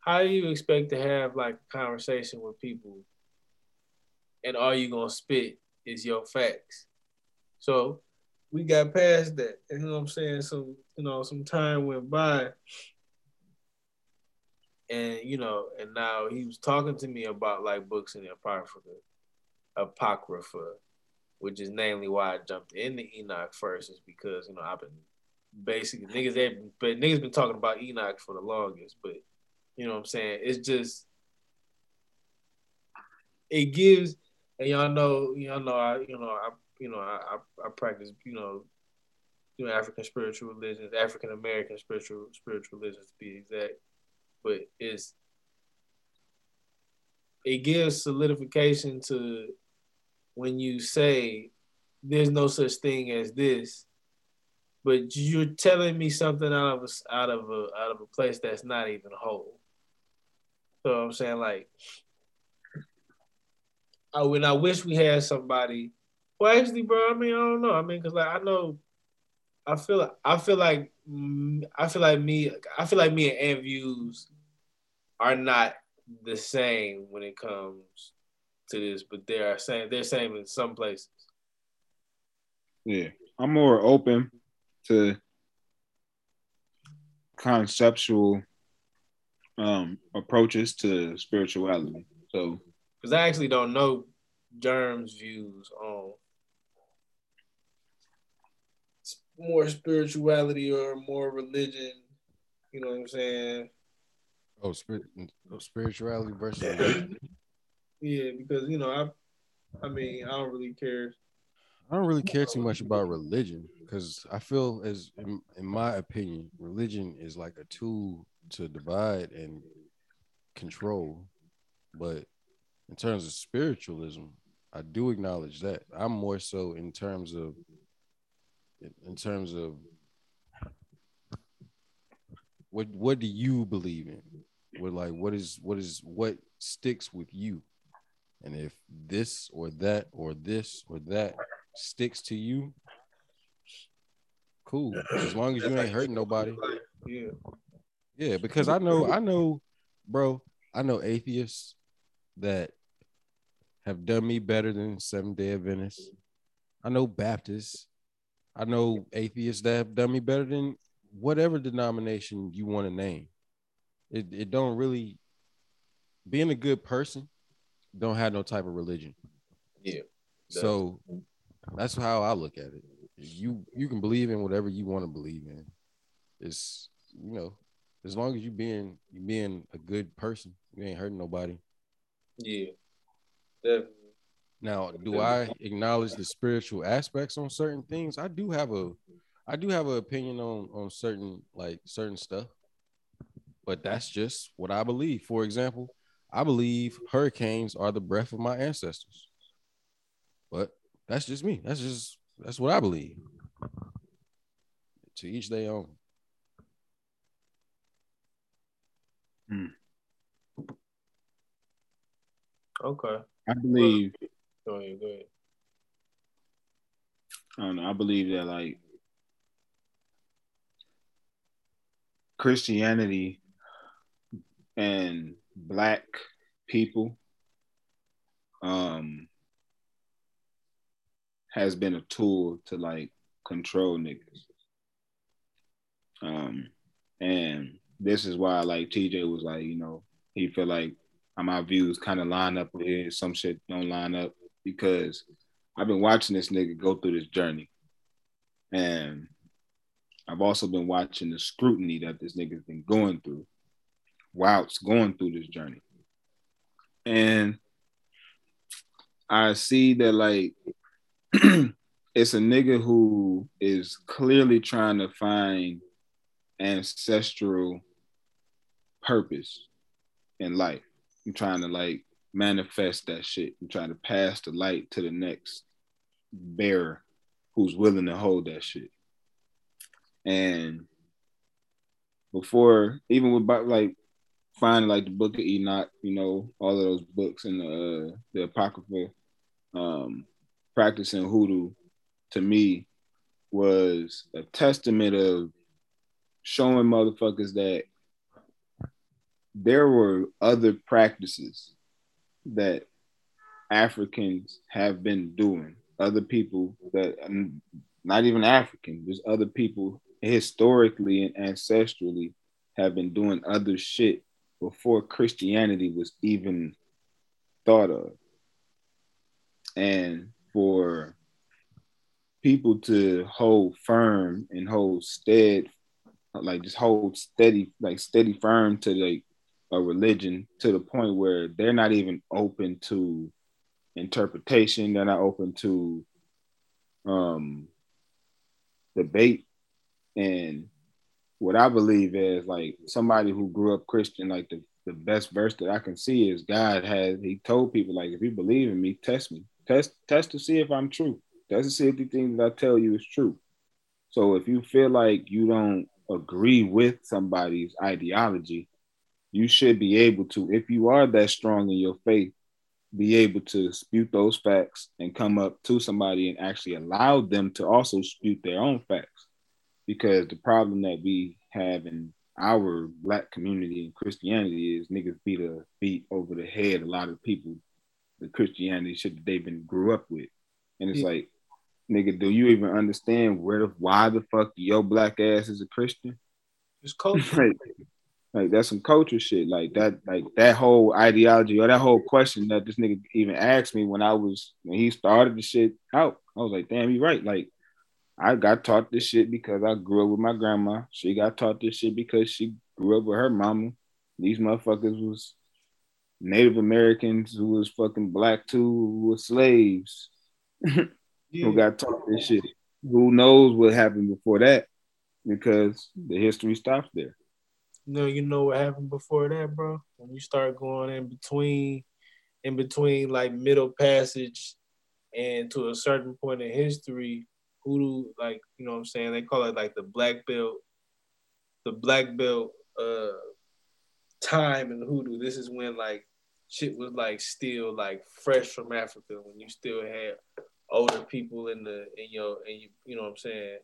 how do you expect to have like a conversation with people and all you gonna spit is your facts? So we got past that. You know what I'm saying? So, you know, some time went by. And you know, and now he was talking to me about like books in the Apocrypha, Apocrypha, which is namely why I jumped into Enoch first, is because you know I've been basically niggas but niggas been talking about Enoch for the longest, but you know what I'm saying? It's just it gives and y'all know, y'all know I you know, I you know, I I, I practice, you know, you know, African spiritual religions, African American spiritual spiritual religions to be exact. But it's it gives solidification to when you say there's no such thing as this, but you're telling me something out of a, out of a out of a place that's not even whole. So I'm saying like, I when I wish we had somebody. Well, actually, bro, I mean, I don't know. I mean, cause like I know I feel I feel like mm, I feel like me I feel like me and Ant Views are not the same when it comes to this, but they are same they're same in some places. Yeah, I'm more open to conceptual um approaches to spirituality. So, because I actually don't know Germ's views on more spirituality or more religion. You know what I'm saying? Oh, spirit, oh, spirituality versus religion. Yeah, because you know, I, I mean, I don't really care. I don't really care too much about religion because I feel, as in, in my opinion, religion is like a tool to divide and control. But in terms of spiritualism, I do acknowledge that. I'm more so in terms of in terms of what what do you believe in? What like what is what is what sticks with you? And if this or that or this or that sticks to you, cool. As long as you ain't hurting nobody. Yeah. Yeah, because I know, I know, bro, I know atheists that have done me better than Seventh Day Adventists. I know Baptists. I know atheists that have done me better than whatever denomination you want to name. It it don't really being a good person don't have no type of religion. Yeah. So that's how I look at it. You you can believe in whatever you want to believe in. It's you know, as long as you being you being a good person, you ain't hurting nobody. Yeah. Definitely. Now, do I acknowledge the spiritual aspects on certain things? I do have a I do have an opinion on on certain like certain stuff. But that's just what I believe. For example, I believe hurricanes are the breath of my ancestors. But that's just me. That's just that's what I believe. To each their own. hmm. Okay. I believe Go ahead. Go ahead. I don't know. I believe that like Christianity and black people um has been a tool to like control niggas. Um and this is why like TJ was like, you know, he felt like my views kind of line up with his, some shit don't line up because I've been watching this nigga go through this journey. And I've also been watching the scrutiny that this nigga's been going through while it's going through this journey. And I see that like <clears throat> it's a nigga who is clearly trying to find ancestral purpose in life. I'm trying to like manifest that shit. I'm trying to pass the light to the next bearer who's willing to hold that shit. And before, even with like finding like the Book of Enoch, you know, all of those books in the uh, the Apocrypha, um, practicing hoodoo, to me, was a testament of showing motherfuckers that there were other practices that Africans have been doing. Other people that not even African, there's other people historically and ancestrally have been doing other shit before Christianity was even thought of. And for people to hold firm and hold stead, like just hold steady, like steady firm to like a religion to the point where they're not even open to interpretation. They're not open to um, debate. And what I believe is like somebody who grew up Christian, like the, the best verse that I can see is God has, he told people, like, if you believe in me, test me. Test, test to see if I'm true. Test to see if the things that I tell you is true. So if you feel like you don't agree with somebody's ideology, you should be able to, if you are that strong in your faith, be able to dispute those facts and come up to somebody and actually allow them to also dispute their own facts. because the problem that we have in our black community and Christianity is niggas beat a beat over the head a lot of people the Christianity shit that they've been grew up with. And it's yeah. like, nigga, do you even understand where the why the fuck your black ass is a Christian? It's culture. <laughs> like, like that's some culture shit. Like that, like that whole ideology or that whole question that this nigga even asked me when I was when he started the shit out. I was like, damn, you right. Like I got taught this shit because I grew up with my grandma. She got taught this shit because she grew up with her mama. These motherfuckers was Native Americans who was fucking black too, who were slaves, yeah. <laughs> who got taught this shit. Who knows what happened before that? Because the history stops there. You know, you know what happened before that, bro. When you start going in between, in between like middle passage, and to a certain point in history, hoodoo, like you know what I'm saying, they call it like the black belt, the black belt uh time in hoodoo. This is when like shit was like still like fresh from Africa when you still had older people in the in your and you you know what I'm saying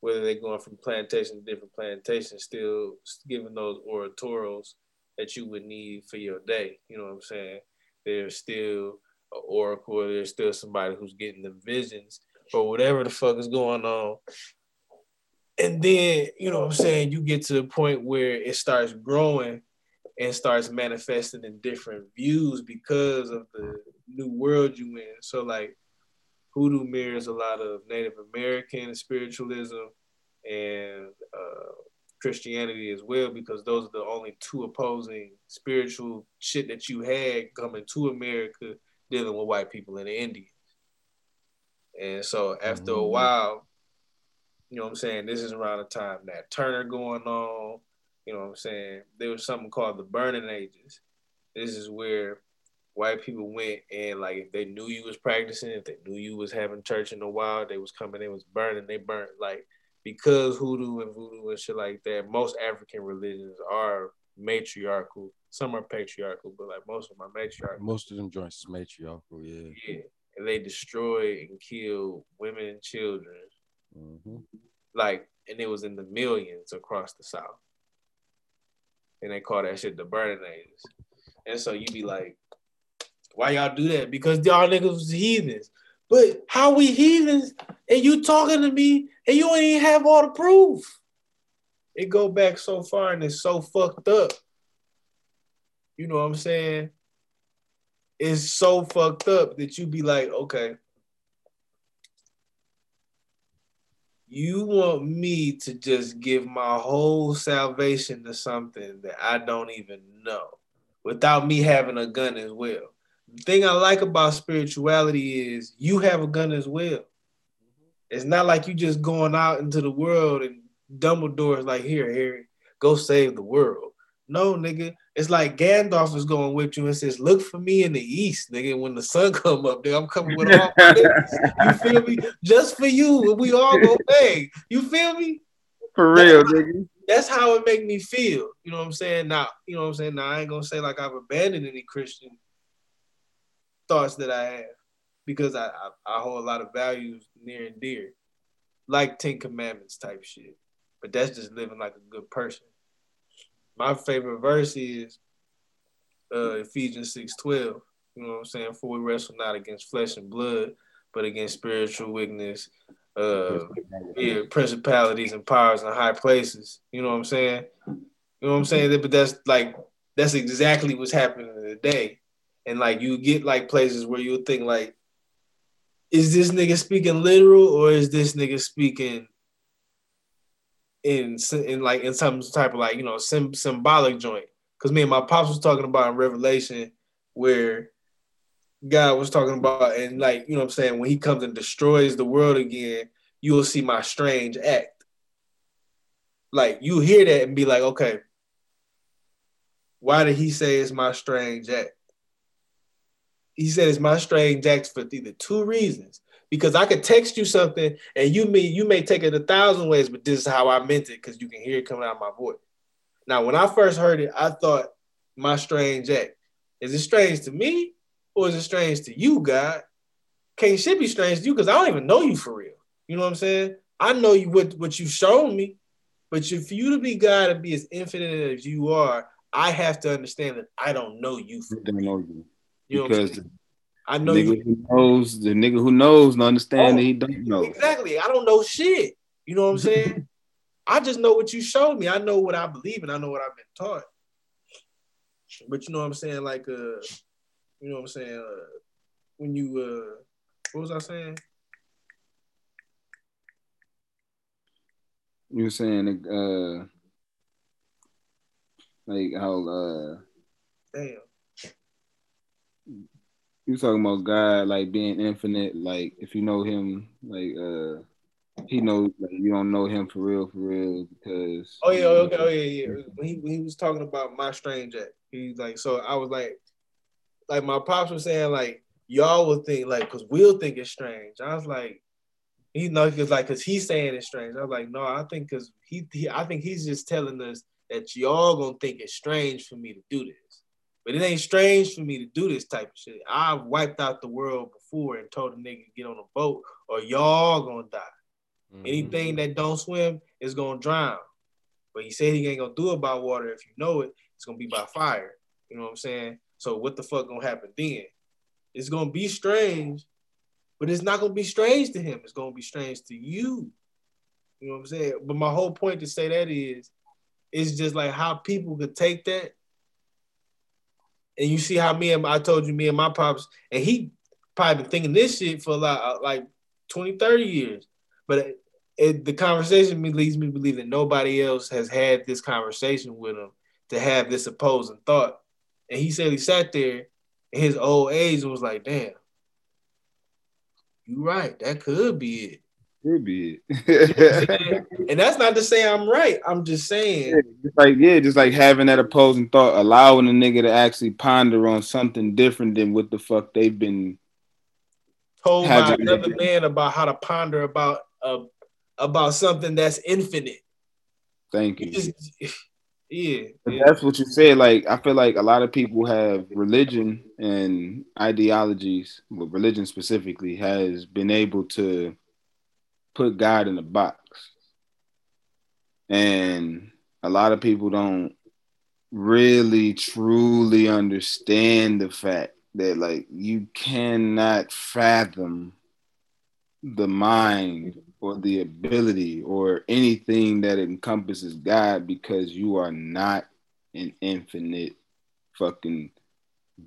whether they're going from plantation to different plantations still giving those oratorials that you would need for your day you know what I'm saying there's still an oracle there's still somebody who's getting the visions or whatever the fuck is going on and then you know what I'm saying you get to the point where it starts growing and starts manifesting in different views because of the new world you in. So like hoodoo mirrors a lot of Native American spiritualism and uh, Christianity as well, because those are the only two opposing spiritual shit that you had coming to America dealing with white people and the Indians. And so after mm-hmm. a while, you know what I'm saying, this is around the time that Turner going on, you know what I'm saying? There was something called the burning ages. This is where white people went and like if they knew you was practicing, if they knew you was having church in the wild, they was coming, they was burning, they burnt like because hoodoo and voodoo and shit like that, most African religions are matriarchal. Some are patriarchal, but like most of them are matriarchal. Most of them joints is matriarchal, yeah. Yeah. And they destroy and kill women and children. Mm-hmm. Like, and it was in the millions across the South and they call that shit the burning ages. And so you be like, why y'all do that? Because y'all niggas was heathens. But how we heathens and you talking to me and you ain't even have all the proof. It go back so far and it's so fucked up. You know what I'm saying? It's so fucked up that you be like, okay, you want me to just give my whole salvation to something that I don't even know without me having a gun as well. The thing I like about spirituality is you have a gun as well. It's not like you just going out into the world and Dumbledore's like, here, Harry, go save the world. No, nigga. It's like Gandalf is going with you and says, "Look for me in the east, nigga. When the sun <laughs> come up, nigga, I'm coming with all my <laughs> niggas. You feel me? Just for you, we all go <laughs> bang. You feel me? For real, that's nigga. How, that's how it make me feel. You know what I'm saying? Now, you know what I'm saying. Now, I ain't gonna say like I've abandoned any Christian thoughts that I have because I, I, I hold a lot of values near and dear, like Ten Commandments type shit. But that's just living like a good person my favorite verse is uh, Ephesians 6 12. You know what I'm saying? For we wrestle not against flesh and blood, but against spiritual weakness, uh, yeah, principalities and powers in high places. You know what I'm saying? You know what I'm saying? But that's like that's exactly what's happening today. And like you get like places where you think like, is this nigga speaking literal or is this nigga speaking in in like in some type of like you know sim- symbolic joint. Because me and my pops was talking about in Revelation where God was talking about and like you know I'm saying when He comes and destroys the world again, you will see my strange act. Like you hear that and be like, okay, why did He say it's my strange act? He said it's my strange act for either two reasons because I could text you something and you may you may take it a thousand ways, but this is how I meant it because you can hear it coming out of my voice. Now, when I first heard it, I thought my strange act. Is it strange to me or is it strange to you, God? Can't shit be strange to you because I don't even know you for real. You know what I'm saying? I know you what what you've shown me, but for you to be God and be as infinite as you are, I have to understand that I don't know you. I don't know you. You know because I know nigga you. who knows the nigga who knows and understand Oh, that he don't know. Exactly. I don't know shit. You know what I'm saying? <laughs> I just know what you showed me. I know what I believe and I know what I've been taught. But you know what I'm saying? Like uh, you know what I'm saying? Uh, when you uh what was I saying? You were saying uh like how uh Damn. You talking about God like being infinite, like if you know him, like uh he knows like you don't know him for real, for real, because Oh yeah, okay, oh yeah, yeah. When he when he was talking about my strange act, he's like, so I was like, like my pops was saying, like y'all will think like, cause we'll think it's strange. I was like, he know cause like, cause he's saying it's strange. I was like, no, I think cause he, he I think he's just telling us that y'all gonna think it's strange for me to do this, but it ain't strange for me to do this type of shit. I've wiped out the world before and told a nigga to get on a boat or y'all gonna die. Mhm. Anything that don't swim is gonna drown. But he said he ain't gonna do it by water. If you know it, it's gonna be by fire. You know what I'm saying? So what the fuck gonna happen then? It's gonna be strange, but it's not gonna be strange to him. It's gonna be strange to you. You know what I'm saying? But my whole point to say that is, it's just like how people could take that. And you see how me and I told you, me and my pops, and he probably been thinking this shit for like, uh, like 20, 30 years. But it, it, the conversation leads me to believe that nobody else has had this conversation with him to have this opposing thought. And he said he sat there in his old age and was like, damn, you're right. That could be it. Could be it. And that's not to say I'm right. I'm just saying, just like yeah, just like having that opposing thought, allowing a nigga to actually ponder on something different than what the fuck they've been. told by another man about how to ponder about uh, about something that's infinite. Thank You you. just, <laughs> yeah, yeah. That's what you said. Like I feel like a lot of people have religion and ideologies, well, religion specifically, has been able to put God in a box, and a lot of people don't really truly understand the fact that like you cannot fathom the mind or the ability or anything that encompasses God because you are not an infinite fucking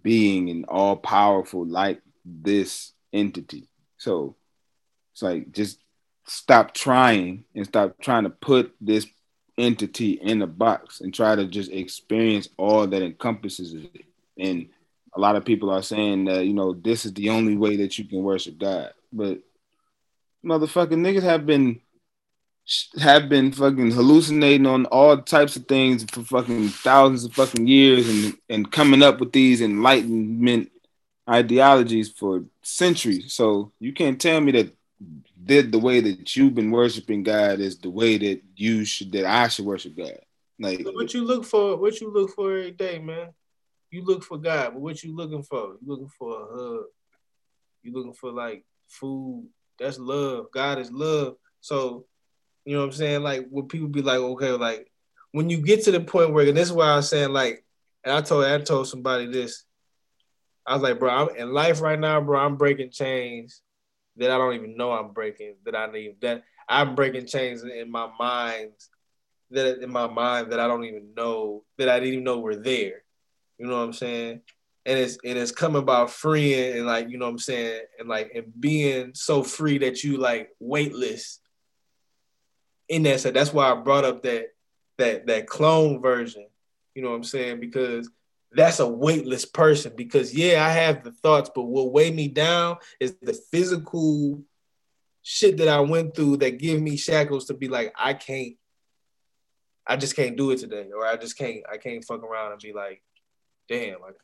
being and all powerful like this entity. So it's like just stop trying and stop trying to put this entity in a box and try to just experience all that encompasses it. And a lot of people are saying that, you know, this is the only way that you can worship God. But motherfucking niggas have been have been fucking hallucinating on all types of things for fucking thousands of fucking years and and coming up with these enlightenment ideologies for centuries. So you can't tell me that did the way that you've been worshiping God is the way that you should that I should worship God. Like what you look for? What you look for every day, man? You look for God, but what you looking for? You looking for a hug. You looking for like food. That's love. God is love. So, you know what I'm saying? Like when people be like, okay, like when you get to the point where, and this is why I was saying, like, and I told I told somebody this. I was like, bro, I'm in life right now, bro. I'm breaking chains that I don't even know I'm breaking. That I need that I'm breaking chains in my mind that in my mind that I don't even know that I didn't even know were there. You know what I'm saying? And it's and it's coming about freeing and like you know what I'm saying and like and being so free that you like weightless in that. So that's why I brought up that that that clone version. You know what I'm saying? Because that's a weightless person. Because yeah, I have the thoughts, but what weigh me down is the physical shit that I went through that give me shackles to be like, I can't I just can't do it today, or I just can't. I can't fuck around and be like, damn, like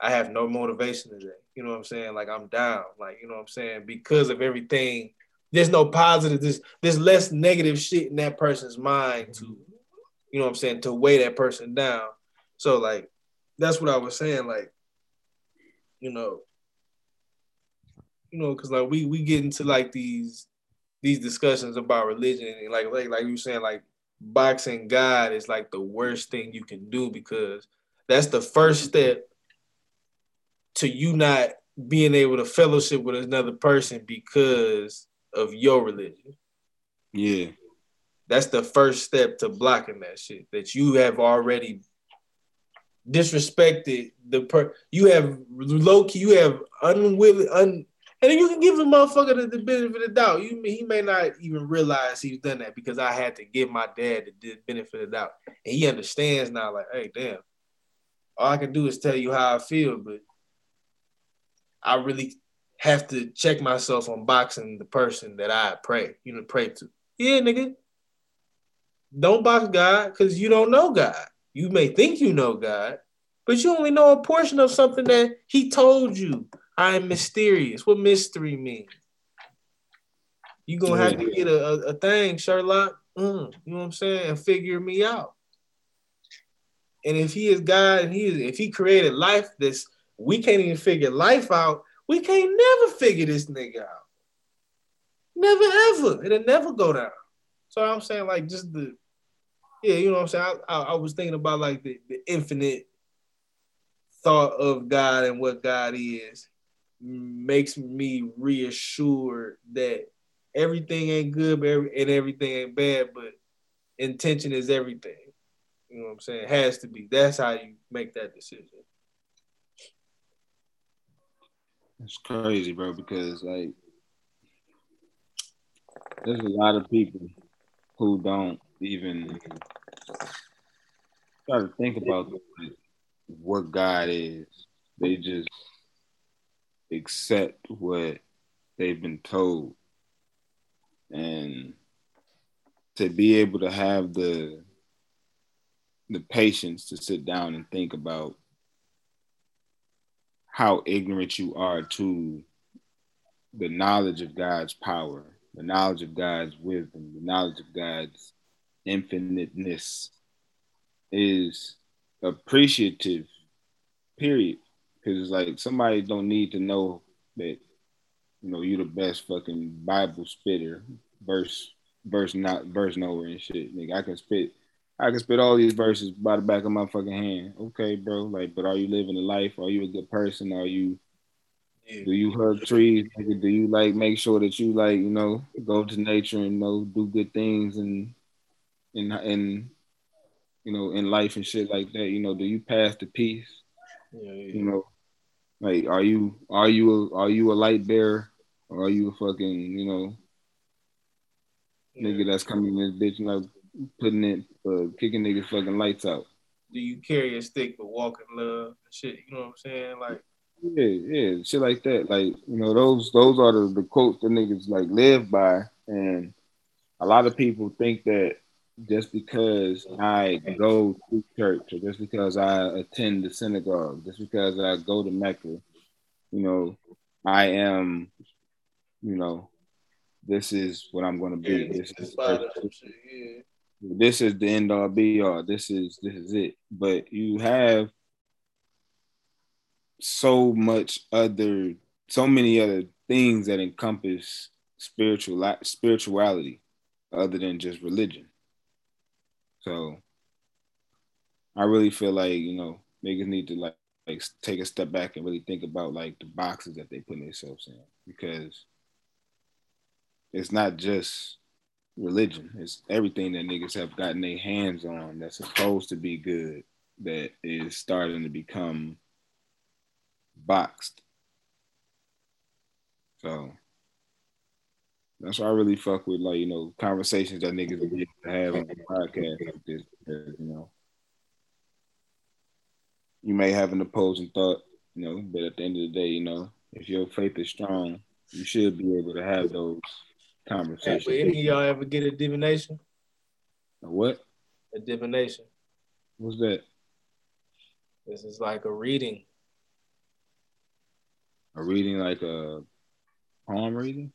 I have no motivation today. You know what I'm saying? Like I'm down. Like you know what I'm saying because of everything. There's no positive. There's there's less negative shit in that person's mind to, you know what I'm saying, to weigh that person down. So like, that's what I was saying. Like, you know, you know, because like we we get into like these these discussions about religion and like like like you were saying like boxing God is like the worst thing you can do because that's the first step to you not being able to fellowship with another person because of your religion. Yeah. That's the first step to blocking that shit. That you have already disrespected the per you have low key, you have unwilling un and you can give a motherfucker the, the benefit of the doubt. You he may not even realize he's done that because I had to give my dad the benefit of the doubt. And he understands now, like, hey, damn. All I can do is tell you how I feel, but I really have to check myself on boxing the person that I pray, you know, pray to. Yeah, nigga. Don't box God because you don't know God. You may think you know God, but you only know a portion of something that He told you. I am mysterious. What mystery mean? You gonna have to get a, a, a thing, Sherlock. Mm, you know what I'm saying, and figure me out. And if He is God, and He is, if He created life that's we can't even figure life out. We can't never figure this nigga out. Never ever. It'll never go down. So I'm saying, like, just the, yeah, you know what I'm saying? I, I, I was thinking about like the, the infinite thought of God and what God is makes me reassured that everything ain't good and everything ain't bad, but intention is everything. You know what I'm saying? It has to be. That's how you make that decision. It's crazy, bro, because like there's a lot of people who don't even try to think about what God is. They just accept what they've been told. And to be able to have the the patience to sit down and think about how ignorant you are to the knowledge of God's power, the knowledge of God's wisdom, the knowledge of God's infiniteness is appreciative, period. Because it's like somebody don't need to know that, you know, you the best fucking Bible spitter, verse, verse not verse nowhere and shit. Nigga, I can spit I can spit all these verses by the back of my fucking hand. Okay, bro. Like, but are you living a life? Are you a good person? Are you do you hug trees? Do you like make sure that you like, you know, go to nature and you know do good things and and and you know, in life and shit like that? You know, do you pass the peace? Yeah, yeah. You know, like are you are you a, are you a light bearer? Or are you a fucking, you know, nigga that's coming in this bitch like putting it, uh, kicking niggas fucking lights out. Do you carry a stick but walk in love and shit? You know what I'm saying? Like, yeah, yeah, shit like that. Like, you know, those those are the, the quotes that niggas like live by, and a lot of people think that just because I go to church or just because I attend the synagogue, just because I go to Mecca, you know, I am, you know, this is what I'm going to be. Yeah, this is this is the end all be all. This is this is it. But you have so much other, so many other things that encompass spiritual spirituality, other than just religion. So I really feel like you know niggas need to like like take a step back and really think about like the boxes that they put themselves in because it's not just religion. It's everything that niggas have gotten their hands on that's supposed to be good that is starting to become boxed. So that's why I really fuck with like, you know, conversations that niggas are able to have on the podcast like this because, you know, you may have an opposing thought, you know, but at the end of the day, you know, if your faith is strong, you should be able to have those conversations. Hey, any of y'all ever get a divination? A what? A divination. What's that? This is like a reading. A reading like a palm reading?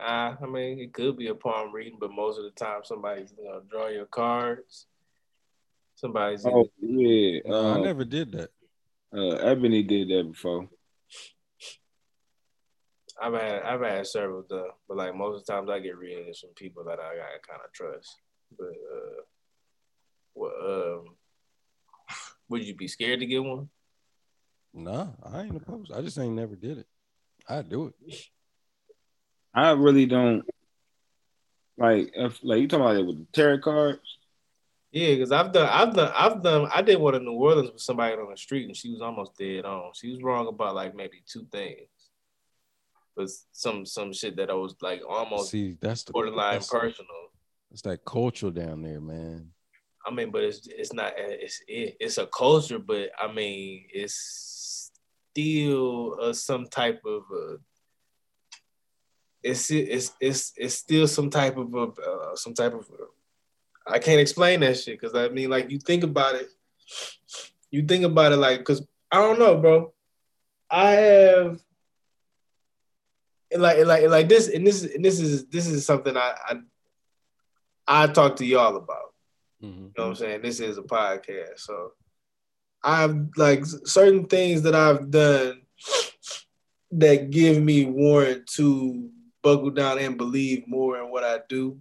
Uh, I mean, it could be a palm reading, but most of the time somebody's gonna draw your cards. Somebody's. Oh yeah, uh, I never did that. Uh, Ebony did that before. I've had I've had several done, but like most of the times I get readings from people that I, I kind of trust. But uh, well, um, <sighs> would you be scared to get one? Nah, I ain't opposed. I just ain't never did it. I do it. <laughs> I really don't like if like you talking about it with the tarot cards. Yeah, because I've done, I've done, I've done. I did one in New Orleans with somebody on the street, and she was almost dead on. She was wrong about like maybe two things, but some some shit that I was like almost See, that's the borderline that's, personal. It's that culture down there, man. I mean, but it's it's not it's it, it's a culture, but I mean it's still uh, some type of uh, it's it's it's it's still some type of uh, some type of uh, I can't explain that shit because I mean, like you think about it, you think about it like because I don't know, bro. I have and like and like and like this and this and this is this is something I I, I talk to y'all about. Mm-hmm. You know what I'm saying? This is a podcast, so I've like certain things that I've done that give me warrant to buckle down and believe more in what I do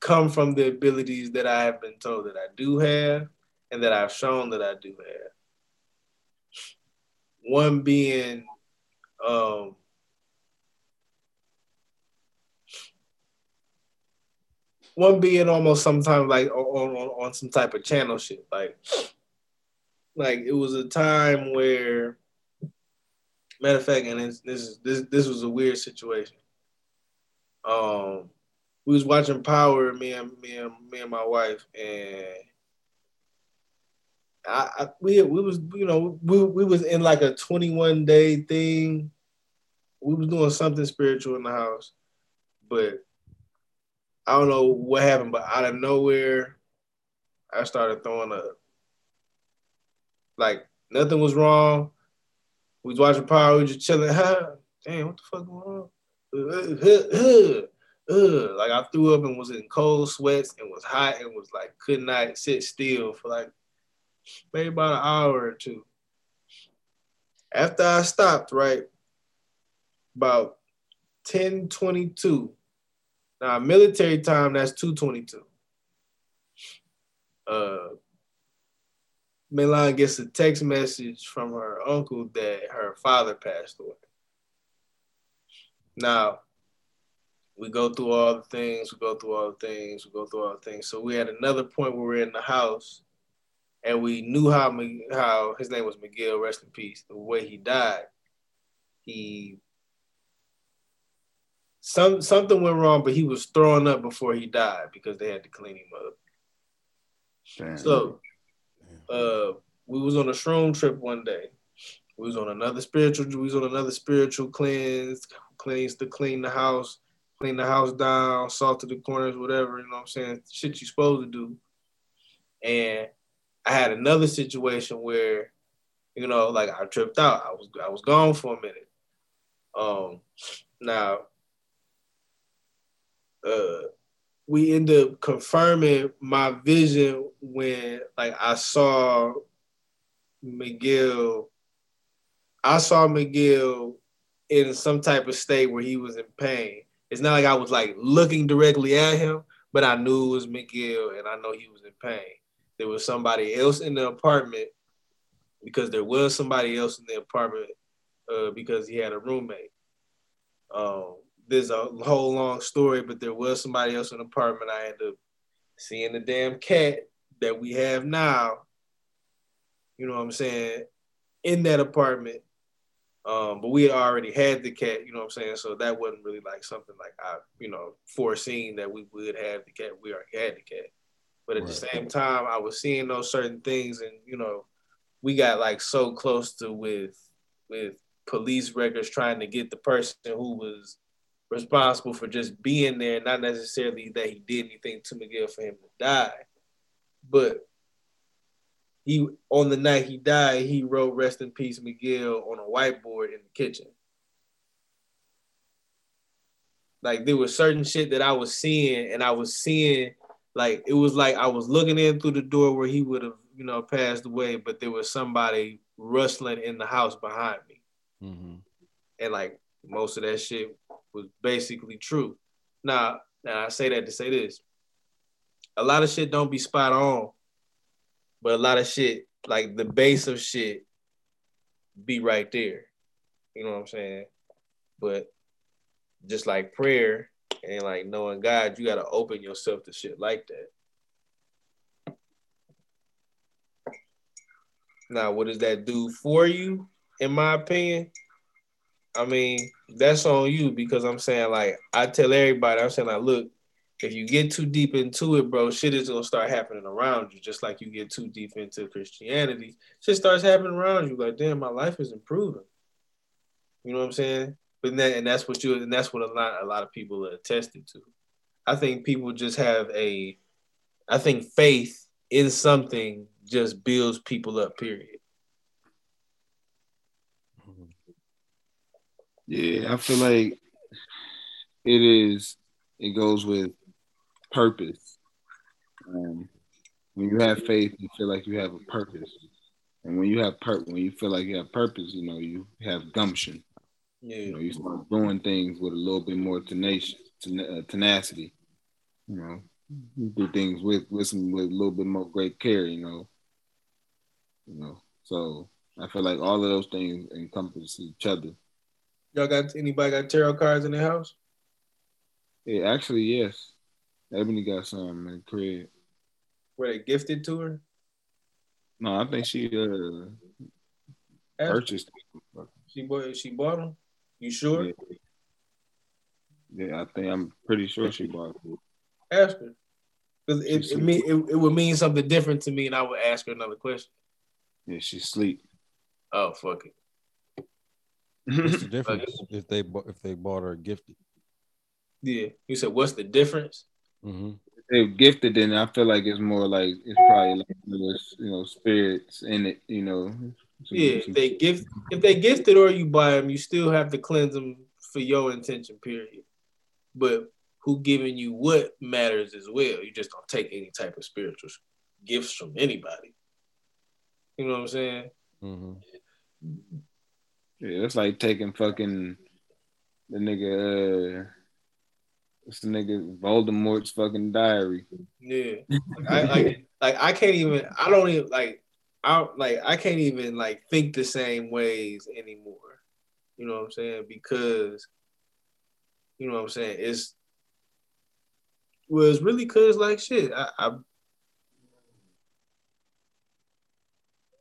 come from the abilities that I have been told that I do have and that I've shown that I do have. One being um, one being almost sometimes like on, on, on some type of channel shit. Like like it was a time where matter of fact, and this is this this was a weird situation. Um we was watching Power, me and me and me and my wife, and I, I we we was you know we we was in like a 21 day thing. We was doing something spiritual in the house, but I don't know what happened, but out of nowhere, I started throwing up. Like nothing was wrong. We was watching Power, just chilling. Huh? Damn, what the fuck going on? like I threw up and was in cold sweats and was hot and was like could not sit still for like maybe about an hour or two. After I stopped, right, about 1022. Now military time, that's 222. Uh Milan gets a text message from her uncle that her father passed away. Now, we go through all the things, we go through all the things, we go through all the things. So we had another point where we're in the house and we knew how how his name was Miguel, rest in peace. The way he died, he some something went wrong, but he was throwing up before he died because they had to clean him up. Damn. So uh we was on a shroom trip one day. We was on another spiritual, we was on another spiritual cleanse, cleanse to clean the house clean the house down, salt to the corners, whatever, you know what I'm saying? Shit you supposed to do. And I had another situation where, you know, like I tripped out. I was I was gone for a minute. Um now uh we end up confirming my vision when like I saw Miguel I saw Miguel in some type of state where he was in pain. It's not like I was like looking directly at him, but I knew it was Miguel and I know he was in pain. There was somebody else in the apartment because there was somebody else in the apartment uh, because he had a roommate. Um, there's a whole long story, but there was somebody else in the apartment. I ended up seeing the damn cat that we have now. You know what I'm saying? In that apartment um, but we had already had the cat, you know what I'm saying? So that wasn't really like something like I, you know, foreseen that we would have the cat. We already had the cat. But at right. the same time, I was seeing those certain things and you know, we got like so close to with with police records trying to get the person who was responsible for just being there, not necessarily that he did anything to Miguel for him to die. But he on the night he died, he wrote "Rest in Peace, Miguel" on a whiteboard in the kitchen. Like there was certain shit that I was seeing, and I was seeing like it was like I was looking in through the door where he would have, you know, passed away, but there was somebody rustling in the house behind me. Mm-hmm. and like most of that shit was basically true. Now, now I say that to say this. A lot of shit don't be spot on, but a lot of shit, like the base of shit, be right there. You know what I'm saying? But just like prayer and like knowing God, you gotta open yourself to shit like that. Now, what does that do for you? In my opinion, I mean, that's on you because I'm saying like I tell everybody, I'm saying like, look, if you get too deep into it, bro, shit is gonna start happening around you. Just like you get too deep into Christianity, shit starts happening around you. Like, damn, my life is improving. You know what I'm saying? But then, and that's what you, and that's what a lot, a lot of people are attested to. I think people just have a, I think faith in something just builds people up. Period. Yeah, I feel like it is. It goes with purpose. Um, when you have faith, you feel like you have a purpose, and when you have pur- when you feel like you have purpose, you know you have gumption. Yeah, You know, you start doing things with a little bit more tenacious, ten- uh, tenacity. You know, you do things with with some with a little bit more great care. You know, you know. So I feel like all of those things encompass each other. Y'all got anybody got tarot cards in their house? Yeah, actually, yes. Ebony got some in the crib. Were they gifted to her? No, I think she uh purchased. She bought. She bought them. You sure? Yeah. yeah, I think I'm pretty sure she bought it. Ask her. Because it, it, mean, it, it would mean something different to me, and I would ask her another question. Yeah, she sleep. Oh fuck it. What's the <laughs> difference if they bought if they bought her gifted? Yeah. You said what's the difference? Mm-hmm. they gifted, then I feel like it's more like it's probably like you know spirits in it. You know. Some- Yeah. some- If they gift, if they gifted or you buy them, you still have to cleanse them for your intention. Period. But who giving you what matters as well. You just don't take any type of spiritual gifts from anybody. You know what I'm saying? Mm-hmm. Yeah, it's like taking fucking the nigga. Uh, it's the nigga Voldemort's fucking diary. Yeah. <laughs> I like like I can't even I don't even like I like I can't even like think the same ways anymore. You know what I'm saying? Because you know what I'm saying? It's well, really cause like shit. I, I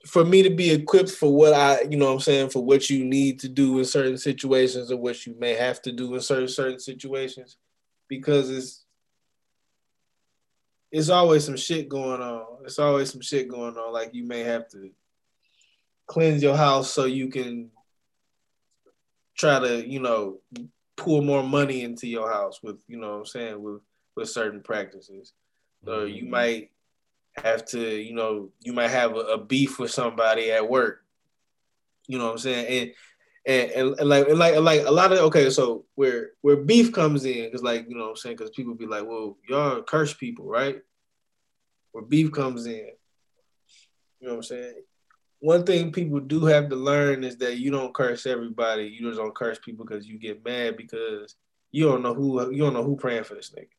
for me to be equipped for what I, you know what I'm saying, for what you need to do in certain situations or what you may have to do in certain certain situations, because it's it's always some shit going on. It's always some shit going on. Like you may have to cleanse your house so you can try to, you know, pour more money into your house with, you know what I'm saying, with with certain practices. Or you mm-hmm. might have to, you know, you might have a, a beef with somebody at work. You know what I'm saying? And and, and, and like and like like a lot of okay, so where where beef comes in, because like you know what I'm saying, because people be like, well, y'all curse people, right? Where beef comes in. You know what I'm saying? One thing people do have to learn is that you don't curse everybody. You just don't curse people because you get mad because you don't know who you don't know who praying for this nigga.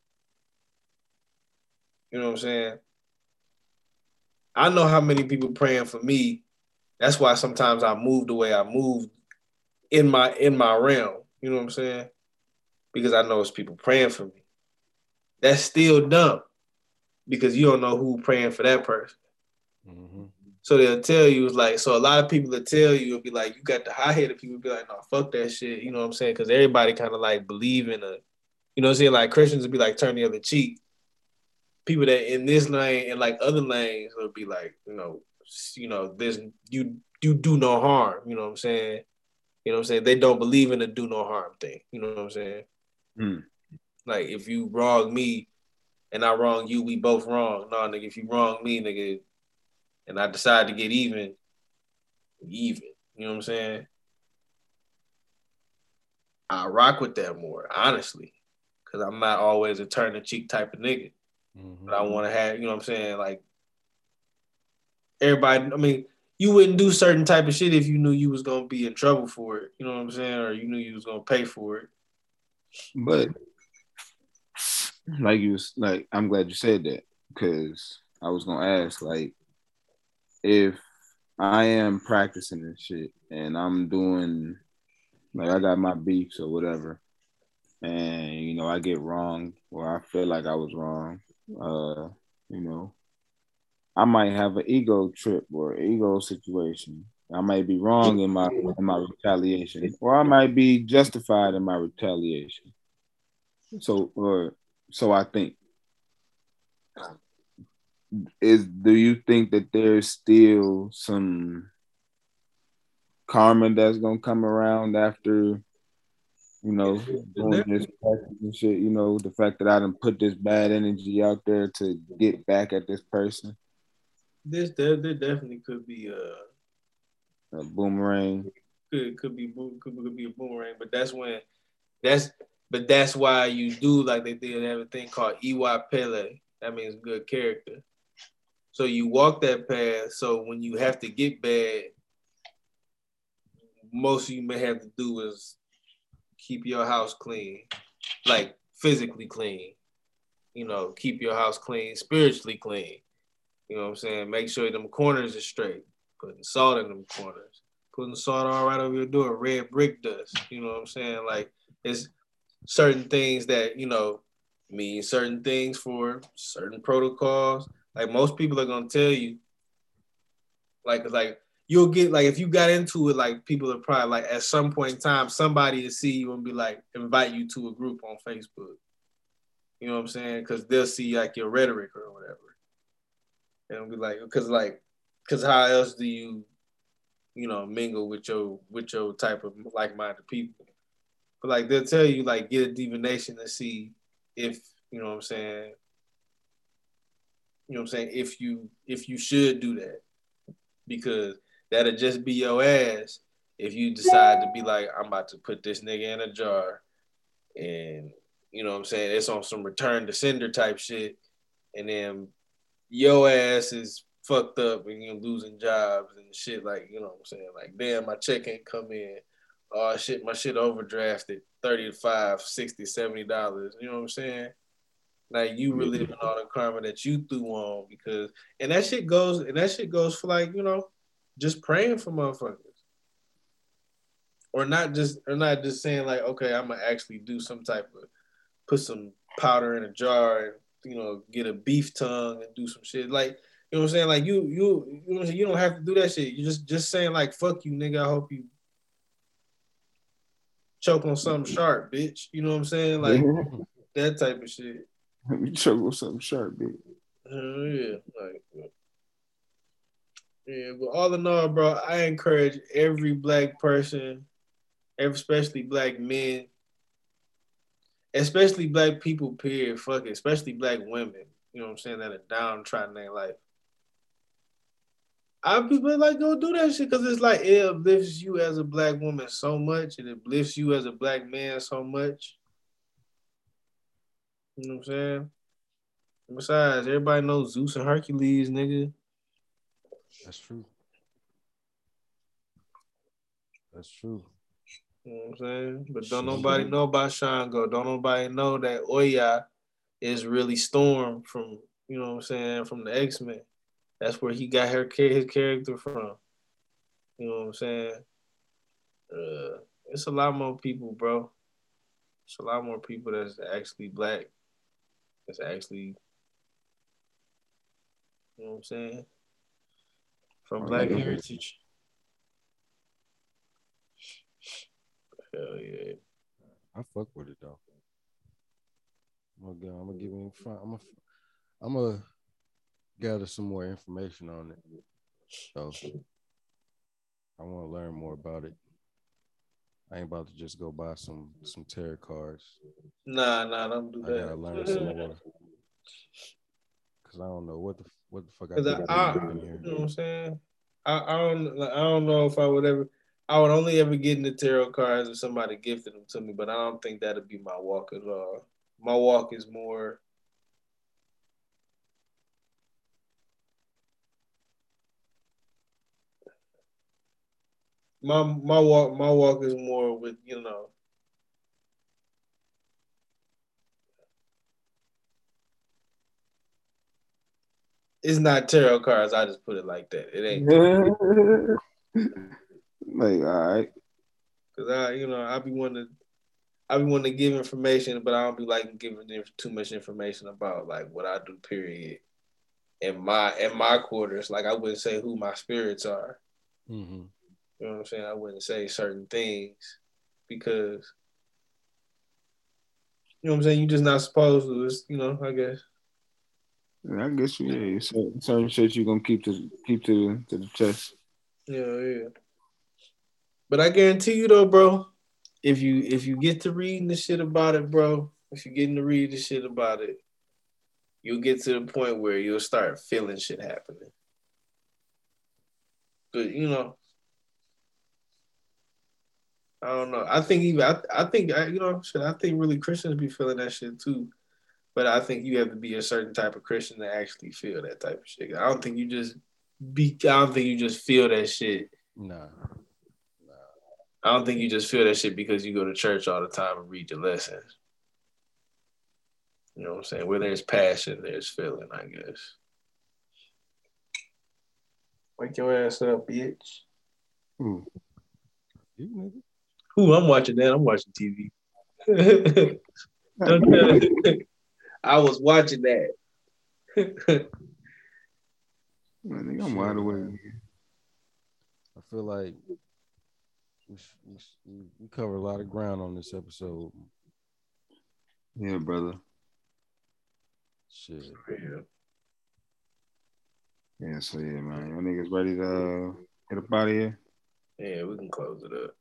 You know what I'm saying? I know how many people praying for me. That's why sometimes I move the way I move in my in my realm. You know what I'm saying? Because I know it's people praying for me. That's still dumb because you don't know who praying for that person. Mm-hmm. So they'll tell you it's like so a lot of people will tell you it'll be like you got the high headed people be like no fuck that shit you know what I'm saying because everybody kind of like believe in a you know what I'm saying like Christians would be like turn the other cheek people that in this lane and like other lanes would be like you know you know this you you do no harm you know what I'm saying you know what I'm saying they don't believe in the do no harm thing you know what I'm saying Hmm. like if you wrong me and I wrong you we both wrong no nigga if you wrong me nigga and I decide to get even, even. You know what I'm saying? I rock with that more, honestly, because I'm not always a turn the cheek type of nigga. Mm-hmm. But I want to have, you know what I'm saying? Like, everybody, I mean, you wouldn't do certain type of shit if you knew you was gonna be in trouble for it. You know what I'm saying? Or you knew you was gonna pay for it. But like you was like, I'm glad you said that because I was gonna ask like if I am practicing this shit and I'm doing like I got my beefs or whatever, and you know I get wrong or I feel like I was wrong, uh, you know, I might have an ego trip or ego situation. I might be wrong in my in my retaliation, or I might be justified in my retaliation. So, or so I think. Is do you think that there's still some karma that's gonna come around after you know, doing this practice and shit, you know, the fact that I didn't put this bad energy out there to get back at this person. This there, there definitely could be a, a boomerang. Could could be could, could be a boomerang, but that's when that's but that's why you do like they did have a thing called Iwa Pele. That means good character. So you walk that path. So when you have to get bad, most of you may have to do is keep your house clean, like physically clean. You know, keep your house clean, spiritually clean. You know what I'm saying? Make sure them corners are straight. Putting salt in them corners. Putting salt all right over your door. Red brick dust. You know what I'm saying? Like it's certain things that you know mean certain things for certain protocols. Like most people are gonna tell you, like like you'll get like if you got into it, like people are probably like at some point in time, somebody to see you and be like invite you to a group on Facebook. You know what I'm saying? Because they'll see like your rhetoric or whatever, and be like, because like, because how else do you, you know, mingle with your with your type of like-minded people? But like they'll tell you like get a divination to see if you know what I'm saying. You know what I'm saying? If you if you should do that, because that'll just be your ass if you decide to be like, I'm about to put this nigga in a jar and you know what I'm saying, it's on some return to sender type shit, and then your ass is fucked up and you're losing jobs and shit like, you know what I'm saying? Like, damn, my check ain't come in. Oh shit, my shit overdrafted 35, 60, 70 dollars. You know what I'm saying? Like you mm-hmm. reliving all the karma that you threw on because and that shit goes and that shit goes for like, you know, just praying for motherfuckers. Or not just or not just saying like, okay, I'm gonna actually do some type of put some powder in a jar and you know, get a beef tongue and do some shit. Like, you know what I'm saying? Like you you you know you don't have to do that shit. You just just saying like fuck you, nigga. I hope you choke on something sharp, bitch. You know what I'm saying? Like <laughs> that type of shit. You choke on something sharp, bitch. Uh, yeah, like yeah, but all in all, bro, I encourage every black person, especially black men, especially black people, period, fuck it, especially black women, you know what I'm saying, that are downtrodden in their life. I people like go do that shit because it's like it uplifts you as a black woman so much, and it uplifts you as a black man so much. You know what I'm saying? Besides, everybody knows Zeus and Hercules, nigga. That's true. That's true. You know what I'm saying? But don't nobody know about Shango. Don't nobody know that Oya is really Storm from, you know what I'm saying, from the X-Men. That's where he got her his character from. You know what I'm saying? Uh, it's a lot more people, bro. It's a lot more people that's actually black. That's actually, you know what I'm saying? From Black Heritage. Hell yeah. I fuck with it though. I'm gonna, I'm gonna give him front. I'm gonna, I'm gonna gather some more information on it. So I want to learn more about it. I ain't about to just go buy some some tarot cards. Nah, nah, don't do that. I gotta learn some more. Cause I don't know what the what the fuck I, I, I You know what I'm saying? I, I don't like, I don't know if I would ever I would only ever get into tarot cards if somebody gifted them to me, but I don't think that'd be my walk at all. My walk is more my my walk my walk is more with you know. It's not tarot cards. I just put it like that. It ain't like, all right. Cause I, you know, I be wanting to, I be wanting to give information, but I don't be like giving them too much information about like what I do. Period. In my in my quarters, like I wouldn't say who my spirits are. Mm-hmm. You know what I'm saying? I wouldn't say certain things because you know what I'm saying. You're just not supposed to. It's, you know, I guess. Yeah, I guess you. Yeah, certain, certain shit you gonna keep to keep to to the chest. Yeah, yeah. But I guarantee you though, bro, if you if you get to reading the shit about it, bro, if you're getting to read the shit about it, you'll get to the point where you'll start feeling shit happening. But you know, I don't know. I think even I, I think I, you know, shit. I think really Christians be feeling that shit too. But I think you have to be a certain type of Christian to actually feel that type of shit. I don't think you just be. I don't think you just feel that shit. Nah. nah. I don't think you just feel that shit because you go to church all the time and read your lessons. You know what I'm saying? Where there's passion, there's feeling. I guess. Wake your ass up, bitch. Ooh. You nigga. Who I'm watching that? I'm watching TV. <laughs> <laughs> I was watching that. I think I'm wide awake. I feel like we, we, we cover a lot of ground on this episode. Yeah, brother. Shit. Yeah. Yeah, so yeah, man. Y'all niggas ready to uh, get up out of here? Yeah, we can close it up.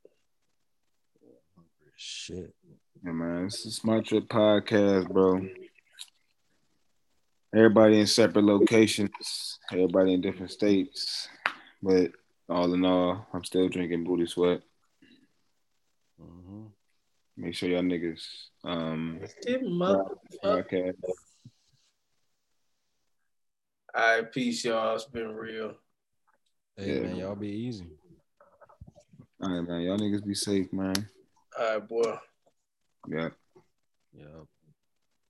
Shit. Yeah, man. This is my Trip Podcast, bro. Everybody in separate locations, everybody in different states. But all in all, I'm still drinking booty sweat. Mm-hmm. Make sure y'all niggas um Get mother- podcast. All right, peace, y'all. It's been real. Hey Yeah. man, y'all be easy. All right, man. Y'all niggas be safe, man. All right, boy. Yeah. Yeah.